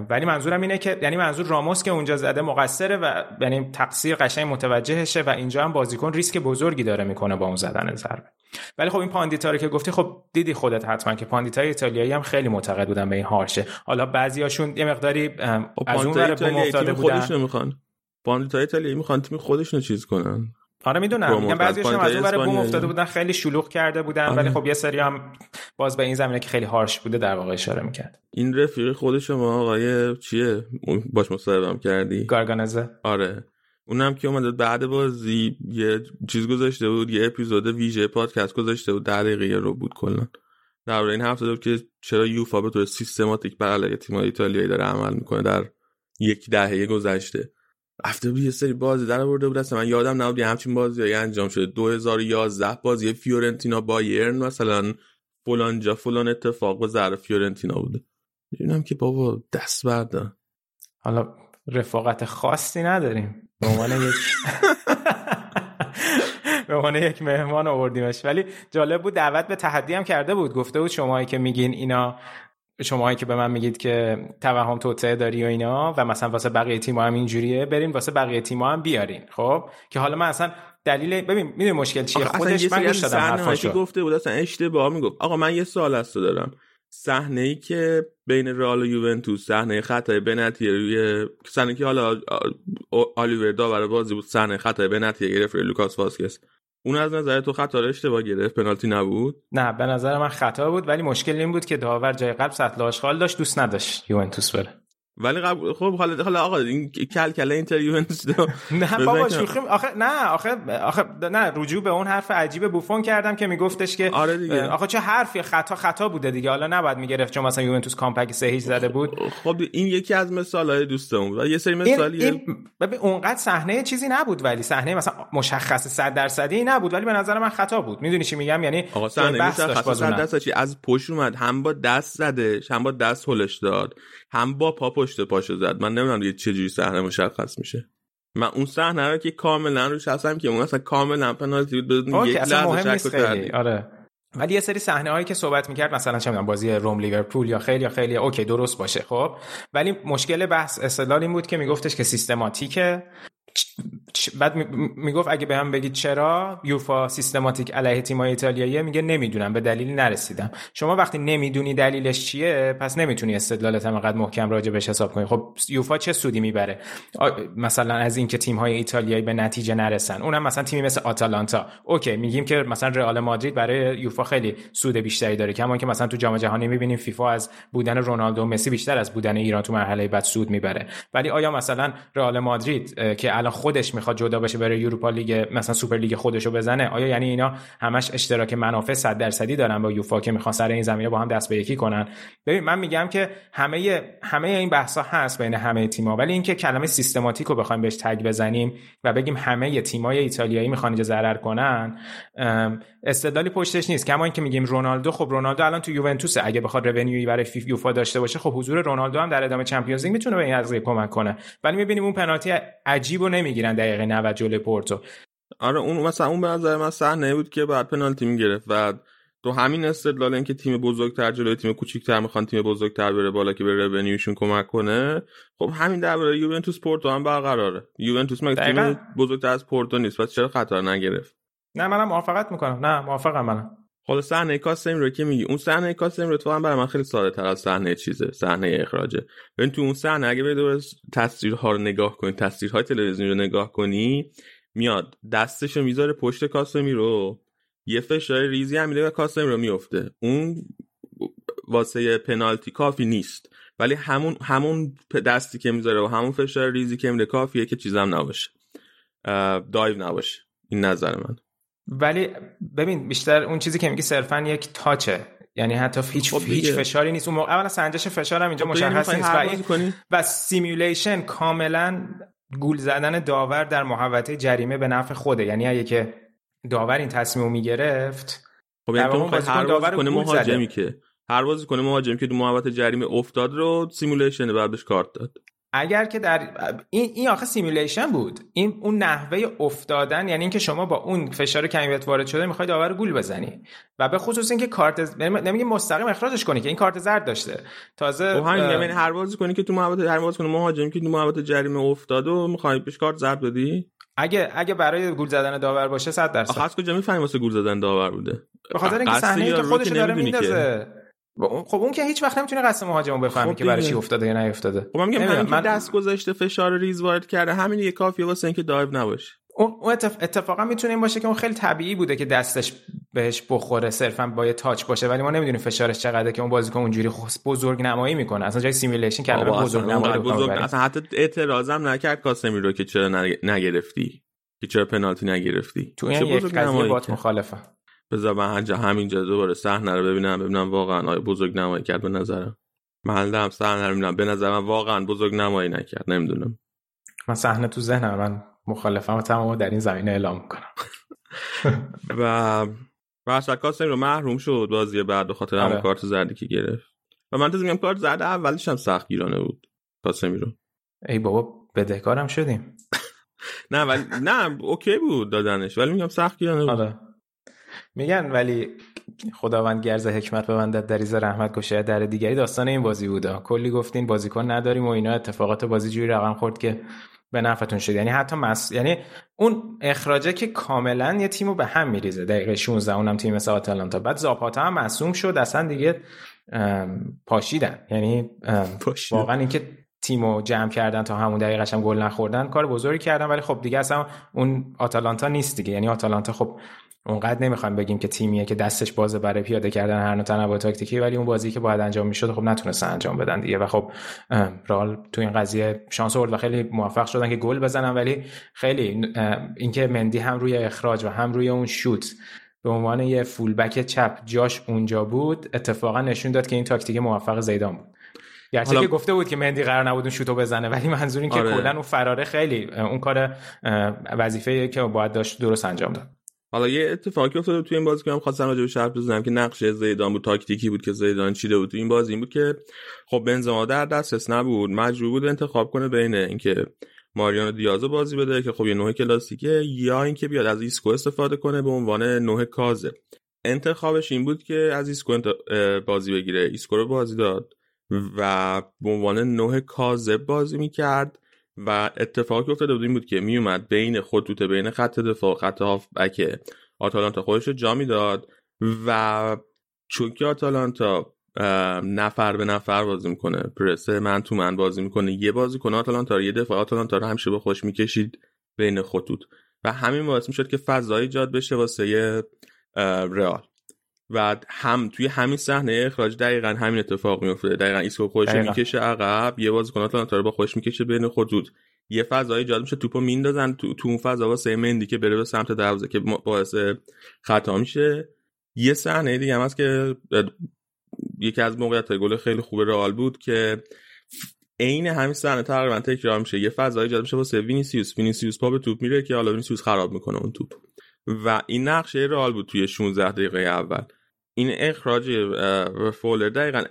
ولی منظورم اینه که یعنی منظور راموس که اونجا زده مقصره و یعنی تقصیر قشنگ متوجهشه و اینجا هم بازیکن ریسک بزرگی داره می‌کنه با اون زدن ضربه. ولی خب این pundit ا رو که گفتی خب دیدی خودت حتما که pundit ای ایتالیایی هم خیلی معتقد بودن به این harsh ه حالا بعضیاشون یه مقداری از اون ور بوم افتاده بودن. نمی‌خوان pundit ای ایتالیایی می‌خوان تیم خودشونو چیز کنن. آره می‌دونم. میگم بعضیشون از اون بوم افتاده بودن خیلی شلوغ کرده بودن آره. ولی خب یه سری هم باز به این زمینه که خیلی هارش بوده در واقع اشاره می‌کرد. این رفیق خود شما آقای چیه؟ باش مصاحبه کردی؟ گارگانزه. آره. اونم که اومده بعد بازی یه چیز گذاشته بود یه اپیزود ویژه پادکست گذاشته بود در دقیقه رو بود کلا. در این هفته بود که چرا یوفا به طور سیستماتیک بر علیه تیم ایتالیایی داره عمل می‌کنه در یک دهه گذشته. رفته بود یه سری بازی در آورده بود. اصلا من یادم نبود یه همچین بازی انجام شده. 2011 بازی فیورنتینا بایرن مثلا. فلان جا فلان اتفاق با ذره فیورنتینا بوده. می‌دونم که بابا دست بردن. حالا رفاقت خاصی نداریم. به عنوان یک به عنوان یک مهمان آوردیمش. ولی جالب بود دعوت به تحدی هم کرده بود. گفته بود شماهایی که میگین اینا شماهایی که به من میگید که توهم توطئه داری و اینا و مثلا واسه بقیه تیم‌ها هم اینجوریه بریم واسه بقیه تیم‌ها هم بیارین. خب؟ که حالا من اصلا دلیل ببین می‌دونی مشکل چیه؟ خودش من گوش دادم گفته بود اصلا اشتباه می‌گفت. آقا من یه سوال از تو دارم. صحنه ای که بین رئال و یوونتوس صحنه خطای بناتیا روی صحنه که حالا اولیور داور بازی بود صحنه خطای بناتیا گرفت روی لوکاس واسکس. اون از نظر تو خطا اشتباه گرفت؟ پنالتی نبود؟ نه به نظر من خطا بود ولی مشکل این بود که داور جای قلب سطل آشغال داشت دوست نداشت یوونتوس بره. ولی قبل خب حالا حالا آقا این کل کله یوونتوس نه بابا شوخی آخه نه آخه آخه نه رجوع به اون حرف عجیب بوفون کردم که میگفتش که آره دیگه. آخه چه حرفی؟ خطا خطا بوده دیگه. حالا نباید می‌گرفت چون مثلا یوونتوس کامپک سه هیچ زده بود. خب این یکی از مثالهای دوستمون و یه سری مثالی این, این ببین اونقدر صحنه چیزی نبود ولی صحنه مثلا مشخص 100 درصدی نبود ولی به نظر من خطا بود. می‌دونی چی میگم؟ یعنی آقا صحنه مشخص 100 درصدی از پشت اومد هم با دست زدش هم با دست هلش داد. هم با پا پشت پاشو زد. من نمی‌دونم دیگه چه جوری صحنه مشخص میشه. من اون صحنه رو که کاملا روش هستم که اون اصلا کاملا پنالتی بود بدون یک لحظه شک آره. ولی یه سری صحنه هایی که صحبت می‌کرد مثلا چه می‌دونم بازی روم لیورپول یا خیلی یا خیلی اوکی درست باشه خب. ولی مشکل بحث استدلال این بود که میگفتش که سیستماتیکه. بعد می‌گفت اگه به هم بگید چرا یوفا سیستماتیک علیه تیمای ایتالیایی میگه نمی‌دونم به دلیلی نرسیدم. شما وقتی نمی‌دونی دلیلش چیه پس نمی‌تونی استدلالت هم محکم راجع بهش حساب کنی. خب یوفا چه سودی می‌بره؟ مثلا از اینکه تیم های ایتالیایی به نتیجه نرسن. اونم مثلا تیمی مثل آتالانتا. okay میگیم که مثلا رئال مادرید برای یوفا خیلی سود بیشتری داره. کما اینکه مثلا تو جام جهانی می‌بینیم فیفا از بودن رونالدو و مسی بیشتر از بودن ایران تو مرحله بعد سود می‌بره. ولی آیا مثلا رئال مادرید که الان خودش می‌خواد جدا بشه برای اروپا لیگ مثلا سوپر لیگ خودشو بزنه. آیا یعنی اینا همش اشتراک منافع 100 درصدی دارن با یوفا که می‌خوان سر این زمینه با هم دست به یکی کنن؟ ببین من میگم که همه همه این بحثا هست بین همه تیم‌ها ولی اینکه کلمه سیستماتیک رو بخوایم بهش tag بزنیم و بگیم همه تیم‌های ایتالیایی می‌خوان اینجا ضرر کنن استدلالی پشتش نیست. کما اینکه میگیم رونالدو خب رونالدو الان تو یوونتوس اگه بخواد رونیوی برای یوفا داشته باشه خب حضور رونالدو هم در ادامه چمپیونز لیگ می‌تونه به این قضیه کمک کنه. ولی می‌بینیم اون پنالتی عجیبو نمی‌گیرن دقیقه 90 جلوی پورتو. آره اون مثلا اون به نظر من صحنه بود که بعد پنالتی می‌گرفت و تو همین استدلال اینکه تیم بزرگتر جلوی تیم کوچیک‌تر می‌خوان تیم بزرگتر بره بالا که به رونیوشون کمک کنه خب همین درباره یوونتوس پورتو هم برقراره. یوونتوس مگه تیم بزرگتر از پورتو نیست؟ پس چرا خطر نگرفت؟ نه منم موافقت می‌کنم. نه موافقم منم. حالا صحنه کاسم رو که میگی؟ اون صحنه کاسم رو تو هم برای من خیلی ساده تر از صحنه چیزه صحنه اخراجه. ببین تو اون صحنه اگه برید تصویرها رو نگاه کنی تصویرهای تلویزیونی رو نگاه کنی میاد دستشو می‌ذاره پشت کاسمی رو یه فشار ریزی هم میده و کاسمی رو میفته. اون واسه پنالتی کافی نیست. ولی همون همون دستی که می‌ذاره و همون فشار ریزی که میده کافیه که چیزم نباشه. dive نباشه. این نظر من. ولی ببین بیشتر اون چیزی که میگی صرفا یک touch ه. یعنی حتی هیچ خب هیچ فشاری نیست. اون موقع اولا سنجش فشار هم اینجا خب مشخص نیست و این و simulation کاملا گول زدن داور در محوطه جریمه به نفع خوده. یعنی اگه که داور این تصمیم می‌گرفت خب یعنی تو هر بازیکنه مهاجمی که. هر بازیکنه مهاجمی که تو محوطه جریمه افتاد رو simulation بعدش کارت داد. اگر که در این این آخه simulation بود. این اون نحوه افتادن یعنی اینکه شما با اون فشار کمیت وارد شده می‌خوای داور گول بزنی. و به خصوص اینکه کارت نمیگه مستقیم اخراجش کنی که این کارت زرد داشته. تازه خب همین یعنی هر بازیکنی که تو محوطه هر بازیکنه مهاجمی که تو محوطه جریمه افتاد و می‌خوای بهش کارت زرد بدی؟ اگه اگه برای گول زدن داور باشه 100 درصد. آخه کجا می‌فهمی واسه گول زدن داور بوده؟ به خاطر اینکه صحنه که خودش داره میندازه. خب اون که هیچ وقت نمی‌تونه قسم مهاجمو بفهمی خب که برای چی افتاده یا نیافتاده خب من میگم من دست گذاشته فشار ریز وارد کرده همین یه کافیه واسه اینکه dive نباشه. اون اتفاقا می‌تونه این باشه که اون خیلی طبیعی بوده که دستش بهش بخوره صرفا با یه touch باشه ولی ما نمی‌دونیم فشارش چقدره که اون بازیکن اونجوری بزرگ نمایی می‌کنه. اصلا جای simulation که بزرگ نمایی بزرگ اصلا حتی اعتراضم نکرد کاسمی رو که چرا نگرفتی که چرا پنالتی نگرفتی. تو این یک قضیه بات مخالفه بذار من همینجا دوباره صحنه رو ببینم ببینم واقعا آیا بزرگ نمایی کرد به نظرم. محل هم صحنه رو می‌بینم. به نظرم واقعا بزرگ نمایی نکرد نمی‌دونم. من صحنه تو ذهنم من مخالفم و تمام در این زمینه اعلام می‌کنم. و و کاسمی رو محروم شد بازی بعد به خاطر همون آره. کارت زردی که گرفت. و من میگم کارت زرد اولش هم سخت گیرانه بود. کاسمی رو. ای بابا بدهکارم شدیم. نه ولی نه اوکی بود دادنش ولی میگم سخت گیرانه بود. آره. میگن ولی خداوند گرز حکمت ببندد دریز رحمت گشه در دیگری داستان این بازی بوده. کلی گفتین بازیکن نداریم و اینا. اتفاقات بازی جوری رقم خورد که به نفعتون شد. یعنی حتی مس... یعنی اون اخراجه که کاملا یه تیمو به هم میریزه. دقیقه 16 اونم تیم مثل آتالانتا بعد. زاپاتا هم معصوم شد. اصلا دیگه پاشیدن. یعنی واقعا اینکه تیمو جمع کردن تا همون دقیقه هم گل نخوردن کار بزرگی کردن. ولی خب دیگه اصلا اون آتالانتا نیست دیگه. یعنی آتالانتا خب اونقدر نمی‌خوایم بگیم که تیمیه که دستش بازه برای پیاده کردن هر نوع تنوع تاکتیکی ولی اون بازی که باید انجام می‌شد خب نتونستن انجام بدن دیگه و خب رال تو این قضیه شانس آورد و خیلی موفق شدن که گل بزنن ولی خیلی اینکه مندی هم روی اخراج و هم روی اون شوت به عنوان یه fullback چپ جاش اونجا بود اتفاقا نشون داد که این تاکتیک موفق زیدان بود گرچه. که گفته بود که مندی قرار نبود اون شوتو بزنه ولی منظور این که آره. کلا اون فراره خیلی اون کار وظیفه که باید داشت درست انجام داد حالا یه اتفاقی افتاد توی این بازی که من خواستم راجع به شرط بزنم که نقش زیدان بود تاکتیکی بود که زیدان چیده بود. تو این بازی این بود که خب بنزما در دسترس نبود. مجبور بود انتخاب کنه بین اینکه ماریانو دیازو بازی بده که خب یه نه کلاسیکه یا اینکه بیاد از ایسکو استفاده کنه به عنوان نه کاذب. انتخابش این بود که از ایسکو بازی بگیره. ایسکو رو بازی داد و به عنوان نه کاذب بازی می‌کرد. و اتفاقی افتاده بود این بود که میومد بین خطوط بین خط دفاع خط هافبک آتالانتا خودش رو جا می‌داد و چون که آتالانتا نفر به نفر بازی می‌کنه پرسه man to man بازی می‌کنه یه بازیکنه آتالانتا رو یه دفاع آتالانتا رو همیشه به خودش می‌کشید بین خطوط. و همین باعث می‌شد که فضای ایجاد بشه واسه رئال. و هم توی همین صحنه اخراج دقیقا همین اتفاق میفته دقیقا ایسکو خودش می‌کشه عقب یه بازیکن آتالانتا با خودش می‌کشه بین خطوط یه فضای ایجاد میشه توپو میندازن تو, تو اون فضا واسه مندی که بره به سمت دروازه که باعث خطا میشه. یه صحنه دیگه هم هست که یکی از موقعیت گل خیلی خوب رئال بود که عین همین صحنه تقریبا تکرار میشه. یه فضایی ایجاد میشه واسه وینیسیوس. وینیسیوس پا به توپ میره که حالا وینیسیوس خراب می‌کنه اون توپ. و این نقشه رئال بود توی 16 دقیقه اول. این اخراج فرولر دقیقا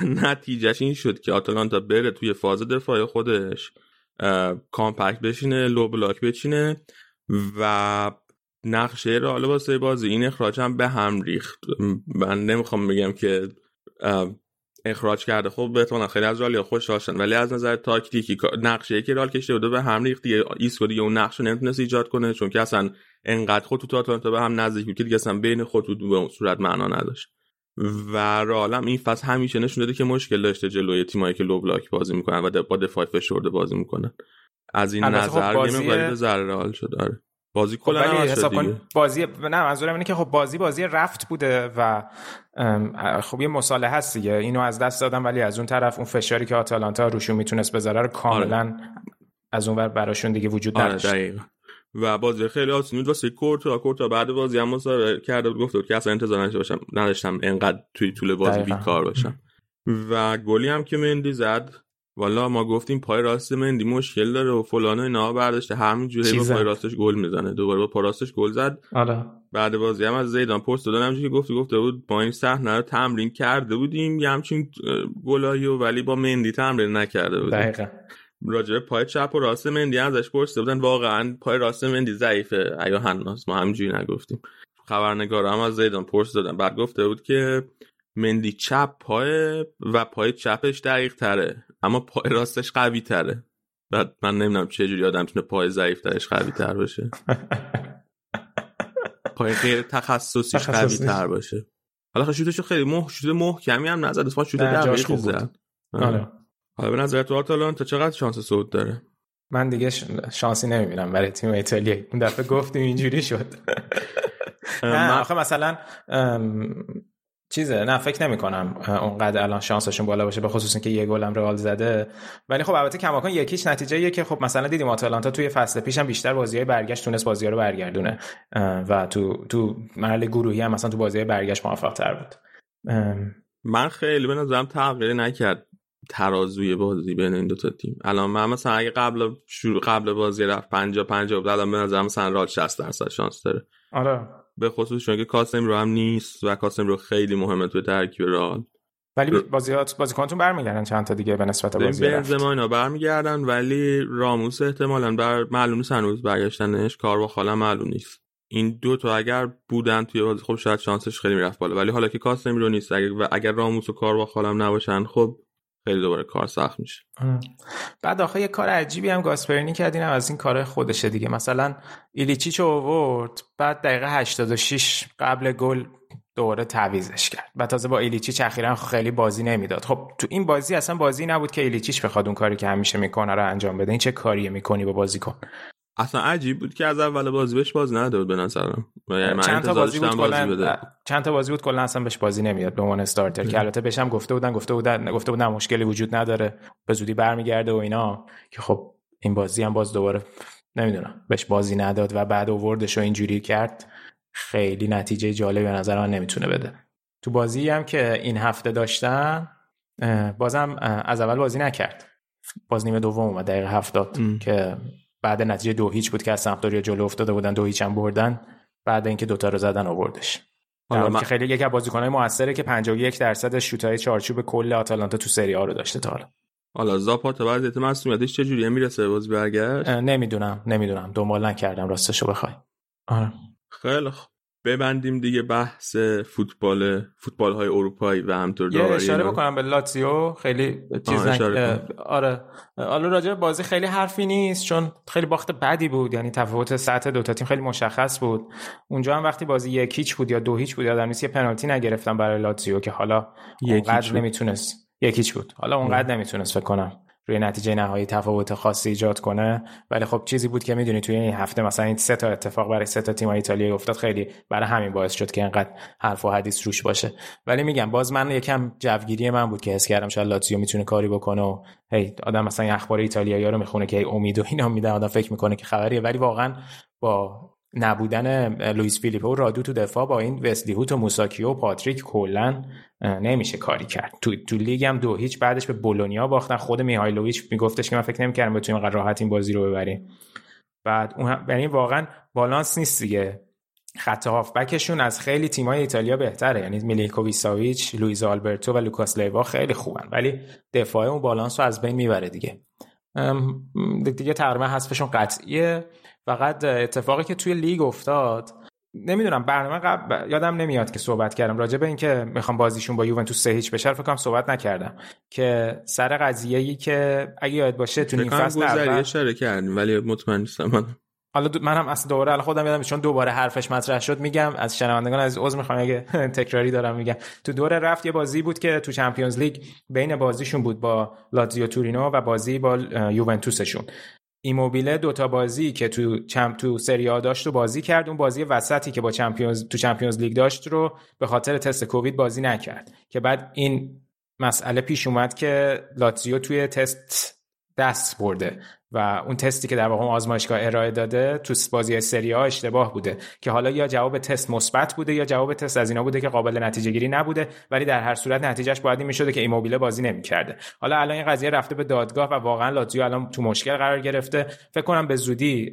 نتیجهش این شد که آتالانتا بره توی فاز دفاعی خودش compact بشینه low block بچینه و نقشه رئال واسه بازی این اخراج هم به هم ریخت. من نمی‌خوام بگم که اخراج کرده. خب بهتون خیلی از رئالیا خوش داشتن ولی از نظر تاکتیکی نقشه که رئال کشیده بوده به هم ریخت دیگه. ایسکو دیگه اون نقشه نمی‌تونست ایجاد کنه چون که اصلا انقدر خطوط آتالانتا به هم نزدیک بود که دیگه اصلا بین خطوط به اون صورت معنا نداشت. و رئالم این فصل همیشه نشون داده که مشکل داشته جلوی تیمایی که low block بازی می‌کنن و با دفاع فشرده بازی می‌کنن. از این نظر خب بازی... به ضرر رئال شد آره. بازی کلا خب حساب کن بازی نه منظورم اینه که خب بازی بازی رفت بوده و خب یه مساله هست دیگه. اینو از دست دادم ولی از اون طرف اون فشاری که آتالانتا روشون می‌تونست بذاره رو کاملا آره. از اون ور براشون دیگه وجود آره نداشت. و بازی خیلی آسون بود. واسه کورتا کورتا بعد بازی هم مصاحبه کرده بود. گفت که اصلا انتظار نداشته باشم. نداشتم انقدر توی طول بازی بیکار باشم. و گلی هم که مندی زد. والا ما گفتیم پای راست مندی مشکل داره و فلان و اینا برداشته. همینجوری با پای راستش گل می‌زنه. دوباره با پای راستش گل زد. آره. بعد بازی هم از زیدان پست دادن همونجوری که گفته گفته بود با این صحنه رو تمرین کرده بودیم. یه همچین گلایی ولی با مندی تمرین نکرده بودیم. دقیقاً. راجع پای چپ و راست مندی ازش پرسیده بودن. واقعا پای راست مندی ضعیفه. ایا هناس ما همینجوری نگفتیم. خبرنگارا هم از زیدان پرس دادن بعد گفته بود که مندی چپ پای و پای چپش دقیق تره. اما پای راستش قوی تره بعد من نمی‌دونم چه جوری آدم تونه پای ضعیف ترش قوی تر باشه. پای غیر تخصصیش قوی تر باشه. حالا شوتش خیلی مح شوت محکمی هم نزد اسما شوت دقیقی زد. آره. حالا به نظر تو آتالانتا چقدر شانس صعود داره؟ من دیگه شانسی نمی‌بینم برای تیم ایتالیا اون دفعه گفتیم اینجوری شد. نه آخه مثلا چیزه؟ نه فکر نمی کنم اونقدر الان شانسشون بالا باشه به خصوص اینکه یه گلم رئال زده. ولی خب البته کماکان یکیش نتیجه یه که خب مثلا دیدیم آتالانتا توی فصل پیش هم بیشتر بازیای برگشت تونست بازی رو برگردونه و تو تو مرحله گروهی هم مثلا تو بازی برگشت موفق تر بود من خیلی به نظرم تغییر نکرد ترازوی بازی بین این دو تا تیم. الان من مثلا اگه قبل شروع قبل بازی رفت 50 50 بود الان به نظرم مثلا رال 60 درصد شانس داره. آره. به خصوص چون که کاسم رو هم نیست و کاسم رو خیلی مهمه توی ترکیب رئال. ولی بازیات بازیکنتون برمیگردن چند تا دیگه به نسبت بازی بنزما اینا برمیگردن ولی راموس احتمالاً بر معلوم نیست هنوز برگشتنش کار با خاله معلوم نیست. این دو تا اگر بودن توی بازی خب شاید شانسش خیلی می‌رفت بالا. ولی حالا که کاسم رو نیست اگر, اگر راموس و کار با خالم نباشن خب خیلی دوباره کار سخت میشه. بعد آخه یه کار عجیبی هم گاسپرینی کردین از این کار خودشه دیگه. مثلا ایلیچیچ اوورد بعد دقیقه 86 قبل گل دوباره تعویزش کرد. و تازه با ایلیچیچ اخیرا خیلی بازی نمی‌داد. خب تو این بازی اصلا بازی نبود که ایلیچیچ بخواد اون کاری که همیشه می‌کنه رو انجام بده. این چه کاریه می‌کنی با بازیکن؟ اصلا عجیب بود که از اول بازی بهش بازی نداد به نظرم. یعنی چند تا بازی بود کلا چند تا بازی بود کلا اصلا بهش بازی نمیاد به عنوان استارتر که البته بهشم گفته بودن گفته بودن گفته بودن مشکلی وجود نداره به زودی برمیگرده و اینا که خب این بازی هم باز دوباره نمی‌دونم بهش بازی نداد و بعد اووردش و اینجوری کرد. خیلی نتیجه جالبی به نظر من نمی‌تونه بده. تو بازی هم که این هفته داشتن بازم از اول بازی نکرد. باز نیمه دوم اومد دقیقه هفتاد که بعد نتیجه دو هیچ بود که از سمپدوریا جلو افتاده بودن دو هیچ هم بردن. بعد اینکه دوتا رو زدن آوردش. من... که خیلی یکی از بازیکنهای موثره که 51 درصد شوتای چارچوب کل آتالانتا تو سری آ رو داشته تا حالا. حالا زاپاتا وضعیت مسئولیتش چجوریه می‌رسه باز برگشت؟ نمی‌دونم نمی‌دونم. دنبال نکردم راستشو بخوای. آره. خیلی خوب ببندیم دیگه بحث فوتبال فوتبال های اروپایی و همطور یه داوری اشاره. بکنم به لاتزیو خیلی چیز. آره. حالا راجع بازی خیلی حرفی نیست چون خیلی باخت بدی بود. یعنی تفاوت سطح دوتا تیم خیلی مشخص بود. اونجا هم وقتی بازی یک هیچ بود یا دو هیچ بود یادم نیست یه پنالتی نگرفتم برای لاتزیو که حالا اونقدر. نمی‌تونست. یک هیچ بود. حالا اونقدر نمی‌تونست فکر کنم. روی نتیجه نهایی تفاوت خاصی ایجاد کنه. ولی خب چیزی بود که می‌دونی توی این هفته مثلا این سه تا اتفاق برای سه تا تیم ایتالیا افتاد خیلی برای همین باعث شد که اینقدر حرف و حدیث روش باشه. ولی میگم باز من یکم جوگیری من بود که حس کردم شاید لاتزیو می‌تونه کاری بکنه و هی آدم مثلا اخبار ایتالیایی رو می‌خونه که هی امید و اینا میدن آدم فکر می‌کنه که خبریه. ولی واقعا با نبودن لوئیس فیلیپه و رادو تو دفاع با این وسلی هوت و موساکیو و پاتریک کلا نمیشه کاری کرد. تو تو لیگ هم دو هیچ بعدش به بولونیا باختن. خود میهایلوویچ میگفتش که من فکر نمی‌کردم بتونیم اینقدر راحت این بازی رو ببریم. بعد اون یعنی واقعا بالانس نیست دیگه. خط هافبکشون از خیلی تیمای ایتالیا بهتره. یعنی میلیکوویچ ساویچ لوئیز آلبرتو و لوکاس لیوا خیلی خوبن. ولی دفاع اون بالانس رو از بین می‌بره دیگه. دیگه تقریبا حذفشون قطعیه. فقط اتفاقی که توی لیگ افتاد نمی‌دونم برنامه قبل یادم نمیاد که صحبت کردم. راجع به اینکه می‌خوام بازیشون با یوونتوس سه هیچ بشه فکر کنم صحبت نکردم. که سر قضیه ای که اگه یاد باشه تو کنم فصل اول اشاره کردیم ولی مطمئن نیستم. من حالا دو- منم اصلا دوباره الان خودم یادم چون دوباره حرفش مطرح شد میگم از شنوندگان از عذر می‌خوام اگه تکراری دارم میگم. تو دوره رفت یه بازی بود که تو چمپیونز لیگ بین بازیشون بود با لاتزیو تورینو و بازی با یوونتوسشون. ایموبیله دوتا بازی که تو چم تو سری داشت و بازی کرد. اون بازی وسطی که با چمپیونز تو چمپیونز لیگ داشت رو به خاطر تست کووید بازی نکرد. که بعد این مسئله پیش اومد که لاتزیو توی تست دست برده و اون تستی که در واقع آزمایشگاه ارائه داده تو بازی سری ها اشتباه بوده که حالا یا جواب تست مثبت بوده یا جواب تست از اینا بوده که قابل نتیجه گیری نبوده ولی در هر صورت نتیجهش باید این می‌شده که ایموبیله بازی نمی‌کرده. حالا الان این قضیه رفته به دادگاه و واقعا لاتزیو الان تو مشکل قرار گرفته. فکر کنم به زودی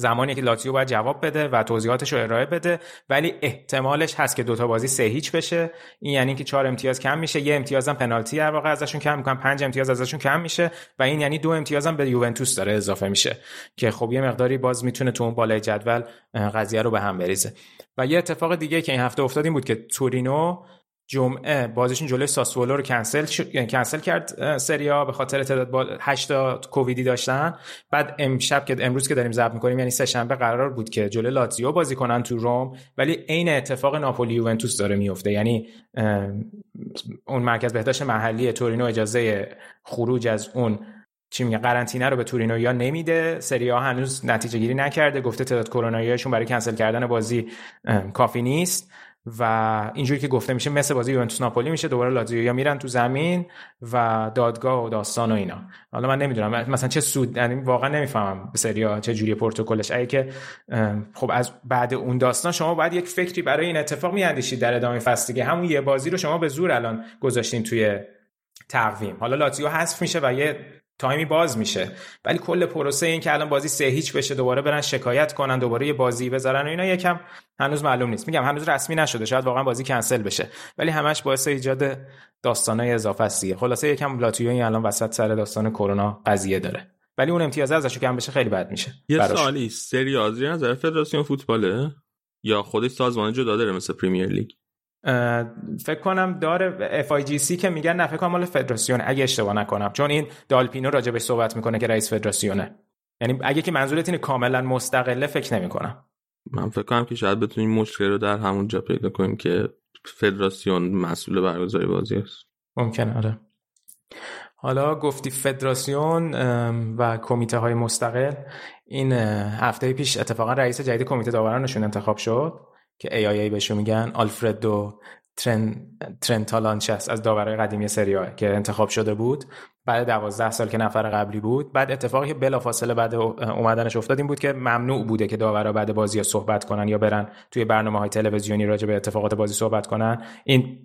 زمانی که لاتزیو باید جواب بده و توضیحاتش رو ارائه بده ولی احتمالش هست که دوتا بازی سه هیچ بشه. این یعنی که چهار امتیاز کم میشه یه امتیاز هم پنالتی در واقع ازشون کم می‌کنن پنج امتیاز ازشون کم میشه و این یعنی دو امتیاز هم به یوونتوس داره اضافه میشه که خب یه مقداری باز می‌تونه تو اون بالای جدول قضیه رو به هم بریزه. و یه اتفاق دیگه که این هفته افتاد این بود که تورینو جمعه بازیشون جلوی ساسولو رو کنسل شد- یعنی کنسل کرد سریا به خاطر تعداد بال 8 تا کوویدی داشتن. بعد امشب که امروز که داریم ضبط می‌کنیم یعنی سه شنبه قرار بود که جلوی لاتزیو بازی کنن تو روم. ولی عین اتفاق ناپولی یوونتوس داره میفته یعنی اون مرکز بهداشت محلی تورینو اجازه خروج از اون چی میگه قرنطینه رو به تورینویا نمیده. سری ها هنوز نتیجه گیری نکرده. گفته تعداد کروناییشون برای کنسل کردن بازی کافی نیست. و اینجوری که گفته میشه مثل بازی یوونتوس ناپولی میشه دوباره لاتزیو یا میرن تو زمین و دادگاه و داستان و اینا. حالا من نمی‌دونم مثلا چه سود یعنی واقعا نمی‌فهمم به سریا چه جوری پروتکلش اگه که خب از بعد اون داستان شما باید یک فکری برای این اتفاق میاندیشید در ادامه فصل دیگه. همون یه بازی رو شما به زور الان گذاشتین توی تقویم. حالا لاتزیو حذف میشه و یه تایمی باز میشه. ولی کل پروسه این که الان بازی سه هیچ بشه دوباره برن شکایت کنن دوباره یه بازی بذارن و اینا یکم هنوز معلوم نیست. میگم هنوز رسمی نشده شاید واقعا بازی کنسل بشه. ولی همش باعث ایجاد داستانای اضافه است دیگه. خلاصه یکم لاتزیو این الان وسط سر داستان کرونا قضیه داره. ولی اون امتیاز ازش کم بشه خیلی بد میشه یه. سوالی سری آزی نظر فدراسیون فوتباله؟ یا خودش سازمان جدا داره مثل پریمیر لیگ؟ فکر کنم داره FIGC که میگن نه فکر کنم مال فدراسیون اگه اشتباه نکنم. چون این دالپینو راجبش صحبت می‌کنه که رئیس فدراسیونه. یعنی اگه که منظورت اینه کاملا مستقله فکر نمی‌کنم. من فکر کنم که شاید بتونیم مشکل رو در همونجا پیدا کنیم که فدراسیون مسئول برگزاری بازی است. ممکنه آره. حالا گفتی فدراسیون و کمیته های مستقل. این هفته پیش اتفاقا رئیس جدید کمیته داورانشون انتخاب شد. که AIA بهشون میگن آلفردو ترن ترنتالانچس از داورای قدیمی سری که انتخاب شده بود. بعد دوازده سال که نفر قبلی بود. بعد اتفاقی که بلافاصله بعد اومدنش افتاد این بود که ممنوع بوده که داورا بعد بازی ها صحبت کنن یا برن توی برنامه های تلویزیونی راجع به اتفاقات بازی صحبت کنن. این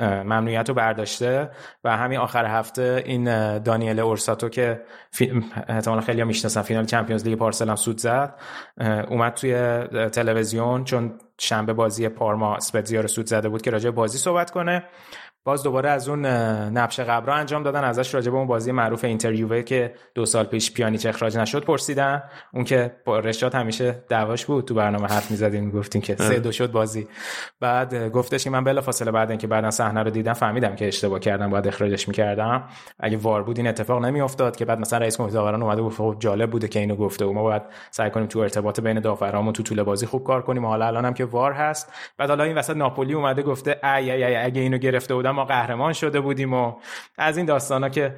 ممنوعیت رو برداشته و همین آخر هفته این دانیل اورساتو که. احتمالا خیلی می‌شناسن فینال چمپیونز لیگ پارسال هم سود زد اومد توی تلویزیون چون شنبه بازی پارما اسپتزیا رو سود زده بود که راجع بازی صحبت کنه باز دوباره از اون نبش قبرا انجام دادن. ازش راجع به اون بازی معروف اینترویوه که دو سال پیش پیانیچ اخراج نشد پرسیدن. اون که با رشاد همیشه دعواش بود. تو برنامه حرف می‌زدیم می‌گفتیم که سه دو شد بازی. بعد گفتش که من بلا فاصله بعد اینکه بعدا صحنه رو دیدم فهمیدم که اشتباه کردم باید اخراجش می‌کردم. اگه وار بود این اتفاق نمیافتاد که بعد مثلا رئیس کمیته داوران اومده گفت خب جالب بوده که اینو گفته و ما باید سعی کنیم تو ارتباط بین داورامون تو طول بازی خوب کار کنیم. حالا الان هم که وار هست. بعد حالا این وسط ناپولی اومده گفته ای ای ای اگه اینو گرفته بودم ما قهرمان شده بودیم و از این داستانا که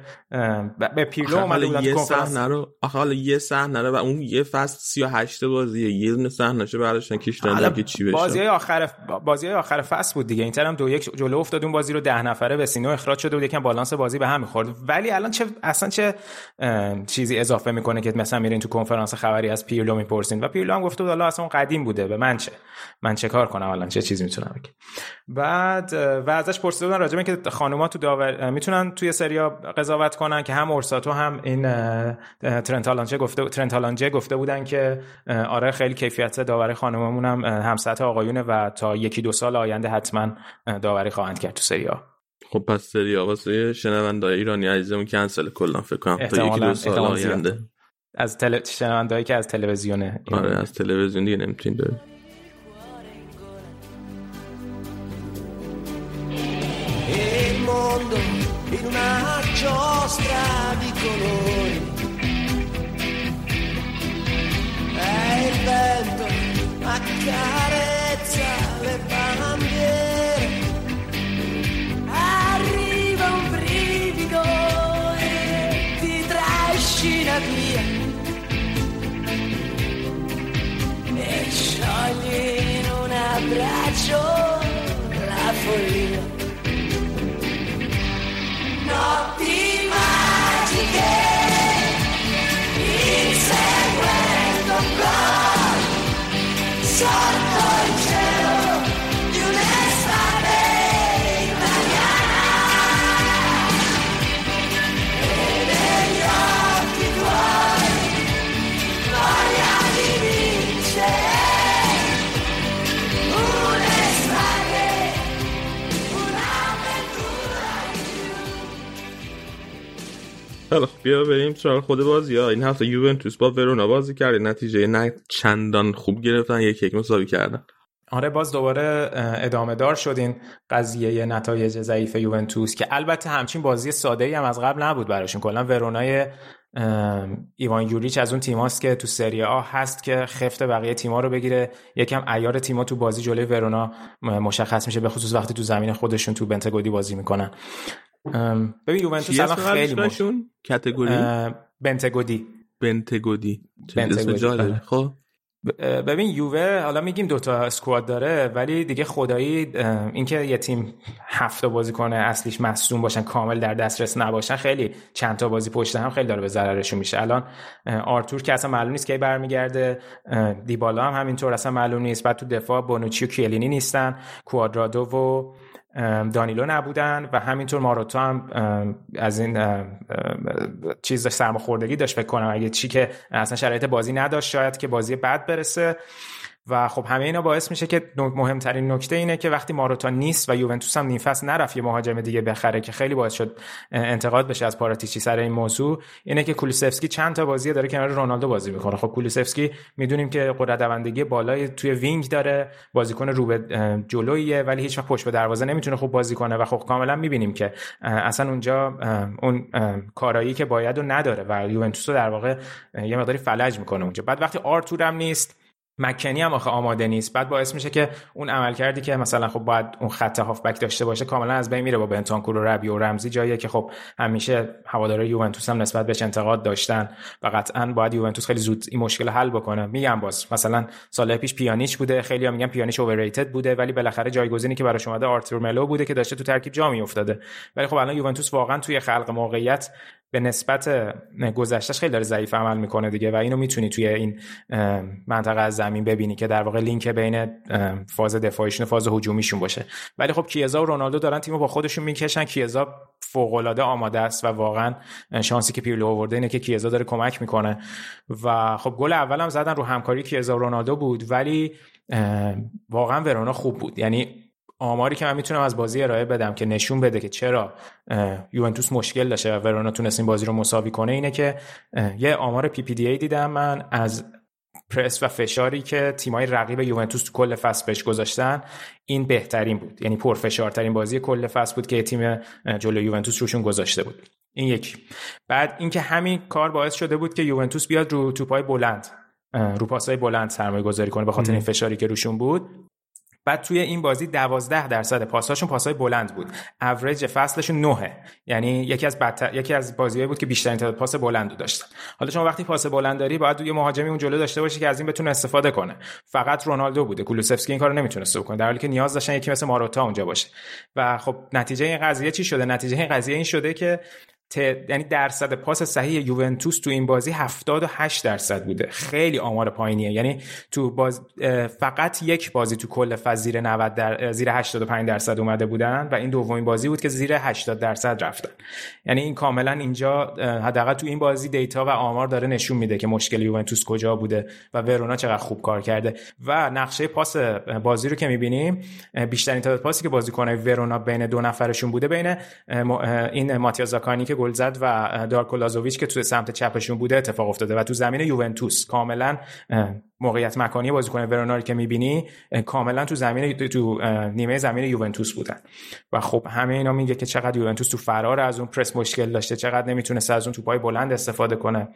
به پیرلو اومده بودن یه صحنه رو آخه حالا یه صحنه رو و اون یه فصل 38 بازیه یه دونه صحنهشو برداشتن کشیدن که چی بشه. بازی های آخر بازی های آخر فصل بود دیگه. اینتر هم دو یک جلو افتاد اون بازی رو ده نفره به سینو اخراج شده بود یکم بالانس بازی به هم می‌خورد ولی الان چه اصلا چه چیزی اضافه می‌کنه که مثلا میرین تو کنفرانس خبری از پیرلو می‌پرسین؟ و پیرلو هم گفته بود حالا اصلا قدیم بوده به من چه؟ من چه کار کنم الان؟ چه چیزی می‌تونم بگم؟ بعد و ازش پرسیده راجع که خانوما تو داور می‌تونن توی سریا قضاوت کنن که هم اورساتو هم این ترنت گفته ترنت گفته بودن که آره خیلی کیفیت داوری خانوممون هم هم سطح آقایونه و تا یکی دو سال آینده حتما داوری خواهند کرد تو سریا. خب پس سریا واسه شنونده ایرانی عزیزمون کنسل کلا فکر کنم. تا یکی دو سال آینده. از تل... شنوندهایی که از تلویزیونه آره از تلویزیون دیگه نمی‌تونیم giostra di colori. E il vento accarezza le bandiere. Arriva un brivido e ti trascina via. E sciogli in un abbraccio la follia shot خب بیا بریم سراغ خود بازی ها. این هفته یوونتوس با ورونا بازی کرده نتیجه نه چندان خوب گرفتن. یک یک مساوی کردن. آره باز دوباره ادامه دار شد این قضیه نتایج ضعیف یوونتوس که البته همچین بازی ساده هم از قبل نبود براشون. کلا ورونای ایوان یوریچ از اون تیماست که تو سری آ هست که خفت بقیه تیما رو بگیره. یکم ایار تیما تو بازی جلوی ورونا مشخص میشه به خصوص وقتی تو زمین خودشون تو بنتگودی بازی می‌کنن. ببین یوونتوس الان خیلی مشون کاتگوری؟ بنتگودی. بنتگودی. بنتگودی خب. ببین یووه حالا میگیم دوتا اسکواد داره ولی دیگه خدایی اینکه یه تیم هفت بازی کنه اصلیش مصدوم باشن کامل در دسترس نباشن خیلی چند تا بازی پشت هم خیلی داره به ضررشون میشه. الان آرتور که اصلا معلوم نیست کی برمیگرده دیبالا هم همینطور اصلا معلوم نیست. بعد تو دفاع بونوچی و کیلینی نیستن کوادرادو و دانیلو نبودن و همینطور ماروتا هم از این چیز سرماخوردگی داشت فکر کنم اگه چی که اصلا شرایط بازی نداشت شاید که بازی بعد برسه. و خب همه اینا باعث میشه که مهمترین نکته اینه که وقتی ماروتا نیست و یوونتوس هم نیفس نرفت یه مهاجم دیگه بخره که خیلی باعث شد انتقاد بشه از پاراتیچی سر این موضوع اینه که کولیسفسکی چند تا بازی داره کنار رونالدو بازی می‌کنه. خب کولیسفسکی می‌دونیم که قدرت دوندگی بالای توی وینگ داره بازیکن رو به جلویه ولی هیچ وقت پشت به دروازه نمی‌تونه خوب بازی کنه و خب کاملا می‌بینیم که اصلا اونجا اون کارایی که باید و نداره و یوونتوس در واقع یه مقداری فلج می‌کنه اونجا. بعد وقتی آرتور نیست مکنی هم آخه آماده نیست. بعد باعث میشه که اون عمل کردی که مثلا خب باید اون خط هافبک داشته باشه کاملا از بین میره با بنتانکور و ربی و رمزی. جاییه که خب همیشه هواداره یوونتوس هم نسبت بهش انتقاد داشتن و قطعا باید یوونتوس خیلی زود این مشکل حل بکنه. میگم باز مثلا سال پیش پیانیچ بوده. خیلی هم میگن پیانیچ اوورریتد بوده ولی بالاخره جایگزینی که براش اومده آرتور ملو بوده که داشته تو ترکیب جا میافتاده. ولی خب الان یوونتوس واقعا توی خلق موقعیت به نسبت گذشتهش خیلی داره ضعیف عمل می‌کنه دیگه و اینو می‌تونی توی این منطقه از زمین ببینی که در واقع لینک بین فاز دفاعیشون و فاز هجومیشون باشه. ولی خب کیزا و رونالدو دارن تیمو با خودشون می‌کشن. کیزا فوق العاده آماده است و واقعا شانسی که پیرلو آورده اینه که کیزا داره کمک می‌کنه. و خب گل اولم زدن رو همکاری کیزا و رونالدو بود ولی واقعا ورونا خوب بود. یعنی آماری که من می‌تونم از بازی ارائه بدم که نشون بده که چرا یوونتوس مشکل داشته و ورونا تونست این بازی رو مساوی کنه اینه که یه آمار PPDA دیدم من از پرس و فشاری که تیمای رقیب یوونتوس تو کل فصل بهش گذاشتن این بهترین بود. یعنی پرفشارترین بازی کل فصل بود که تیم جلو یوونتوس روشون گذاشته بود. این یکی. بعد اینکه همین کار باعث شده بود که یوونتوس بیاد رو توپای بلند رو پاسای بلند سرمایه گذاری کنه به خاطر این فشاری که روشون بود. بعد توی این بازی 12 درصد پاساشون پاسای بلند بود. اوریج فصلشون 9 یعنی یکی از بدتر یکی از بازیایی بود که بیشترین تعداد پاس بلند داشتن. حالا شما وقتی پاس بلند داری باید یه مهاجمی اون جلو داشته باشی که از این بتونه استفاده کنه. فقط رونالدو بوده. کولوسفسکی این کارو نمی‌تونسته بکنه در حالی که نیاز داشتن یکی مثل ماروتا اونجا باشه. و خب نتیجه این قضیه چی شده؟ نتیجه این قضیه این شده که یعنی درصد پاس صحیح یوونتوس تو این بازی 78 درصد بوده. خیلی آمار پایینیه. یعنی تو باز فقط یک بازی تو کل فاز زیر 90 در... زیر 85 درصد اومده بودن و این دومین بازی بود که زیر 80 درصد رفتن. یعنی این کاملا اینجا حداقل تو این بازی دیتا و آمار داره نشون میده که مشکل یوونتوس کجا بوده و ورونا چقدر خوب کار کرده. و نقشه پاس بازی رو که می‌بینیم بیشترین تعداد پاسی که بازیکن ورونا بین دو نفرشون بوده بین این ماتیا زاکانی که گل زد و دارکو لازوویچ که تو سمت چپشون بوده اتفاق افتاده و تو زمین یوونتوس کاملا موقعیت مکانی بازیکن ورونا که می‌بینی کاملا تو زمین تو نیمه زمین یوونتوس بودن. و خب همه اینا میگه که چقدر یوونتوس تو فرار از اون پرس مشکل داشته چقدر نمی‌تونست از اون توپای بلند استفاده کنه.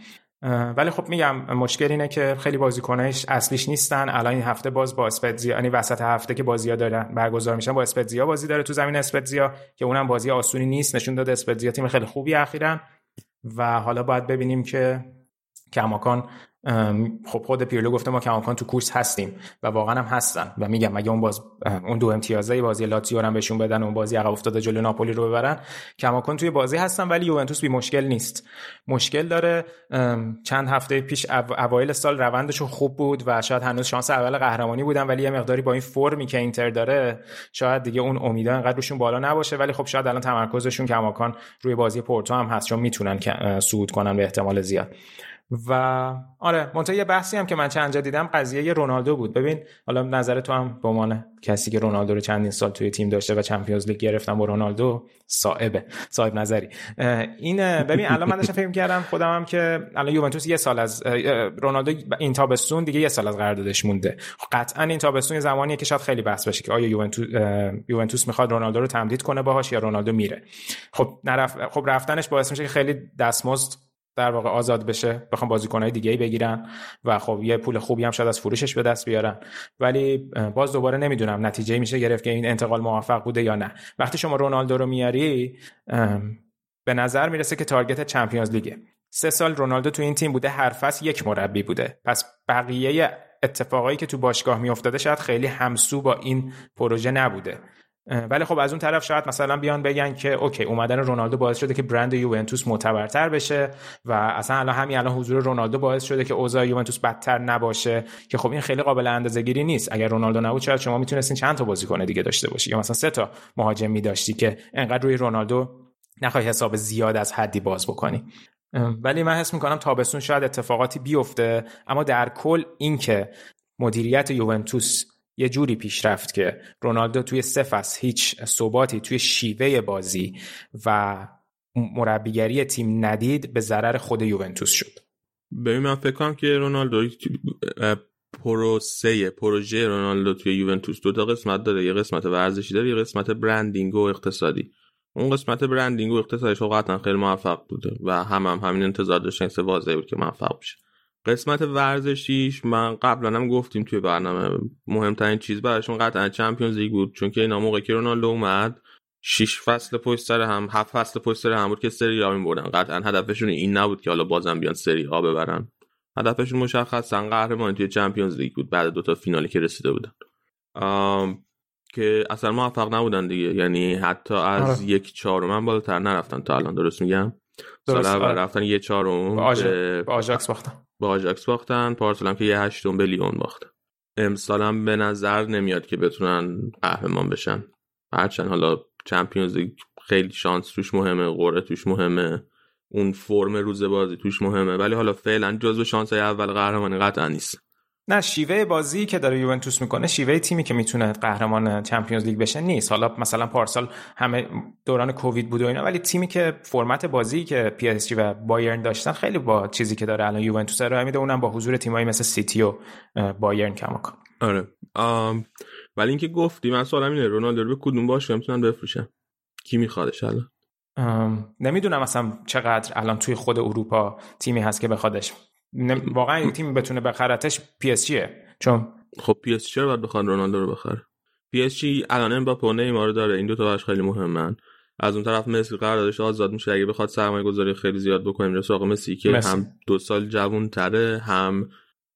ولی خب میگم مشکل اینه که خیلی بازیکنش اصلیش نیستن. الان این هفته باز با اسپتزیا یعنی وسط هفته که بازی‌ها دارن برگزار میشن با اسپتزیا بازی داره تو زمین اسپتزیا که اونم بازی آسونی نیست نشون داده اسپتزیا تیم خیلی خوبی اخیرا. و حالا باید ببینیم که کماکان خب خود پیرلو گفته ما کماکان تو کورس هستیم و واقعا هم هستن و میگم اگه اون باز اون دو امتیازه بازی لاتزیو هم بهشون بدن اون بازی عقب افتاده جلو ناپولی رو ببرن کماکان توی بازی هستن ولی یوونتوس بی مشکل نیست. مشکل داره چند هفته پیش اوایل سال روندشون خوب بود و شاید هنوز شانس اول قهرمانی بودن ولی یه مقداری با این فرمی که اینتر داره شاید دیگه اون امیدا انقدر روشون بالا نباشه ولی خب شاید الان تمرکزشون کماکان روی بازی پورتو هم هست چون می‌تونن صعود کنن به احتمال زیاد. و آره منتها یه بحثی هم که من چند جا دیدم قضیه رونالدو بود. ببین حالا نظر تو هم به عنوان کسی که رونالدو رو چندین سال توی تیم داشته و چمپیونز لیگ گرفتم با رونالدو صاحبه صاحب نظری. این ببین الان من داشتم فکر کردم خودم هم که الان یوونتوس یه سال از رونالدو این تابستون دیگه یه سال از قراردادش مونده. قطعا این تابستون زمانیه که شاید خیلی بحث بشه که آیا یوونتوس یوونتوس می‌خواد رونالدو رو تمدید کنه باهاش یا رونالدو میره. خب نرف... خب رفتنش باعث میشه که خیلی دستمزد در واقع آزاد بشه بخوام بازیکنهای دیگه ای بگیرن و خب یه پول خوبی هم شاید از فروشش به دست بیارن. ولی باز دوباره نمی‌دونم نتیجه میشه گرفت که این انتقال موفق بوده یا نه. وقتی شما رونالدو رو میاری به نظر می‌رسه که تارگت چمپیونز لیگه. سه سال رونالدو تو این تیم بوده هر فصل یک مربی بوده. پس بقیه اتفاقایی که تو باشگاه میافتاده شاید خیلی همسو با این پروژه نبوده. ولی خب از اون طرف شاید مثلا بیان بگن که اوکی اومدن رونالدو باعث شده که برند یوونتوس معتبرتر بشه و اصلا الان همین الان حضور رونالدو باعث شده که اوضاع یوونتوس بدتر نباشه که خب این خیلی قابل اندازه گیری نیست. اگر رونالدو نبود شاید شما می‌تونستین چند تا بازیکن دیگه داشته باشی؟ یا مثلا سه تا مهاجم می داشتی که انقدر روی رونالدو نخوای حساب زیاد از حدی باز بکنی. ولی من حس می‌کنم تابستون شاید اتفاقاتی بیفته اما در کل اینکه مدیریت یوونتوس یه جوری پیش رفت که رونالدو توی سه هیچ ثباتی توی شیوه بازی و مربیگری تیم ندید به ضرر خود یوونتوس شد. ببین من فکر کنم که رونالدو پروسه پروژه رونالدو توی یوونتوس دو تا قسمت داره. یه قسمت ورزشی داره یه قسمت برندینگ و اقتصادی. اون قسمت برندینگ و اقتصادیش قطعا خیلی موفق بوده و هم هم همین انتظار داشتن سه واضحه بود که موفق بشه قسمت ورزشیش من قبلا هم گفتیم توی برنامه مهمترین چیز براشون قطعا چمپیونز لیگ بود چون که اینا موقعی که رونالدو اومد شش فصل پشت سر هم هفت فصل پشت سر هم بود که سری آ میبردن. قطعا هدفشون این نبود که حالا بازم بیان سری آ ببرن. هدفشون مشخصا قهرمانی توی چمپیونز لیگ بود بعد دو تا فینالی که رسیده بودن. که اصلا موفق نبودن دیگه. یعنی حتی از آره. یک چهارم بالاتر نرفتن تا الان درست میگم؟ سال اول آره. رفتن یه چهارم به آژاکس باختن. به آژاکس باختن پارسال هم که یه هشتم به لیون باختن. امسال هم به نظر نمیاد که بتونن قهرمان بشن. هرچند حالا Champions League خیلی شانس توش مهمه قرعه توش مهمه اون فرم روز بازی توش مهمه ولی حالا فعلا جزو شانس های اول قهرمانی قطعا نیست. نه شیوه بازی که داره یوونتوس می‌کنه شیوه تیمی که می‌تونه قهرمان Champions League بشه نیست. حالا مثلا پارسال همه دوران کووید بود و اینا ولی تیمی که فرمت بازی که پی اس جی و بایرن داشتن خیلی با چیزی که داره الان یوونتوس ارائه میده اونم با حضور تیمایی مثل سیتی و بایرن کماکان. آره. آم... ولی اینکه گفتی من سوالم اینه رونالدو رو به کدوم باشه می‌تونن بفروشن؟ کی میخوادش الان؟ نمی‌دونم اصلا چقدر الان توی خود اروپا تیمی هست که بخوادش واقعا این تیم بتونه بخرتش پی اس جیه چون خب پی اس جی باید بخواد رونالدو رو بخره. پی اس جی الان امباپه و نیمار داره. این دو تا باش خیلی مهمن. از اون طرف مسی قراردادش آزاد میشه. اگه بخواد سرمایه گذاری خیلی زیاد بکنیم میره سراغ مسی که مسی. هم دو سال جوون تره هم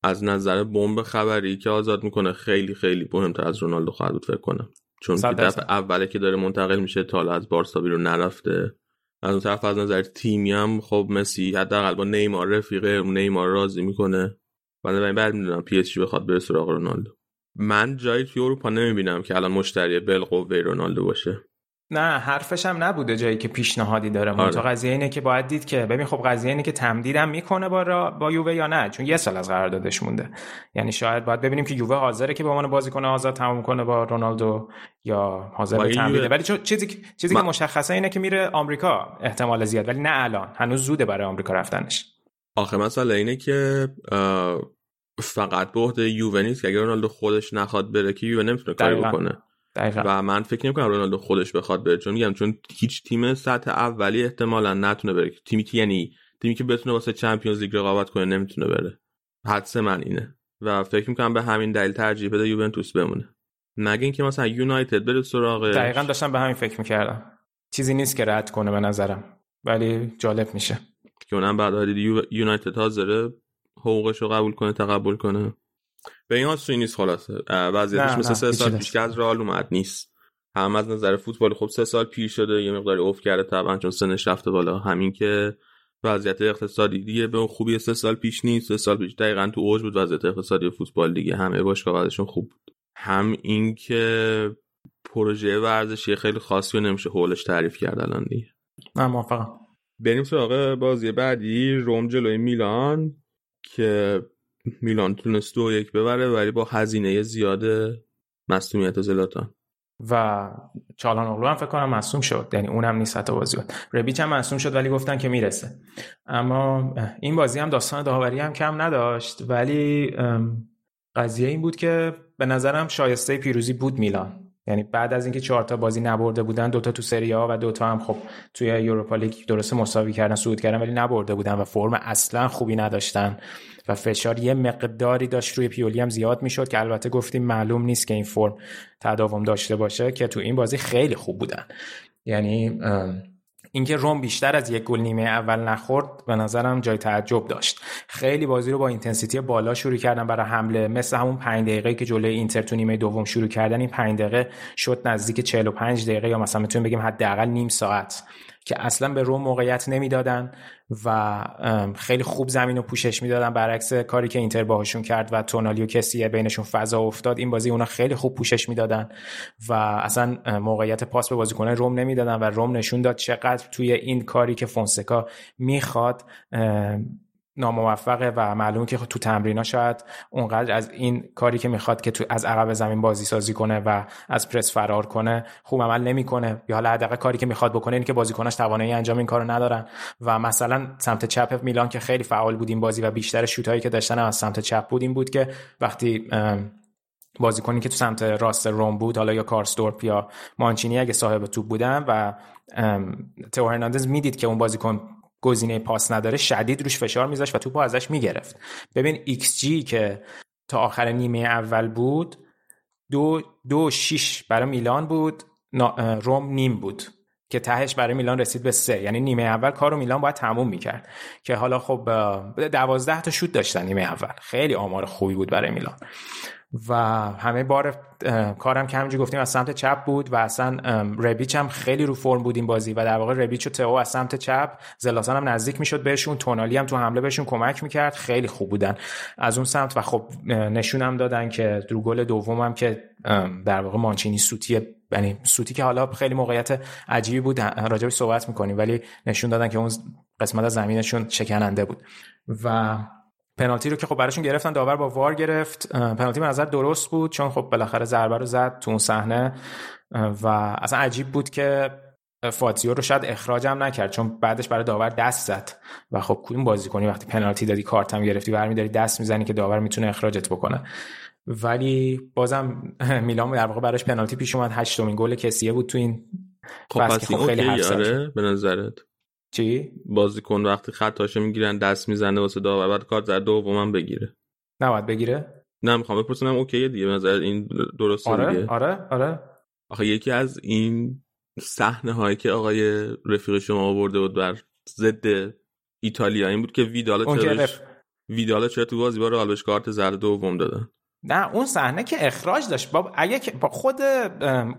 از نظر بمب خبری که آزاد می‌کنه خیلی خیلی مهمتر از رونالدو خواهد بود فکر کنم. چون که دفعه اوله که داره منتقل میشه تا از بارسا بیرون نرفته. از اون طرف از نظر تیمی هم خب مسی حداقل با نیمار رفیقه نیمار راضی می‌کنه. بنابراین بعد می‌دونم پی اس بخواد بره سراغ رونالدو. من جایی توی اروپا نمی‌بینم که الان مشتری بالقوه رونالدو باشه. نه حرفش هم نبوده جایی که پیشنهادی داره. آره. قضیه اینه که باید دید که ببین خب قضیه اینه که تمدیدم می‌کنه با را با یووه یا نه؟ چون یه سال از قراردادش مونده. یعنی شاید باید ببینیم که یووه حاضره که به عنوان بازیکن آزاد تموم کنه با رونالدو یا حاضر به تمدیده ولی چیزی چیزی ما... که مشخصه اینه که میره آمریکا احتمال زیاد ولی نه الان. هنوز زوده برای آمریکا رفتنش. آخه مثلا اینه که فقط به عهده یووه نیست که اگر رونالدو خودش نخواد بره که یووه نمی‌تونه کاری بکنه. دقیقا. و من فکر نمی کنم رونالدو خودش بخواد بره چون میگم چون هیچ تیم سطح اولی احتمالا نتونه بره. تیمی که یعنی تیمی که بتونه واسه چمپیونز لیگ رقابت کنه نمی‌تونه بره. حدس من اینه. و فکر می‌کنم به همین دلیل ترجیح بده یوونتوس بمونه. مگه اینکه مثلا یونایتد بره سراغ دقیقا داشتم به همین فکر می‌کردم. چیزی نیست که رد کنه به نظرم ولی جالب میشه. که اونم بعد یونایتد حاضره حقوقش رو قبول کنه تقبل کنه. به این سوی نیست خلاصه. وضعیتش مثل سه سال پیش که از رئال اومد نیست. هم از نظر فوتبال خب سه سال پیر شده یه مقداری اوف کرده طبعا چون سنش رفته بالا. همین که وضعیت اقتصادی دیگه به اون خوبی سه سال پیش نیست. سه سال پیش دقیقا تو اوج بود وضعیت اقتصادی فوتبال دیگه. همه باشگاه وضعشون خوب بود. هم این که پروژه ورزشی خیلی خاصی رو نمیشه حولش تعریف کرد الان دیگه. من موافقم. بریم سراغ بازی بعدی. روم جلوی میلان که میلان تونست دو یک ببره ولی با هزینه زیاد مصومیت زلاتان. و چالان اغلو هم فکر کنم مصوم شد. یعنی اونم نیست حتی بازی بود. ربیچ هم مصوم شد ولی گفتن که می‌رسه. اما این بازی هم داستان داوری هم کم نداشت. ولی قضیه این بود که به نظرم شایسته پیروزی بود میلان. یعنی بعد از اینکه چهار تا بازی نبرده بودن دوتا تو سری ها و دوتا هم خب توی یوروپا لیگ درست مساوی کردن صعود کردن ولی نبرده بودن و فرم اصلا خوبی نداشتن و فشار یه مقداری داشت روی پیولی هم زیاد می‌شد که البته گفتیم معلوم نیست که این فرم تداوم داشته باشه که تو این بازی خیلی خوب بودن. یعنی اینکه روم بیشتر از یک گل نیمه اول نخورد به نظرم جای تعجب داشت. خیلی بازی رو با intensity بالا شروع کردن برای حمله مثل همون 5 دقیقه که جلوی اینتر تو نیمه دوم شروع کردن این 5 دقیقه شد نزدیک 45 دقیقه یا مثلا می‌تونیم بگیم حداقل نیم ساعت. که اصلا به روم موقعیت نمی‌دادن و خیلی خوب زمین رو پوشش می‌دادن. برعکس کاری که اینتر باهاشون کرد و تونالی و کسیه بینشون فضا افتاد این بازی اونا خیلی خوب پوشش می‌دادن و اصلا موقعیت پاس به بازیکنان روم نمی‌دادن و روم نشون داد چقدر توی این کاری که فونسکا می‌خواد ناموفقه و معلومه که تو تمرینا شاید اونقدر از این کاری که می‌خواد که تو از عقب زمین بازی سازی کنه و از پرس فرار کنه خوب عمل نمی‌کنه. یا حالا حداقل کاری که می‌خواد بکنه این که بازیکناش توانایی انجام این کارو ندارن. و مثلا سمت چپ میلان که خیلی فعال بود این بازی و بیشتر شوتایی که داشتن از سمت چپ بود این بود که وقتی بازیکنی که تو سمت راست روم بود حالا یا کارسدورپ یا مانچینی اگه صاحب توپ بودن و تئو هرناندز می‌دید که اون بازیکن گزینه پاس نداره شدید روش فشار میذاشت و توپو ازش می‌گرفت. ببین ایکس جی که تا آخر نیمه اول بود دو, دو شیش برای میلان بود روم نیم بود که تهش برای میلان رسید به سه. یعنی نیمه اول کارو میلان باید تموم می‌کرد. که حالا خب دوازده تا شوت داشتن نیمه اول. خیلی آمار خوبی بود برای میلان. و همه بار کارم که همینجور گفتیم از سمت چپ بود و اصلا ربیچ هم خیلی رو فرم بود بازی و در واقع ربیچ و تئو از سمت چپ زلاسان هم نزدیک می‌شد بهشون تونالی هم تو حمله بهشون کمک می‌کرد خیلی خوب بودن از اون سمت و خب نشون هم دادن که در گل دومم که در واقع مانچینی سوتی یعنی سوتی که حالا خیلی موقعیت عجیبی بود راجبش صحبت می‌کنیم ولی نشون دادن که اون قسمت از زمینشون شکننده بود و پنالتی رو که خب براشون گرفتن داور با وار گرفت. پنالتی به نظر درست بود چون خب بالاخره ضربه رو زد تو اون صحنه. و اصلا عجیب بود که فاتیو رو شاید اخراجم نکرد چون بعدش برای داور دست زد. و خب کدوم بازی کنی وقتی پنالتی دادی کارت هم گرفتی برمیداری دست می‌زنی که داور می‌تونه اخراجت بکنه. ولی بازم میلان در واقع براش پنالتی پیش اومد. هشتمین گل کسیه بود تو این خب پس خب خیلی آره به نظرت. چی؟ بازیکن وقتی خطاشو می‌گیرن دست می‌زنه واسه داور بعد کارت زرد دومم بگیره. نباید بگیره؟ نه می‌خوام بپرسم اوکی دیگه به نظر این درسته آره دیگه؟ آره آره. آخه یکی از این صحنه هایی که آقای رفیق شما آورده بود بر ضد ایتالیا این بود که ویدالا چرا ویدالا چرا تو بازی با بهش کارت زرد دوم دادن. نه اون صحنه که اخراج داشت. باب اگه با خود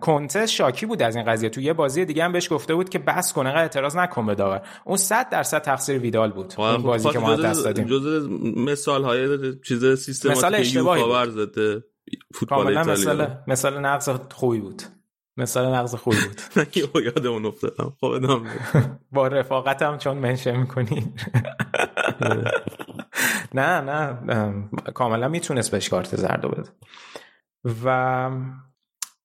کنته شاکی بود از این قضیه. تو یه بازی دیگه هم بهش گفته بود که بس کنه اعتراض نکن به داور. اون 100 درصد تقصیر ویدال بود. اون بازی که ما دست دادیم. جزء مثال های چیز سیستماتیک مثال اشتباهی ضد فوتبال ایتالیا. مثال مثال نقض خوبی بود. مثال نقض خوبی بود. من یاد اون افتادم. خب با رفاقتم چون منشن می‌کنی. نه نه کاملا می‌تونست بهش کارت زرد بده. و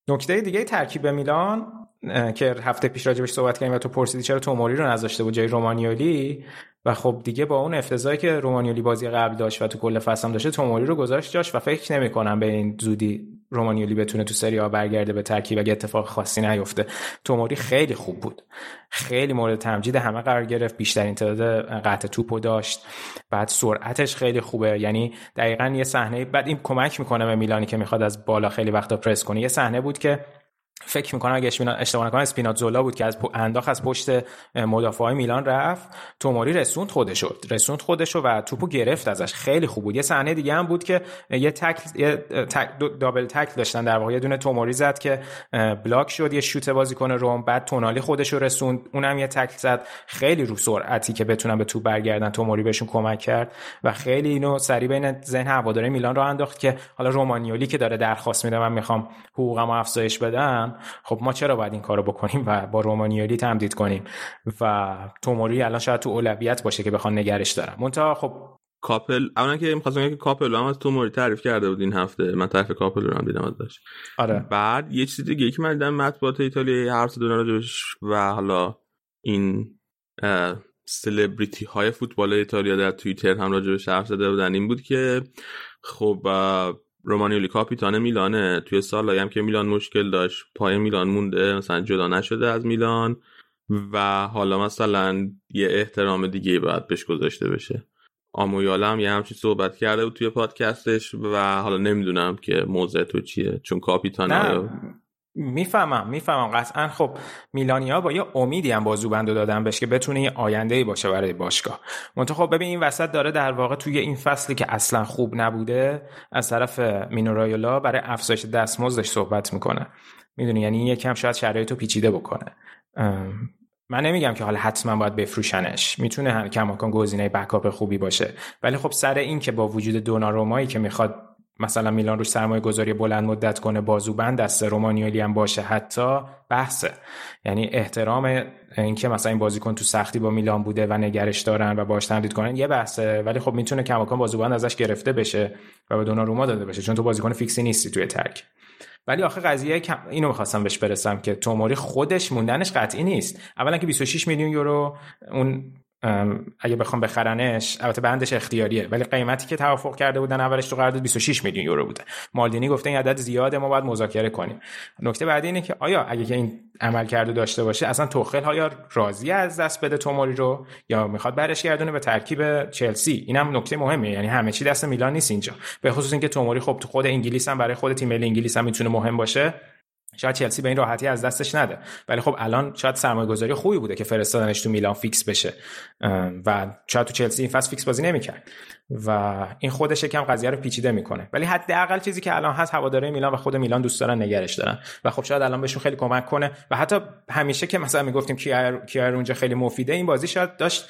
نکته دیگه ترکیب میلان که هفته پیش راجبش صحبت کردیم و تو پرسیدی چرا توموری رو نذاشته بود جای رومانیولی؟ و خب دیگه با اون افتضاحی که رومانیولی بازی قبل داشت و تو کل فصل هم داشته توموری رو گذاشت جاش و فکر نمی کنم به این زودی رومانیولی بتونه تو سری ها برگرده به ترکیب اگه اتفاق خاصی نیفته. توموری خیلی خوب بود. خیلی مورد تمجید همه قرار گرفت بیشترین تعداد قطع توپو داشت. بعد سرعتش خیلی خوبه. یعنی دقیقا یه صحنه بعد این کمک می‌کنه به میلانی که می‌خواد از بالا خیلی وقتا پرس کنه. یه صحنه بود که فکر می‌کنم اگه اشتباه نکنم اسپیناتزولا بود که از انداخت از پشت مدافع میلان رفت. توموری رسوند خودشو رسوند خودشو و توپو گرفت ازش. خیلی خوب بود. یه صحنه دیگه هم بود که یه تکل یه دابل تکل داشتن. در واقع یه دونه توموری زد که بلاک شد یه شوت بازیکن روم. بعد تونالی خودشو رسوند. اونم یه تکل زد. خیلی رو سرعتی که بتونن به توپ برگردن توموری بهشون کمک کرد. و خیلی اینو سری بین ذهن هواداره میلان رو انداخت که حالا رومانیولی که داره درخواست میده من می‌خوام حقوقمو افزایش بدم. خب ما چرا باید این کارو بکنیم و با رومانیولی تمدید کنیم؟ و توموری الان شاید تو اولویت باشه که بخوان نگرش دارم منتها خب کاپل اولا که می‌خواستم که کاپل هم از توموری تعریف کرده بود این هفته. من تعریف کاپل رو هم دیدم ازش. آره. بعد یه چیز دیگه که من دیدم مطبوعات ایتالیا حرف زدن راجبش و حالا این سلبریتی های فوتبال ایتالیا در توییتر هم راجبش حرف زده بودن. این بود که خب رومانیولی کاپیتان میلانه. توی سال هم که میلان مشکل داشت پای میلان مونده مثلا جدا نشده از میلان و حالا مثلا یه احترام دیگه باید بهش گذاشته بشه. آمویالا هم یه همچین صحبت کرده بود توی پادکستش و حالا نمی‌دونم که موضع تو چیه. چون کاپیتان می‌فهمم می‌فهمم. قطعا خب میلانیا با یه امیدی هم بازوبندو دادن بهش که بتونه یه آینده ای باشه برای باشگاه. منتها خب ببین این وسط داره در واقع توی این فصلی که اصلا خوب نبوده از طرف مینورایولا برای افزایش دستمزدش صحبت می‌کنه. می‌دونی؟ یعنی یکم شاید شرایطو پیچیده بکنه. من نمیگم که حالا حتما باید بفروشنش. می‌تونه کماکان گزینه بکاپ خوبی باشه. ولی خب سر این که با وجود دونارومایی که می‌خواد مثلا میلان روش سرمایه گذاری بلند مدت کنه بازوبند دست رومانیولی هم باشه حتی بحثه یعنی احترام اینکه مثلا این بازیکن تو سختی با میلان بوده و نگرش دارن و باش تمدید کنن یه بحثه. ولی خب می‌تونه کماکان بازوبند ازش گرفته بشه و به روما داده بشه چون تو بازیکن فیکسی نیستی توی ترک. ولی آخه قضیه اینو می‌خواستم بهش برسم که توموری خودش موندنش قطعی نیست. اولا که 26 میلیون یورو اون اگه بخوام بخرنش البته بندش اختیاریه. ولی قیمتی که توافق کرده بودن اولش تو قرارداد 26 میلیون یورو بوده. مالدینی گفته این عدد زیاده ما باید مذاکره کنیم. نکته بعدی اینه که آیا اگه که این عملکرده داشته باشه اصلا توخل حاضره از دست بده توموری رو؟ یا می‌خواد برش گردونه به ترکیب چلسی؟ اینم نکته مهمه یعنی همه چی دست میلان نیست اینجا. به خصوص اینکه توموری خب تو خود انگلیس هم برای خود تیم ملی انگلیس هم می‌تونه مهم باشه. شاید چلسی به این راحتی از دستش نده ولی خب الان شاید سرمایه گذاری خوبی بوده که فرستادنش تو میلان fix بشه. و شاید تو چلسی این فصل fix بازی نمی‌کرد. و این خودش یکم قضیه رو پیچیده می‌کنه. ولی حداقل چیزی که الان هست هوادارای میلان و خود میلان دوست دارن نگهش دارن. و خب شاید الان بهشون خیلی کمک کنه. و حتی همیشه که مثلا می‌گفتیم کیار کیار اونجا خیلی مفیده این بازی شاید داشت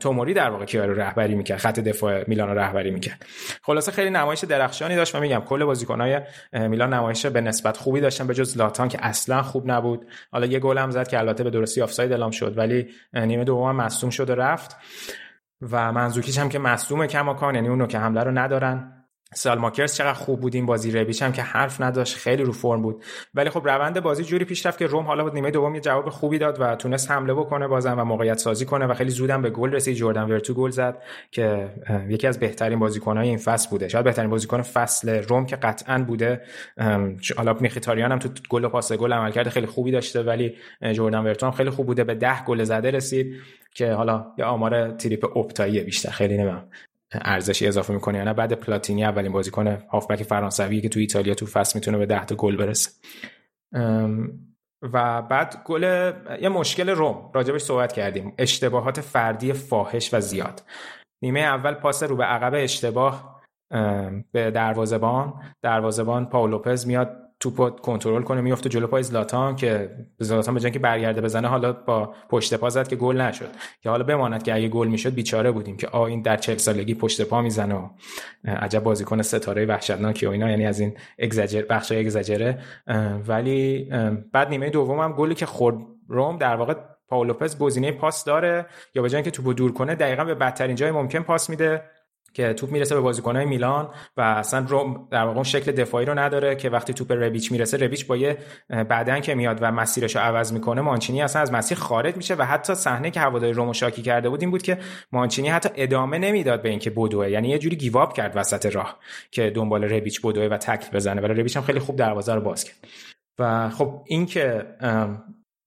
توموری در واقع کیار رو رهبری می‌کرد خط دفاع میلان رو رهبری می‌کرد. خلاصه خیلی نمایش درخشانی داشت. من میگم کل بازیکنای میلان نمایش به نسبت خوبی داشتن به جز لاتان که اصلا خوب نبود. حالا یه گل هم زد که البته به درستی آفساید اعلام شد ولی نیمه دوم مصدوم شد و رفت. و منزوکیش هم که مصدوم کماکان یعنی اون که حمله رو ندارن. سالماکرز چقدر خوب بود این بازی ربیچ هم که حرف نداشت خیلی رو فرم بود. ولی خب روند بازی جوری پیش رفت که روم حالا بود نیمه دوم یه جواب خوبی داد و تونست حمله بکنه بازم و موقعیت سازی کنه و خیلی زودم به گل رسید. جردن ورتو گل زد که یکی از بهترین بازیکن‌های این فصل بوده. شاید بهترین بازیکن فصل روم که قطعا بوده. حالا میخیتاریان هم تو گل و پاس گل عملکرد خیلی خوبی داشته ولی جردن ورتو هم خیلی خوب بوده. به 10 گل زده رسید که حالا یه آمار تریپ اپتایی بیشتر خیلی نمی‌دونم. ارزشی اضافه می‌کنه یا نه. بعد پلاتینی اولین بازیکن هافبک فرانسوی که تو ایتالیا تو فصل می‌تونه به 10 تا گل برسه. و بعد گل یه مشکل روم. راجبش صحبت کردیم. اشتباهات فردی فاحش و زیاد. نیمه اول پاس رو به عقب اشتباه به دروازبان دروازبان پاولوپز میاد توپو کنترل کنه میفته جلو پای زلاتان که زلاتان به که برگرده بزنه حالا با پشت پا زد که گل نشد. که حالا بماند که اگه گل می‌شد بیچاره بودیم که آ این در 40 سالگی پشت پا می‌زنه و عجب بازیکن ستاره وحشتناکی و اینا یعنی از این اگزاجر بخش اگزاجره ولی بعد نیمه دوم هم گلی که خورد روم در واقع پاولوپز گزینه پاس داره. یا به جای اینکه توپو دور کنه دقیقا به بدترین جای ممکن پاس میده. که توپ می‌رسه به بازیکنهای میلان و اصلا رو در واقع شکل دفاعی رو نداره که وقتی توپ ربیچ می‌رسه ربیچ با یه بعدن که میاد و مسیرش رو عوض می‌کنه مانچینی اصلا از مسیر خارج میشه و حتی صحنه که هواداری رومو شاکی کرده بود این بود که مانچینی حتی ادامه نمی‌داد به اینکه بدوه. یعنی یه جوری گیواب کرد وسط راه که دنبال ربیچ بدوه و تکل بزنه. ولی ربیچ هم خیلی خوب دروازه رو باز کرد. و خب این که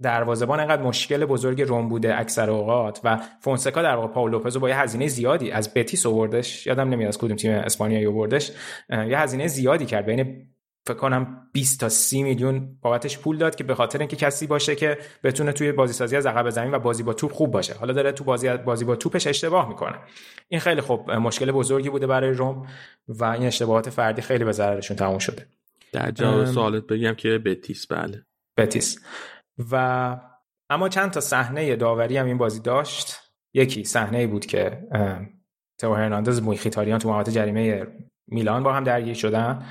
دروازه‌بان انقدر مشکل بزرگ روم بوده اکثر اوقات و فونسکا در واقع پاول لوپز با یه هزینه زیادی از بتیس آوردش. یادم نمیاد از کدوم تیم اسپانیایی آوردش. یه هزینه زیادی کرد. بین فکر کنم 20 تا 30 میلیون بابتش پول داد که به خاطر اینکه کسی باشه که بتونه توی بازی سازی از عقب زمین و بازی با توپ خوب باشه. حالا داره تو بازی بازی با توپش اشتباه می‌کنه. این خیلی خوب مشکل بزرگی بوده برای روم و این اشتباهات فردی خیلی به ضررشون تموم شده. در جواب سوالت بگم که بتیس بله. بتیس. و اما چند تا صحنه داوری هم این بازی داشت. یکی صحنه بود که تو هرناندز مویخیتاریان تو محوطه جریمه میلان با هم درگیر شدن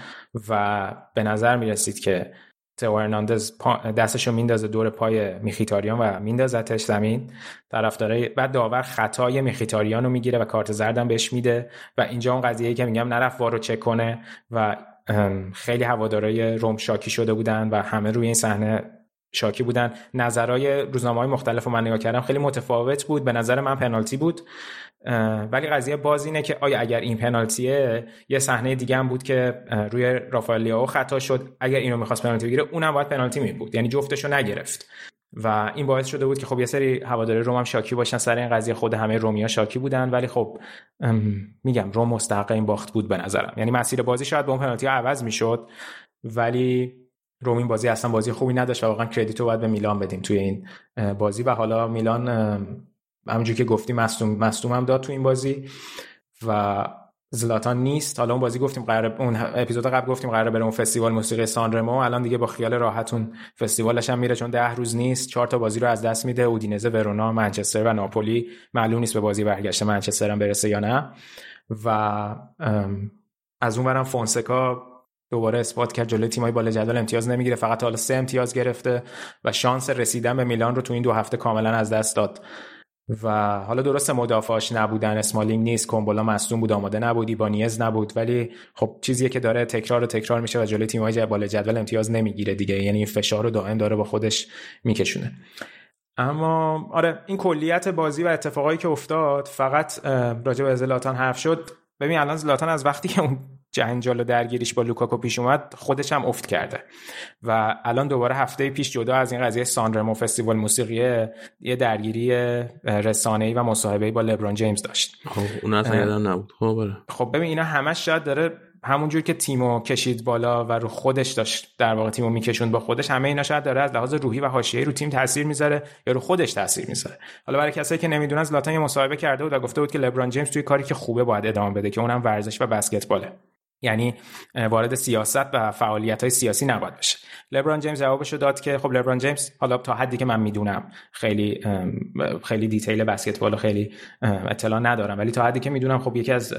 و به نظر می رسید که تو هرناندز دستشو میندازه دور پای میخیتاریان و میندازتش زمین. طرفدارای بعد داور خطای میخیتاریان رو می‌گیره و کارت زردم بهش میده و اینجا اون قضیه که میگم نرفت وارو چک کنه و خیلی هوادارای روم شاکی شده بودن و همه روی این صحنه شاکی بودن. نظرهای روزنامه های مختلف رو من نگاه کردم خیلی متفاوت بود. به نظر من پنالتی بود. ولی قضیه باز اینه که آیا اگر این پنالتیه یه صحنه دیگه هم بود که روی رافائل خطا شد. اگر اینو می‌خواست پنالتی بگیره اونم باید پنالتی می بود یعنی جفتشو نگرفت. و این باعث شده بود که خب یه سری هواداری روم هم شاکی باشن. سر این قضیه خود همه رومیا شاکی بودن. ولی خب میگم روم مستحق این باخت بود به نظرم. یعنی مسیر بازی شاید با اون پنالتی عوض می‌شد. ولی رومین بازی اصلا بازی خوبی نداشت و واقعا کردیت رو باید به میلان بدیم توی این بازی و حالا میلان همونجوری که گفتی مصدوم مصدوم هم داد تو این بازی و زلاتان نیست. حالا اون بازی گفتیم قرار اون اپیزود قبل گفتیم قرار بره اون فستیوال موسیقی سانرمو الان دیگه با خیال راحتون فستیوالش هم میره چون ده روز نیست. چهار تا بازی رو از دست میده. اودینزه ورونا منچستر و ناپولی. معلوم نیست به بازی برگشته منچستر هم برسه یا نه. و از اون برم فونسکا دوباره اثبات کرد جلوی تیمای بالا جدول امتیاز نمی‌گیره. فقط حالا سه امتیاز گرفته و شانس رسیدن به میلان رو تو این دو هفته کاملا از دست داد. و حالا درست مدافعاش نبودن اسمالینگ نیست کومبولا مصدوم بود آماده نبودی با نیز نبود. ولی خب چیزیه که داره تکرار و تکرار میشه و جلوی تیمای بالا جدول امتیاز نمی‌گیره دیگه. یعنی این فشار رو دائم داره با خودش میکشونه. اما آره این کلیت بازی و اتفاقایی که افتاد فقط راجع به زلاتان حرف شد. ببین الان زلاتان از وقتی که اون جنجال و درگیریش با لوکاکو پیش اومد خودش هم افت کرده. و الان دوباره هفته پیش جدا از این قضیه سانرمو فستیوال موسیقیه یه درگیری رسانه‌ای و مصاحبه‌ای با لبران جیمز داشت. خب اون اصلا یادم نبود. خب بله. خب ببین اینا همش شاید داره همونجور که تیمو کشید بالا و رو خودش داشت در واقع تیمو میکشوند با خودش همه اینا شاید داره از لحاظ روحی و حاشیه‌ای رو تیم تاثیر می‌ذاره یا رو خودش تاثیر می‌ذاره. حالا برای کسایی که نمی‌دونن زلاتان یه مصاحبه کرده بود و گفته بود که لبران جیمز توی کاری که خوبه باید ادامه بده که اونم ورزش و بسکتباله. یعنی وارد سیاست و فعالیت های سیاسی نباید بشه. لبران جیمز جوابشو داد که خب لبران جیمز حالا تا حدی که من می‌دونم خیلی خیلی detail بسکتبال خیلی اطلاع ندارم. ولی تا حدی که می‌دونم خب یکی از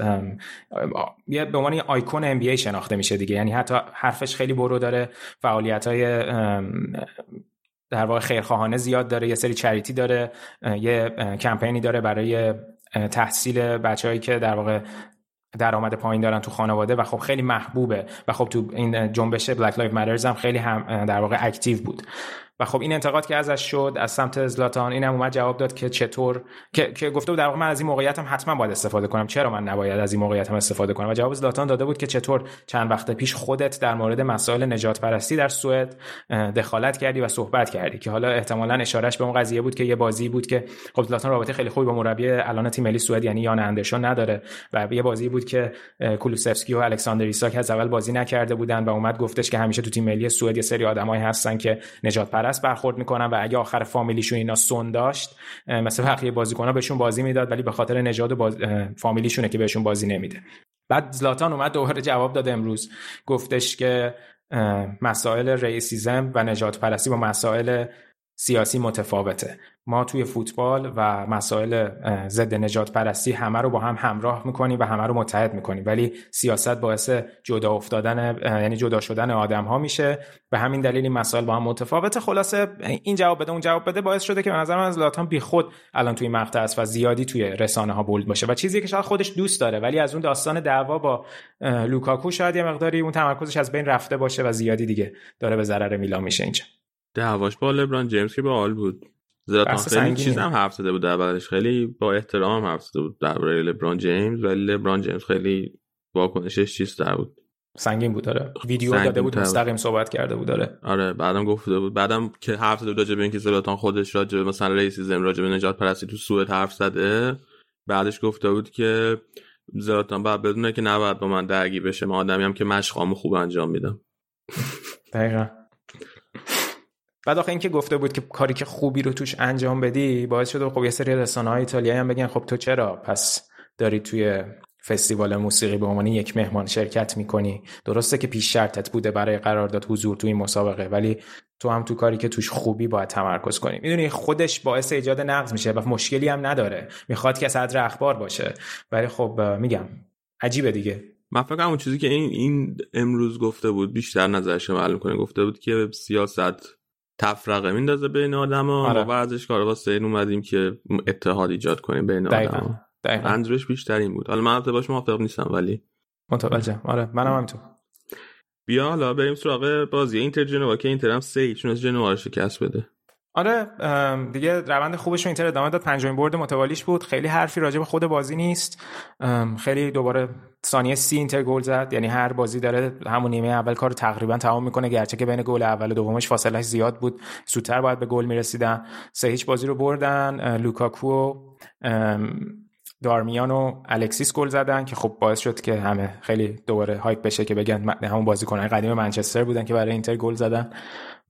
به عنوان icon NBA شناخته میشه دیگه. یعنی حتی حرفش خیلی برو داره فعالیت های در واقع خیرخواهانه زیاد داره یه سری charity داره یه کمپینی داره برای تحصیل بچههایی که در واقع درآمد پایین دارن تو خانواده و خب خیلی محبوبه. و خب تو این جنبش Black Lives Matter هم خیلی هم در واقع active بود. و خب این انتقاد که ازش شد از سمت زلاتان اینم اومد جواب داد که چطور؟ که, که گفته بود در واقع من از این موقعیتم حتما باید استفاده کنم. چرا من نباید از این موقعیتم استفاده کنم؟ و جواب زلاتان داده بود که چطور چند وقت پیش خودت در مورد مسائل نجات پرستی در سوئد دخالت کردی و صحبت کردی که حالا احتمالا اشارش به اون قضیه بود که یه بازی بود که خب زلاتان رابطه خیلی خوبی با مربی الان تیم ملی سوئد یعنی یان اندرسون نداره و یه بازی بود که کولوسفسکی و الکساندر ایساک از اول بازی نکرده بودن و اومد گفتش که همیشه تو تیم ملی سوئد یه سری آدمایی هستن که نجات پرست برخورد می‌کنن و اگه آخر فامیلیشون اینا سون داشت مثل بقیه بازیکن‌ها بهشون بازی می‌داد ولی به خاطر نژاد باز... فامیلیشونه که بهشون بازی نمیده. بعد زلاتان اومد دوباره جواب داد امروز. گفتش که مسائل ریسیزم و نجات پرستی با مسائل سیاسی متفاوته. ما توی فوتبال و مسائل ضد نجات پرستی همه رو با هم همراه می‌کنیم و همه رو متحد می‌کنیم. ولی سیاست باعث جدا افتادن یعنی جدا شدن آدم ها میشه. به همین دلیل این مسائل با هم متفاوته. خلاصه این جواب بده اون جواب بده باعث شده که به نظر من از لاتان بی خود الان توی مقطع است و زیادی توی رسانه ها بولد باشه. و چیزی که شاید خودش دوست داره ولی از اون داستان دعوا با لوکاکو شاید یه مقداری اون تمرکزش از بین رفته باشه و زیادی دیگه داره به ضرر میلان میشه اینجا. دعواش با لبران جیمز که باحال بود. زلاتان خیلی چیز هم حرف زده بود اولش خیلی با احترام حرف زده بود درباره لبران جیمز ولی لبران جیمز خیلی واکنشش چیز در بود. سنگین بود داره ویدیو داده بود مستقیم صحبت کرده بود داره آره بعدم گفته بود. بعدم که حرف زده بود راجع به اینکه زلاتان خودش راجع به مثلا ریسیزم راجع به نجات پرستی تو سوئد حرف زده. بعدش گفته بود که زلاتان بعد بدونه که نباید با من درگیر بشه. من آدمی هم که مشقامو خوب انجام میدم. دقیقا. بعد آخه اینکه گفته بود که کاری که خوبی رو توش انجام بدی باعث شده خب یه سری رسانه های ایتالیایی هم بگن خب تو چرا پس داری توی فستیوال موسیقی به عنوان یک مهمان شرکت می‌کنی؟ درسته که پیش شرطت بوده برای قرارداد حضور توی این مسابقه ولی تو هم تو کاری که توش خوبی باید تمرکز کنی. می‌دونی خودش باعث ایجاد نقض میشه و مشکلی هم نداره. می‌خواد که صدر اخبار باشه. ولی خب میگم عجیبه دیگه. من فکر اون چیزی که این این امروز گفته بود بیشتر نظرش معلوم کنه گفته بود که سیاست تفرقه میندازه بین آدما آره. و ورزشکارا واسه این اومدیم که اتحاد ایجاد کنیم بین آدما. منظورش بیشتر این بود. حالا من باش موافق نیستم ولی متوجه آره منم همینطور بیا حالا بریم سراغ بازی. اینتر جنوا. که اینتر هم سه چون از جنوا رو شکست بده. آره دیگه روند خوبش اینتر ادامه داد. پنجمین برد متوالیش بود. خیلی حرفی راجع به خود بازی نیست. خیلی دوباره ثانیه سی اینتر گل زد. یعنی هر بازی داره همون نیمه اول کار تقریبا تمام می‌کنه. گرچه که بین گل اول و دومش فاصله زیاد بود. زودتر باید به گل می‌رسیدن. سه هیچ بازی رو بردن. لوکاکو دارمیان و الکسیس گل زدن که خب باعث شد که همه خیلی دوباره hype بشه که بگن همون بازیکنان قدیم منچستر بودن که برای اینتر گل زدن.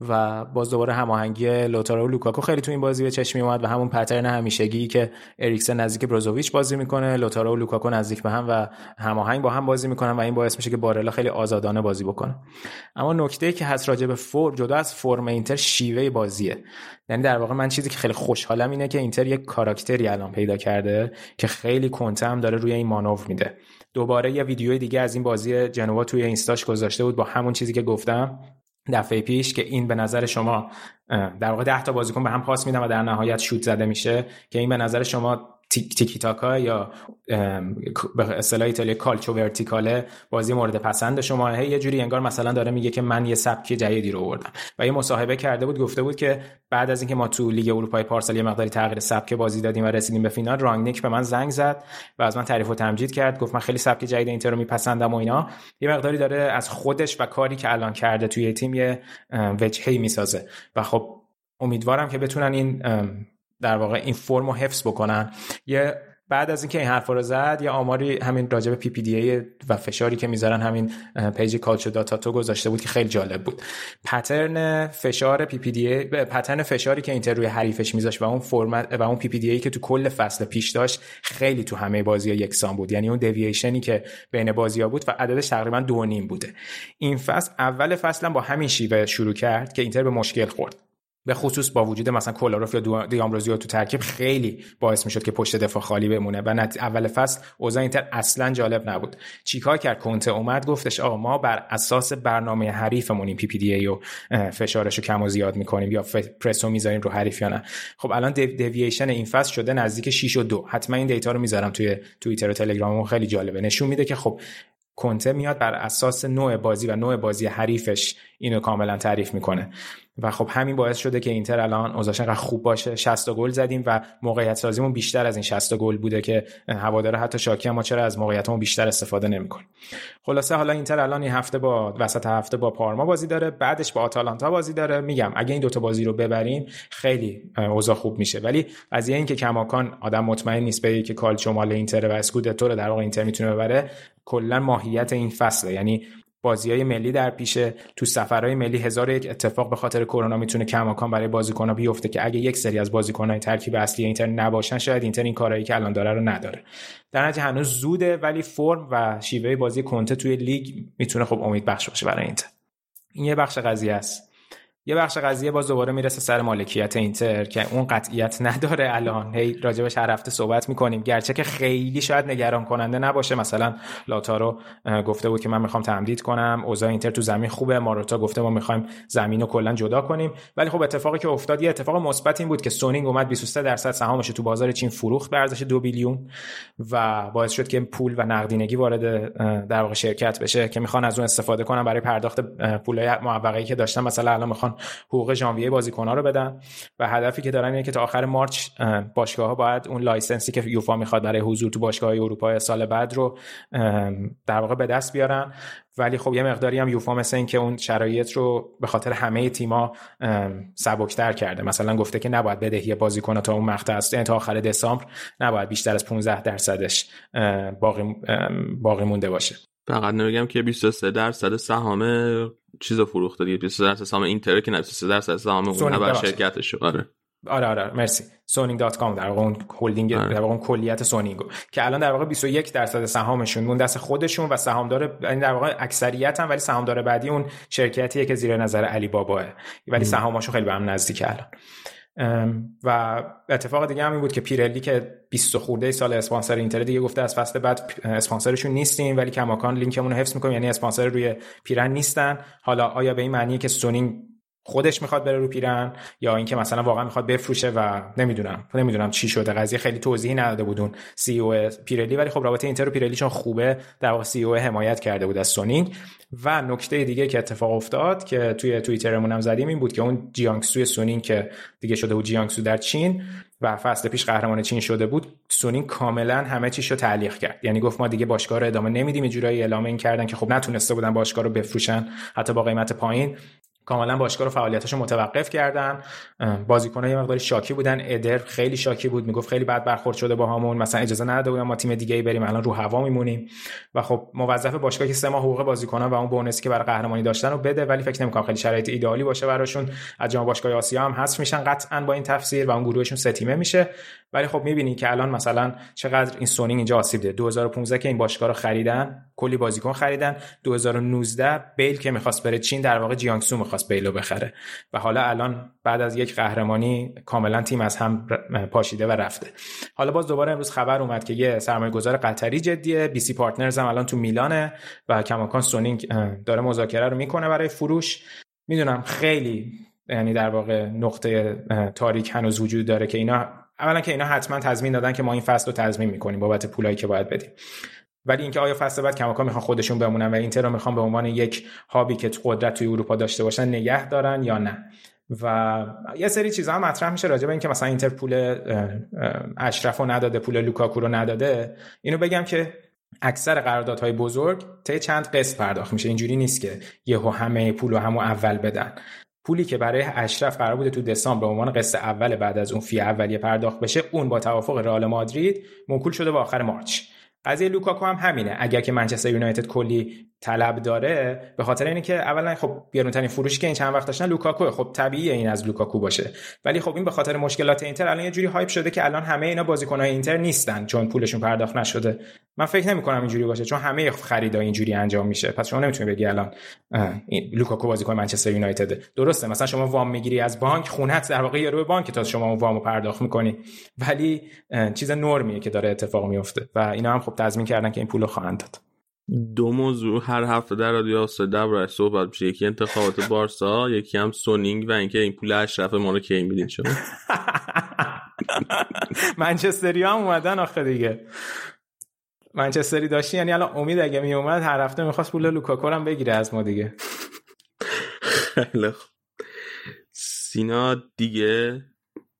و باز دوباره هماهنگی لوتارو و لوکاکو خیلی تو این بازی به چشم اومد و همون pattern همیشگی که اریکسن نزدیک بروزوویچ بازی می‌کنه لوتارو و لوکاکو نزدیک به هم و هماهنگ با هم بازی می‌کنن و این باعث میشه که بارلا خیلی آزادانه بازی بکنه. اما نکته که هست راجع به فرم جدا از فرم اینتر شیوه بازیه. یعنی در واقع من چیزی که خیلی خوشحالم اینه که اینتر یک کاراکتری الان پیدا کرده که خیلی کنتم داره روی این مانور میده. دوباره یه ویدیو دیگه از این بازی جنوا توی اینستاش گذاشته بود با همون چیزی که گفتم. دفعه پیش که این به نظر شما در واقع 10 تا بازیکن به هم پاس میدن و در نهایت شوت زده میشه که این به نظر شما تیکی تاکا یا به اصطلاح ایتالیا کالچو ورتیکاله بازی مورد پسند شما. یه جوری انگار مثلا داره میگه که من یه سبک جدیدی رو آوردم. و یه مصاحبه کرده بود گفته بود که بعد از اینکه ما تو لیگ اروپای پارسال یه مقداری تغییر سبک بازی دادیم و رسیدیم به فینال رانگنیک به من زنگ زد و از من تعریف و تمجید کرد. گفت من خیلی سبک جدید اینتر رو میپسندم و اینا. یه مقداری داره از خودش و کاری که الان کرده توی تیم یه وجهی می‌سازه. و خب امیدوارم که بتونن این در واقع این فرم رو حفظ بکنن. یه بعد از اینکه این حرفا رو زد یه آماری همین راجع به PPDA و فشاری که می‌ذارن همین page کالچو داتا تو گذاشته بود که خیلی جالب بود. pattern فشار PPDA pattern فشاری که اینتر روی حریفش میذاشت و اون فرمت و اون PPDA که تو کل فصل پیش داشت خیلی تو همه بازی ها یکسان بود. یعنی اون دیوییشنی که بین بازی ها بود و عددش تقریبا دو نیم بوده. این فصل اول فصل با همین شیوه شروع کرد که اینتر به مشکل خورد. به خصوص با وجود مثلا کولاروف یا دامبروزیو تو ترکیب خیلی باعث می‌شد که پشت دفاع خالی بمونه و اول فصل اوضاع اینتر اصلا جالب نبود. چیکار کرد؟ کنته اومد گفتش آقا ما بر اساس برنامه حریفمون این PPDA و فشارش کم و زیاد می‌کنیم یا پرسو می‌ذاریم رو حریف یا نه؟ خب الان دیوییشن این فصل شده نزدیک 6 و 2 حتما این data رو می‌ذارم توی توییتر و تلگراممون خیلی جالبه. نشون میده که خب کنته میاد بر اساس نوع بازی و نوع بازی حریفش اینو کاملا تعریف می‌کنه. و خب همین باعث شده که اینتر الان اوضاعش انقدر خوب باشه. 60 گل زدیم و موقعیت سازیمون بیشتر از این 60 گل بوده که هواداره حتی شاکی ما چرا از موقعیتمون بیشتر استفاده نمی‌کنیم. خلاصه حالا اینتر الان این هفته با وسط هفته با پارما بازی داره بعدش با آتالانتا بازی داره. میگم اگه این دوتا بازی رو ببریم خیلی اوضاع خوب میشه. ولی از اینکه کماکان آدم مطمئن نیست به که کالچو مال اینتر و اسکودتو رو در واقع اینتر می‌تونه ببره کلا ماهیت این فصله. یعنی بازی های ملی در پیشه تو سفرهای ملی هزار یک اتفاق به خاطر کرونا می‌تونه کماکان برای بازیکن‌ها بیفته که اگه یک سری از بازیکن‌های ترکیب اصلی اینتر نباشن شاید اینتر این کارهایی که الان داره رو نداره. در نتیجه هنوز زوده ولی فرم و شیوه بازی کنته توی لیگ می‌تونه خب امید بخش باشه برای اینتر. این یه بخش قضیه است. یه بخش قضیه باز دوباره می‌رسه سر مالکیت اینتر که اون قطعیت نداره الان. هی راجبش هر هفته صحبت می‌کنیم. گرچه که خیلی شاید نگران کننده نباشه. مثلا لاتارو گفته بود که من می‌خوام تمدید کنم. اوضاع اینتر تو زمین خوبه. ماروتا گفته ما می‌خوایم زمین رو کلا جدا کنیم. ولی خب اتفاقی که افتاد یه اتفاق مثبت این بود که سونینگ اومد 23 درصد سهامش تو بازار چین فروخت به ارزش دو بیلیون و باعث شد که پول و نقدینگی وارد در واقع شرکت بشه که می‌خوان از اون استفاده کنن برای پرداخت پولای معوقه‌ای که داشتن. مثلا الان می‌خوان حقوق ژانویه بازیکن‌ها رو بدن و هدفی که دارن اینه که تا آخر مارچ باشگاه‌ها باید اون license ی که یوفا می‌خواد برای حضور تو باشگاه‌های اروپا سال بعد رو در واقع به دست بیارن. ولی خب یه مقداری هم یوفا مثل این که اون شرایط رو به خاطر همه تیما سبکتر کرده. مثلا گفته که نباید بدهی بازیکن تا اون مقطع است یعنی تا آخر دسامبر نباید بیشتر از 15 درصدش باقی باقی مونده باشه. فقط نمیگم که 23 درصد سهام چیز فروخته دیگه. 23 درصد سهام اینتر که 23 درصد سهام اون بر شرکتش. آره. آره آره مرسی. سونینگ dot com در واقع اون هلدینگ آره. در واقع اون کلیت سونینگو که الان در واقع 21 درصد سهامشون اون دست خودشون و سهامدار یعنی در واقع اکثریت هم ولی سهامدار بعدی اون شرکتیه که زیر نظر علی باباه ولی سهامشون خیلی به هم نزدیک الان. و اتفاق دیگه هم این بود که پیرلی که 20 خورده سال اسپانسر اینتر دیگه گفته از فصل بعد اسپانسرشون نیستیم ولی کماکان لینکمون رو حفظ می‌کنیم یعنی اسپانسر روی پیرن نیستن. حالا آیا به این معنیه که سونینگ خودش می‌خواد بره رو پیرن یا اینکه مثلا واقعا می‌خواد بفروشه و نمی‌دونم نمی‌دونم چی شده. قضیه خیلی توضیحی نداده بود اون CEO پیرلی ولی خب رابطه اینتر و پیرلی چون خوبه در واقع CEO حمایت کرده بود از سونینگ و نکته دیگه که اتفاق افتاد که توی توییترمون هم زدیم این بود که اون جیانگسو سونینگ که دیگه شده بود جیانگسو در چین و فصل پیش قهرمان چین شده بود سونینگ کاملا همه چیش رو تعلیق کرد. یعنی گفت ما دیگه باشگاه رو ادامه نمیدیم جورایی اعلام این کردن که خب نتونسته بودن باشگاه رو بفروشن حتی با قیمت پایین. کاملا باشگاه رو فعالیتاشو متوقف کردن. بازیکن‌ها یه مقداری شاکی بودن. ادر خیلی شاکی بود. می‌گفت خیلی بد برخورد شده با همون مثلا اجازه نداده بودن ما تیم دیگه ای بریم. الان رو هوا میمونیم. و خب موظف باشگاه که سه ماه حقوق بازیکن‌ها و اون بونسی که برای قهرمانی داشتن رو بده. ولی فکر نمی‌کنم خیلی شرایط ایدئالی باشه براشون. از جام باشگاه آسیا هم حذف میشن قطعا با این تفسیر و اون گروهشون سه تیمه میشه. ولی خب می‌بینی که الان مثلا چقدر این سونینگ اینجا آسیب دیده 2015 که این باشگاه رو خریدن کلی بازیکن خریدن. 2019 بیل که می‌خواست بره چین در واقع جیانگسو می‌خواست بیلو بخره. و حالا الان بعد از یک قهرمانی کاملا تیم از هم پاشیده و رفته. حالا باز دوباره امروز خبر اومد که یه سرمایه گذار قطری جدیه BC Partners هم الان تو میلانه و کماکان سونینگ داره مذاکره رو می‌کنه برای فروش. می‌دونم خیلی یعنی در واقع نقطه تاریک هنوز وجود داره که اینا اولا که اینا حتما تضمین دادن که ما این فصل رو تضمین می‌کنیم بابت پولایی که باید بدیم. ولی اینکه آیا فصل بعد کماکان می‌خوان خودشون بمونن و اینتر رو می‌خوان به عنوان یک هابی که قدرت توی اروپا داشته باشن نگه دارن یا نه. و یه سری چیزا هم مطرح میشه راجع به اینکه مثلا اینتر پول اشرف رو نداده پول لوکاکو رو نداده. اینو بگم که اکثر قراردادهای بزرگ طی چند قسط پرداخت میشه. اینجوری نیست که یهو همه پول رو همو اول بدن. پولی که برای اشرف قرار بوده تو دسامبر به عنوان قسط اول بعد از اون فی اولیه پرداخت بشه اون با توافق رئال مادرید موکول شده به آخر مارچ. قضیه لوکاکو هم همینه. اگر که منچستر یونایتد کلی طلب داره به خاطر اینه که اولا خب گرونترین فروشی که این چند وقت داشتن لوکاکو خب طبیعیه این از لوکاکو باشه. ولی خب این به خاطر مشکلات اینتر الان یه جوری hype شده که الان همه اینا بازیکنهای اینتر نیستن چون پولشون پرداخت نشده. من فکر نمی کنم اینجوری باشه چون همه خریدا اینجوری انجام میشه. پس شما نمی‌تونی بگی الان این لوکاکو بازیکن منچستر یونایتد. درسته مثلا شما وام می‌گیری از بانک خونت در واقع یارو بانک تا شما وامو پرداخت می‌کنی. ولی چیز نرمیه که داره اتفاق میفته و اینا هم خب تضمین کردن که این پولو خواهند داد. دو موضوع هر هفته در رادیو آسا درباره صحبت میشه. یکی انتخابات بارسا یکی هم سونینگ و اینکه این پول اشرف ما رو کی میدین شما منچستری هم اومدن آخه دیگه. منچستری داشتی؟ یعنی الان امید اگه می اومد هر هفته می‌خواست پول لوکاکو هم بگیره از ما دیگه. خیلی سینا دیگه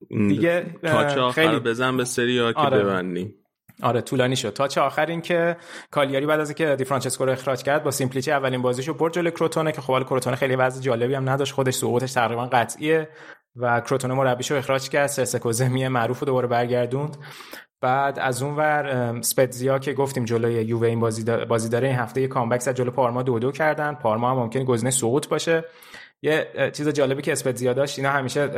دیگه آخر بزن به سری ها که آره. ببندیم. آره طولانی شد. تا چه آخر این که کالیاری بعد از اینکه دی فرانچسکو رو اخراج کرد با سیمپلیچی اولین بازیشو برد جلوی کروتونه که خب کروتونه خیلی وضع جالبی هم نداشت خودش سقوطش تقریبا قطعیه و کروتونه مربیشو اخراج کرد. سرسکو زمی معروف رو دوباره برگردوند. بعد از اون ور سپتزیا که گفتیم جلوی یووه این بازی, بازی داره این هفته یه کامبک زد جلو پارما دو دو کردن. پارما هم ممکنه گزینه سقوط باشه. یه چیز جالبی که اسپتزیا داشت اینا همیشه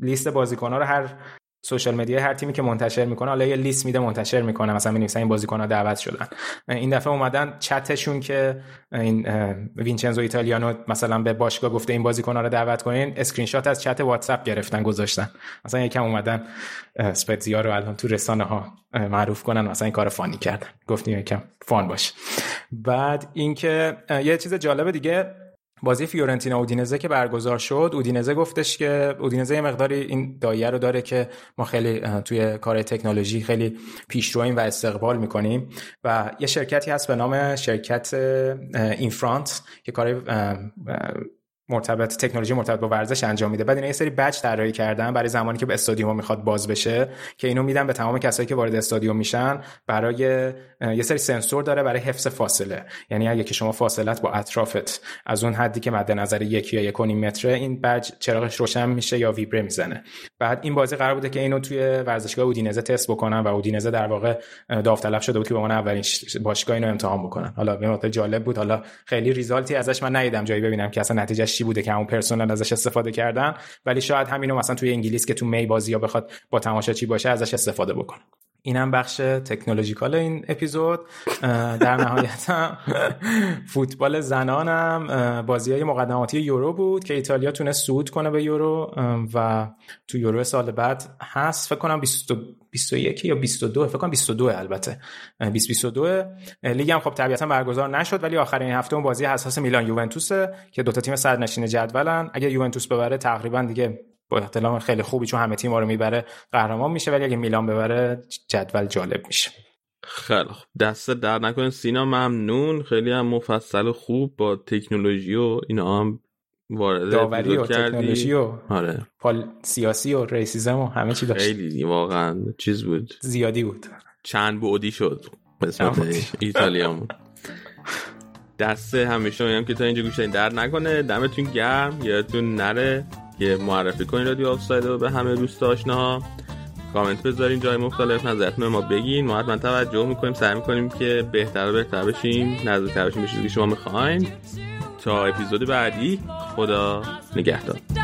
لیست بازیکن‌ها رو هر social media هر تیمی که منتشر می‌کنه حالا یه لیست میده منتشر می‌کنه. مثلا می‌نویسن این بازیکن‌ها دعوت شدن. این دفعه اومدن چتشون که این وینچنزو ایتالیانو مثلا به باشگاه گفته این بازیکن‌ها رو دعوت کنین اسکرین شات از چت واتساپ گرفتن گذاشتن. مثلا یکم اومدن اسپتزیا رو الان تو رسانه ها معروف کنن مثلا این کار funny کردن. گفتیم یکم fun باشه بعد اینکه یه چیز جالب دیگه بازی فیورنتینا اودینزه که برگزار شد اودینزه گفتش که اودینزه یه مقداری این دایره رو داره که ما خیلی توی کار تکنولوژی خیلی پیشرویم و استقبال می‌کنیم و یه شرکتی هست به نام شرکت اینفرانت که کار مرتبط تکنولوژی مرتبط با ورزش انجام میده. بعد اینا یه سری بچ طراحی کردن برای زمانی که به استادیوم می‌خواد باز بشه که اینو میدن به تمام کسایی که وارد استادیوم میشن برای یه سری سنسور داره برای حفظ فاصله. یعنی اگه که شما فاصلت با اطرافت از اون حدی که مد نظر یک یا یک متره این بچ چراغش روشن میشه یا ویبره می‌زنه. بعد این بازی قرار بوده که اینو توی ورزشگاه اودینزه تست بکنن و اودینزه در واقع داوطلب شده بود که به عنوان اولین باشگاه اینو امتحان بکنن. حالا به مدت جالب بود. حالا خیلی ریزالتی ازش من ندیدم. جایی ببینم که اصلا نتیجه چی بوده که همون پرسنل ازش استفاده کردن. ولی شاید همینو مثلا توی انگلیس که تو می بازی یا بخواد با تماشاچی باشه ازش استفاده بکنه اینم بخش تکنولوژیکال این اپیزود. در نهایت هم فوتبال زنانم. بازی های مقدماتی یورو بود که ایتالیا تونست صعود کنه به یورو و تو یورو سال بعد هست. فکر کنم 21 یا 22 فکر کنم 22 البته. 2022 لیگ هم خب طبیعتا برگزار نشد ولی آخرین هفته اون بازی حساس میلان یوونتوس که دو تا تیم صدرنشین جدولن. اگه یوونتوس ببره تقریبا دیگه با احتمال خیلی خوبی چون همه تیم رو می‌بره قهرمان میشه ولی اگه میلان ببره جدول جالب میشه. خیلی خوب. دست در نکنه سینا ممنون. خیلی هم مفصل و خوب با تکنولوژی و اینا هم وارد داوری و تکنولوژی و آره. پال سیاسی و ریسیزم و همه چی داشت. خیلی واقعا چیز بود. زیادی بود. چند بعدی شد. قسمت ایتالیامون. دست همیشه هم که تا اینجا گوش در نکنه. دمتون گرم. یادتون نره. که معرفی کنین رادیو آفساید رو به همه دوست آشناها کامنت بذارین جای مختلف نظرتون ما بگین. ما حتما توجه می‌کنیم سعی می‌کنیم که بهتر و بهتر بشیم نزدیکتر بشیم که شما می‌خواین. تا اپیزود بعدی خدا نگهدار.